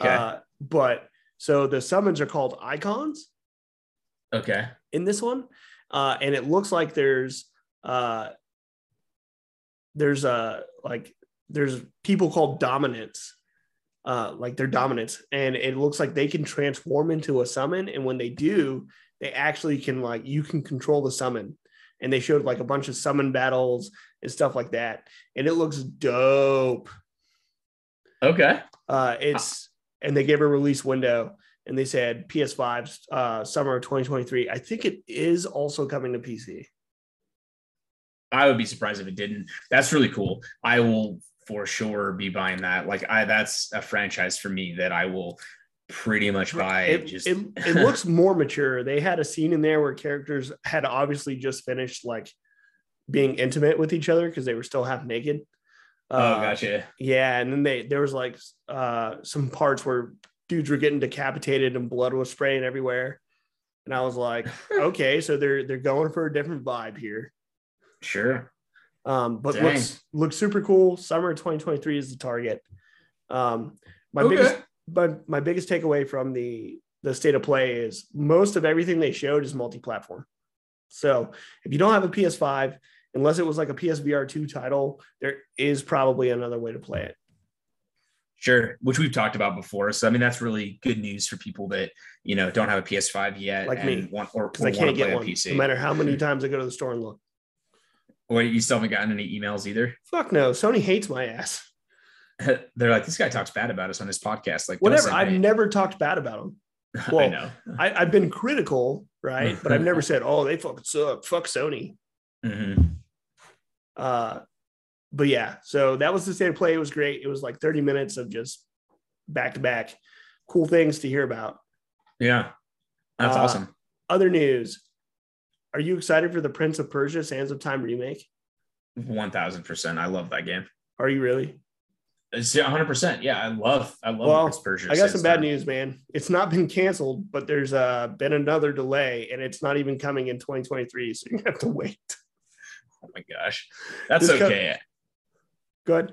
[SPEAKER 2] Okay.
[SPEAKER 1] Uh, but so the summons are called icons
[SPEAKER 2] okay.
[SPEAKER 1] in this one. Uh, and it looks like there's uh, there's a like there's people called dominants. Uh, like they're dominants, and it looks like they can transform into a summon. And when they do, they actually can like you can control the summon. And they showed like a bunch of summon battles and stuff like that, and it looks dope.
[SPEAKER 2] Okay.
[SPEAKER 1] Uh, it's and they gave a release window, and they said PS5 uh, summer of 2023. I think it is also coming to PC.
[SPEAKER 2] I would be surprised if it didn't. That's really cool. I will for sure be buying that. Like I that's a franchise for me that I will pretty much buy.
[SPEAKER 1] It,
[SPEAKER 2] just
[SPEAKER 1] it, it looks more mature. They had a scene in there where characters had obviously just finished like being intimate with each other because they were still half naked.
[SPEAKER 2] Oh,
[SPEAKER 1] Uh,
[SPEAKER 2] gotcha.
[SPEAKER 1] Yeah, and then they there was like uh some parts where dudes were getting decapitated and blood was spraying everywhere. And I was like, okay, so they're they're going for a different vibe here.
[SPEAKER 2] Sure.
[SPEAKER 1] Um, but
[SPEAKER 2] Dang.
[SPEAKER 1] looks looks super cool. Summer 2023 is the target. Um, my
[SPEAKER 2] Okay.
[SPEAKER 1] biggest but my biggest takeaway from the the state of play is most of everything they showed is multi-platform. So if you don't have a PS5, unless it was like a PSVR 2 title, there is probably another way to play it.
[SPEAKER 2] Sure. Which we've talked about before. So I mean that's really good news for people that you know don't have a PS5 yet
[SPEAKER 1] Like
[SPEAKER 2] and
[SPEAKER 1] me,
[SPEAKER 2] want or, or
[SPEAKER 1] I can't get one.
[SPEAKER 2] PC.
[SPEAKER 1] No matter how many times I go to the store and look.
[SPEAKER 2] or you still haven't gotten any emails either.
[SPEAKER 1] Fuck no. Sony hates my ass.
[SPEAKER 2] They're like, this guy talks bad about us on his podcast. Like,
[SPEAKER 1] Whatever. I've
[SPEAKER 2] me.
[SPEAKER 1] never talked bad about.
[SPEAKER 2] I
[SPEAKER 1] well,
[SPEAKER 2] know.
[SPEAKER 1] I, I've been critical, right? But I've never said, oh, they fucking suck. Fuck Sony.
[SPEAKER 2] Mhm.
[SPEAKER 1] Uh, but yeah, so that was the state of play. It was great. It was like 30 minutes of just back to back cool things to hear about.
[SPEAKER 2] Yeah. That's
[SPEAKER 1] Uh,
[SPEAKER 2] awesome.
[SPEAKER 1] Other news. Are you excited for the Prince of Persia Sands of Time remake?
[SPEAKER 2] One thousand percent. I love that game.
[SPEAKER 1] Are you really?
[SPEAKER 2] Hundred percent. Yeah, I love. I love
[SPEAKER 1] Well,
[SPEAKER 2] Persia.
[SPEAKER 1] I got some bad
[SPEAKER 2] then.
[SPEAKER 1] news, man. It's not been canceled, but there's uh, been another delay and it's not even coming in 2023. So you have to wait.
[SPEAKER 2] Oh my gosh, that's
[SPEAKER 1] This co-
[SPEAKER 2] okay.
[SPEAKER 1] Good.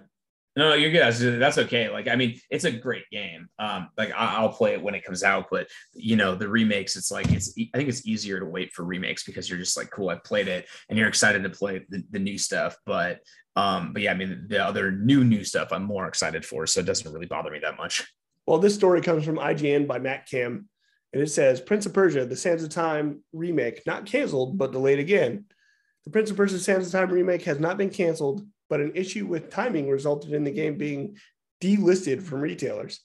[SPEAKER 2] No, you're good. That's, okay. Like, I mean, it's a great game. Um, like I'll play it when it comes out, but you know, the remakes, it's like it's. I think it's easier to wait for remakes because you're just like, cool, I played it, and you're excited to play the, the new stuff. But, um, but yeah, I mean, the other new new stuff, I'm more excited for, so it doesn't really bother me that much.
[SPEAKER 1] Well, this story comes from IGN by Matt Kim, and it says Prince of Persia: The Sands of Time remake not canceled but delayed again. The Prince of Persia: Sands of Time remake has not been canceled, but an issue with timing resulted in the game being delisted from retailers.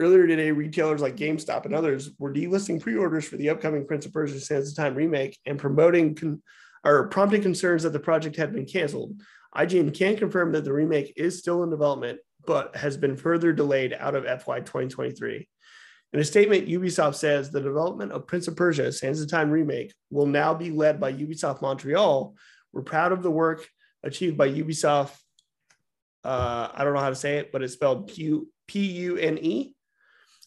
[SPEAKER 1] Earlier today, retailers like GameStop and others were delisting pre-orders for the upcoming Prince of Persia: Sands of Time remake and promoting con- or prompting concerns that the project had been canceled. IGN can confirm that the remake is still in development, but has been further delayed out of FY 2023. In a statement, Ubisoft says the development of Prince of Persia: Sands of Time remake will now be led by Ubisoft Montreal. We're proud of the work achieved by Ubisoft. Uh, I don't know how to say it, but it's spelled P U N E,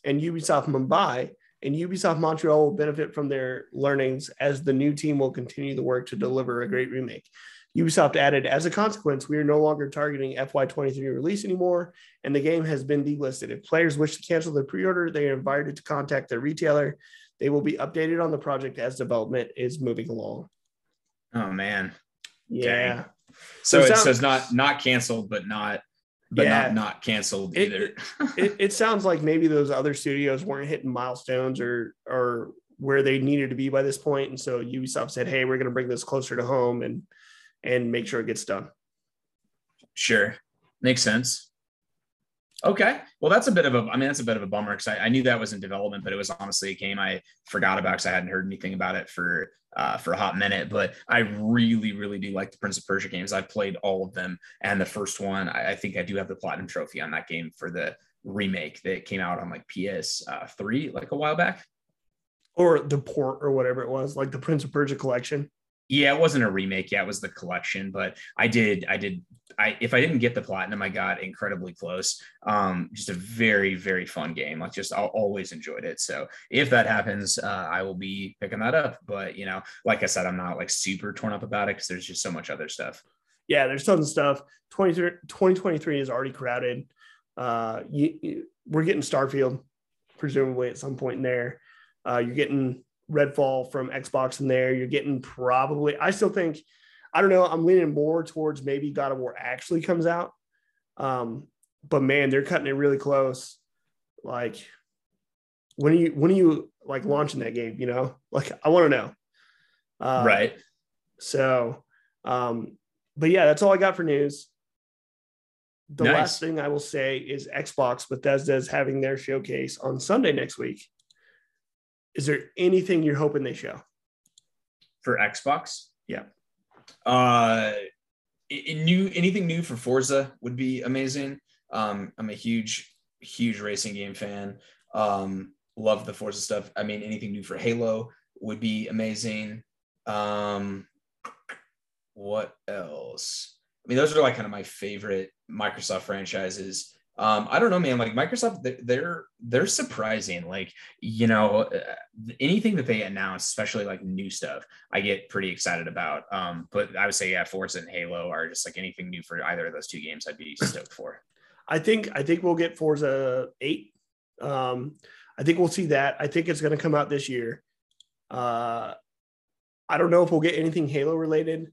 [SPEAKER 1] and Ubisoft Mumbai. And Ubisoft Montreal will benefit from their learnings as the new team will continue the work to deliver a great remake. Ubisoft added, as a consequence, we are no longer targeting FY23 release anymore, and the game has been delisted. If players wish to cancel their pre order, they are invited to contact their retailer. They will be updated on the project as development is moving along.
[SPEAKER 2] Oh, man.
[SPEAKER 1] Yeah.
[SPEAKER 2] Dang. So,
[SPEAKER 1] So
[SPEAKER 2] it says not not canceled, but not but
[SPEAKER 1] Yeah.
[SPEAKER 2] not not canceled
[SPEAKER 1] It-
[SPEAKER 2] either.
[SPEAKER 1] it, it sounds like maybe those other studios weren't hitting milestones or or where they needed to be by this point, and so Ubisoft said, "Hey, we're going to bring this closer to home and and make sure it gets done."
[SPEAKER 2] Sure. Makes sense. Okay. Well, that's a bit of a, I mean, that's a bit of a bummer because I, I knew that was in development, but it was honestly a game I forgot about because I hadn't heard anything about it for, uh, for a hot minute. But I really, really do like the Prince of Persia games. I've played all of them. And the first one, I, I think I do have the platinum trophy on that game for the remake that came out on like PS uh, three, like a while back.
[SPEAKER 1] Or the port or whatever it was, like the Prince of Persia collection.
[SPEAKER 2] Yeah, it wasn't a remake. Yeah, it was the collection, but I did, I did, I if I didn't get the platinum, I got incredibly close. Um, just a very, very fun game. Like just I always enjoyed it. So if that happens, uh, I will be picking that up. But you know, like I said, I'm not like super torn up about it because there's just so much other stuff.
[SPEAKER 1] Yeah, there's tons of stuff. 23 2023 is already crowded. Uh, you, you- we're getting Starfield, presumably at some point in there. Uh, you're getting Redfall from Xbox in there. You're getting probably, I still think, I don't know, I'm leaning more towards maybe God of War actually comes out. Um, but man, they're cutting it really close. Like, when are you, when are you like launching that game? You know, like I want to know. Uh,
[SPEAKER 2] right.
[SPEAKER 1] So, um, but yeah, that's all I got for news. The
[SPEAKER 2] Nice.
[SPEAKER 1] last thing I will say is Xbox Bethesda is having their showcase on Sunday next week. Is there anything you're hoping they show?
[SPEAKER 2] For Xbox.
[SPEAKER 1] Yeah.
[SPEAKER 2] Uh, i- i- new anything new for Forza would be amazing. Um, I'm a huge, huge racing game fan. Um, love the Forza stuff. I mean, anything new for Halo would be amazing. Um, what else? I mean, those are like kind of my favorite Microsoft franchises. Um, I don't know, man. Like Microsoft, they- they're they're surprising. Like you know, uh, anything that they announce, especially like new stuff, I get pretty excited about. Um, but I would say yeah, Forza and Halo are just like anything new for either of those two games. I'd be stoked for.
[SPEAKER 1] I think I think we'll get Forza 8. Um, I think we'll see that. I think it's going to come out this year. Uh, I don't know if we'll get anything Halo related.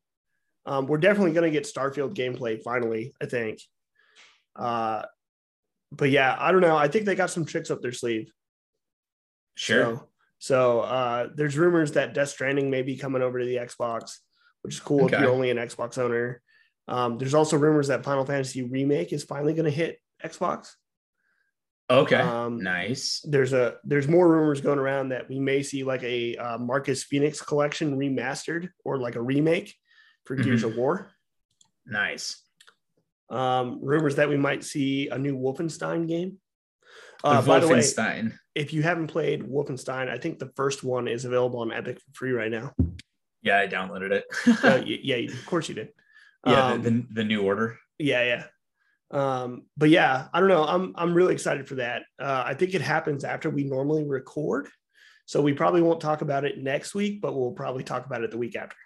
[SPEAKER 1] Um, we're definitely going to get Starfield gameplay finally, I think. Uh, but yeah, I don't know. I think they got some tricks up their sleeve.
[SPEAKER 2] Sure.
[SPEAKER 1] So, so uh, there's rumors that Death Stranding may be coming over to the Xbox, which is cool if you're only an Xbox owner. Um, there's also rumors that Final Fantasy Remake is finally going to hit Xbox.
[SPEAKER 2] Okay.
[SPEAKER 1] Um,
[SPEAKER 2] nice.
[SPEAKER 1] There's a there's more rumors going around that we may see like a uh, Marcus Phoenix collection remastered or like a remake for Gears
[SPEAKER 2] Mm-hmm.
[SPEAKER 1] of War.
[SPEAKER 2] Nice.
[SPEAKER 1] Um, rumors that we might see a new Wolfenstein game. Uh, by the way, if you haven't played Wolfenstein, I think the first one is available on Epic for free right now.
[SPEAKER 2] yeah, I downloaded it.
[SPEAKER 1] Uh, yeah, of course you did.
[SPEAKER 2] yeah,
[SPEAKER 1] Um,
[SPEAKER 2] the, the, the new order.
[SPEAKER 1] yeah, yeah. Um, but yeah, I don't know. I'm I'm really excited for that. Uh, I think it happens after we normally record, so we probably won't talk about it next week, but we'll probably talk about it the week after.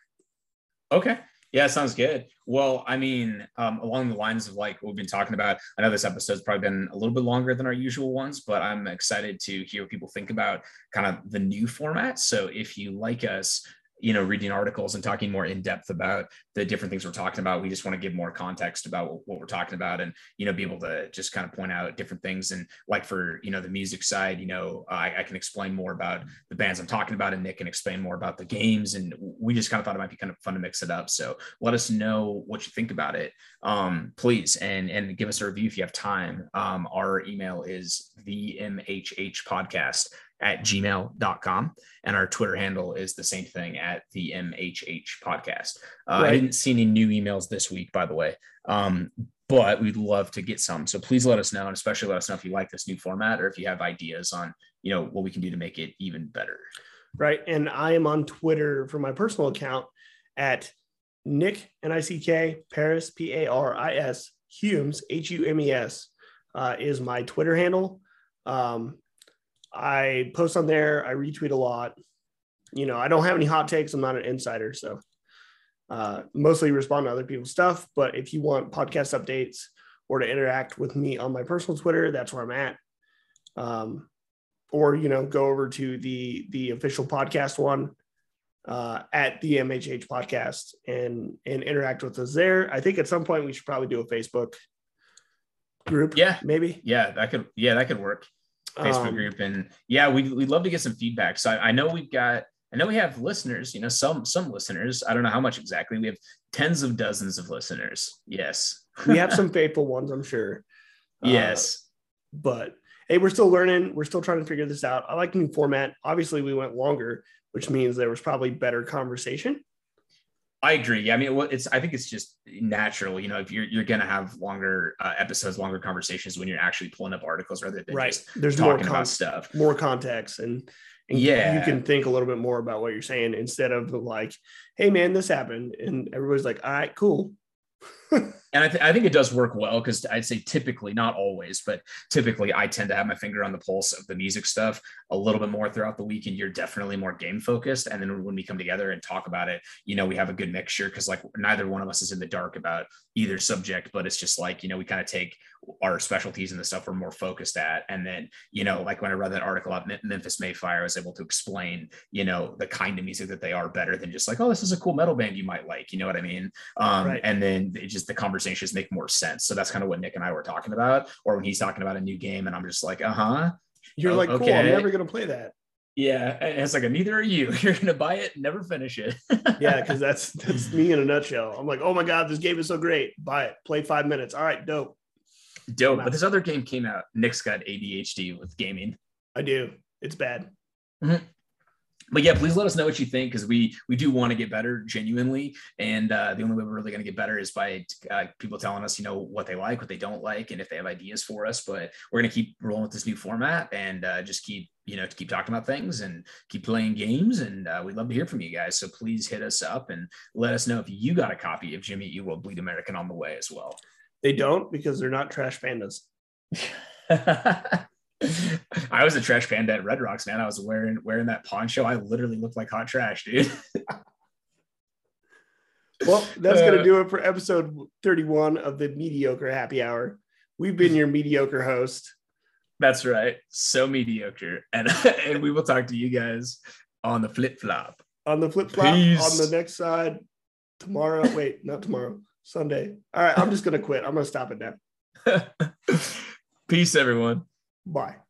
[SPEAKER 2] Okay. Yeah, sounds good. Well, I mean, um, along the lines of like what we've been talking about, I know this episode's probably been a little bit longer than our usual ones, but I'm excited to hear what people think about kind of the new format. So if you like us, you know, reading articles and talking more in depth about the different things we're talking about, we just want to give more context about what, we're talking about and, you know, be able to just kind of point out different things. And like for, you know, the music side, you know, I, I can explain more about the bands I'm talking about and Nick can explain more about the games. And we just kind of thought it might be kind of fun to mix it up. So let us know what you think about it. Um, please, and, and give us a review if you have time. Um, our email is the MHH podcast at gmail.com. And our Twitter handle is the same thing at the MHH podcast. Uh, I didn't see any new emails this week, by the way. Um, but we'd love to get some. So please let us know, and especially let us know if you like this new format or if you have ideas on, you know, what we can do to make it even better.
[SPEAKER 1] Right. And I am on Twitter for my personal account at Nick N I C K Paris P A R I S Humes H U M E S uh, is my Twitter handle. Um, I post on there. I retweet a lot. You know, I don't have any hot takes. I'm not an insider, so Uh, mostly respond to other people's stuff, but if you want podcast updates or to interact with me on my personal Twitter, that's where I'm at. Um, or you know, go over to the the official podcast one uh, at the MHH podcast and and interact with us there. I think at some point we should probably do a Facebook group.
[SPEAKER 2] Yeah,
[SPEAKER 1] maybe.
[SPEAKER 2] Yeah, that could. Yeah, that could work. Facebook um, group and yeah, we we'd love to get some feedback. So I, I know we've got. I know we have listeners. You know, some some listeners. I don't know how much exactly. We have tens of dozens of listeners. Yes,
[SPEAKER 1] we have some faithful ones. I'm sure.
[SPEAKER 2] Yes,
[SPEAKER 1] uh, but hey, we're still learning. We're still trying to figure this out. I like new format. Obviously, we went longer, which means there was probably better conversation.
[SPEAKER 2] I agree. Yeah, I mean, it's. I think it's just natural. You know, if you're you're gonna have longer uh, episodes, longer conversations when you're actually pulling up articles rather than right.
[SPEAKER 1] There's talking more con- about stuff, more context, and, and yeah, you can think a little bit more about what you're saying instead of like, "Hey, man, this happened," and everybody's like, "All right, cool."
[SPEAKER 2] And I, th- I, think it does work well because I'd say typically, not always, but typically I tend to have my finger on the pulse of the music stuff a little bit more throughout the week. And you're definitely more game focused. And then when we come together and talk about it, you know, we have a good mixture because like neither one of us is in the dark about either subject, but it's just like, you know, we kind of take our specialties and the stuff we're more focused at. And then, you know, like when I read that article about Memphis May Fire, I was able to explain, you know, the kind of music that they are better than just like, oh, this is a cool metal band you might like, you know what I mean? Um, right. And then it just the conversations make more sense. So that's kind of what Nick and I were talking about. Or when he's talking about a new game and I'm just like, uh huh.
[SPEAKER 1] You're oh, like, cool, okay. I'm never going to play that.
[SPEAKER 2] Yeah, and it's like neither are you. You're gonna buy it, never finish it.
[SPEAKER 1] yeah, because that's that's me in a nutshell. I'm like, oh my god, this game is so great. Buy it. Play five minutes. All right, dope.
[SPEAKER 2] Dope. But this other game came out. Nick's got ADHD with gaming.
[SPEAKER 1] I do. It's bad.
[SPEAKER 2] Mm-hmm. But yeah, please let us know what you think because we we do want to get better genuinely, and uh, the only way we're really going to get better is by uh, people telling us, you know, what they like, what they don't like, and if they have ideas for us. But we're going to keep rolling with this new format and uh, just keep you know to keep talking about things and keep playing games and uh, we'd love to hear from you guys so please hit us up and let us know if you got a copy of Jimmy Eat World bleed american on the way as well
[SPEAKER 1] they don't because they're not trash pandas.
[SPEAKER 2] I was a trash panda at Red Rocks, man. I was wearing wearing that poncho. I literally looked like hot trash, dude.
[SPEAKER 1] well, that's gonna uh, do it for episode 31 of the mediocre happy hour. We've been your mediocre host.
[SPEAKER 2] That's right. So mediocre. And and we will talk to you guys on the flip flop.
[SPEAKER 1] On the flip flop on the next side tomorrow. Wait, not tomorrow. Sunday. All right, I'm just gonna quit. I'm gonna stop it now.
[SPEAKER 2] Peace, everyone.
[SPEAKER 1] Bye.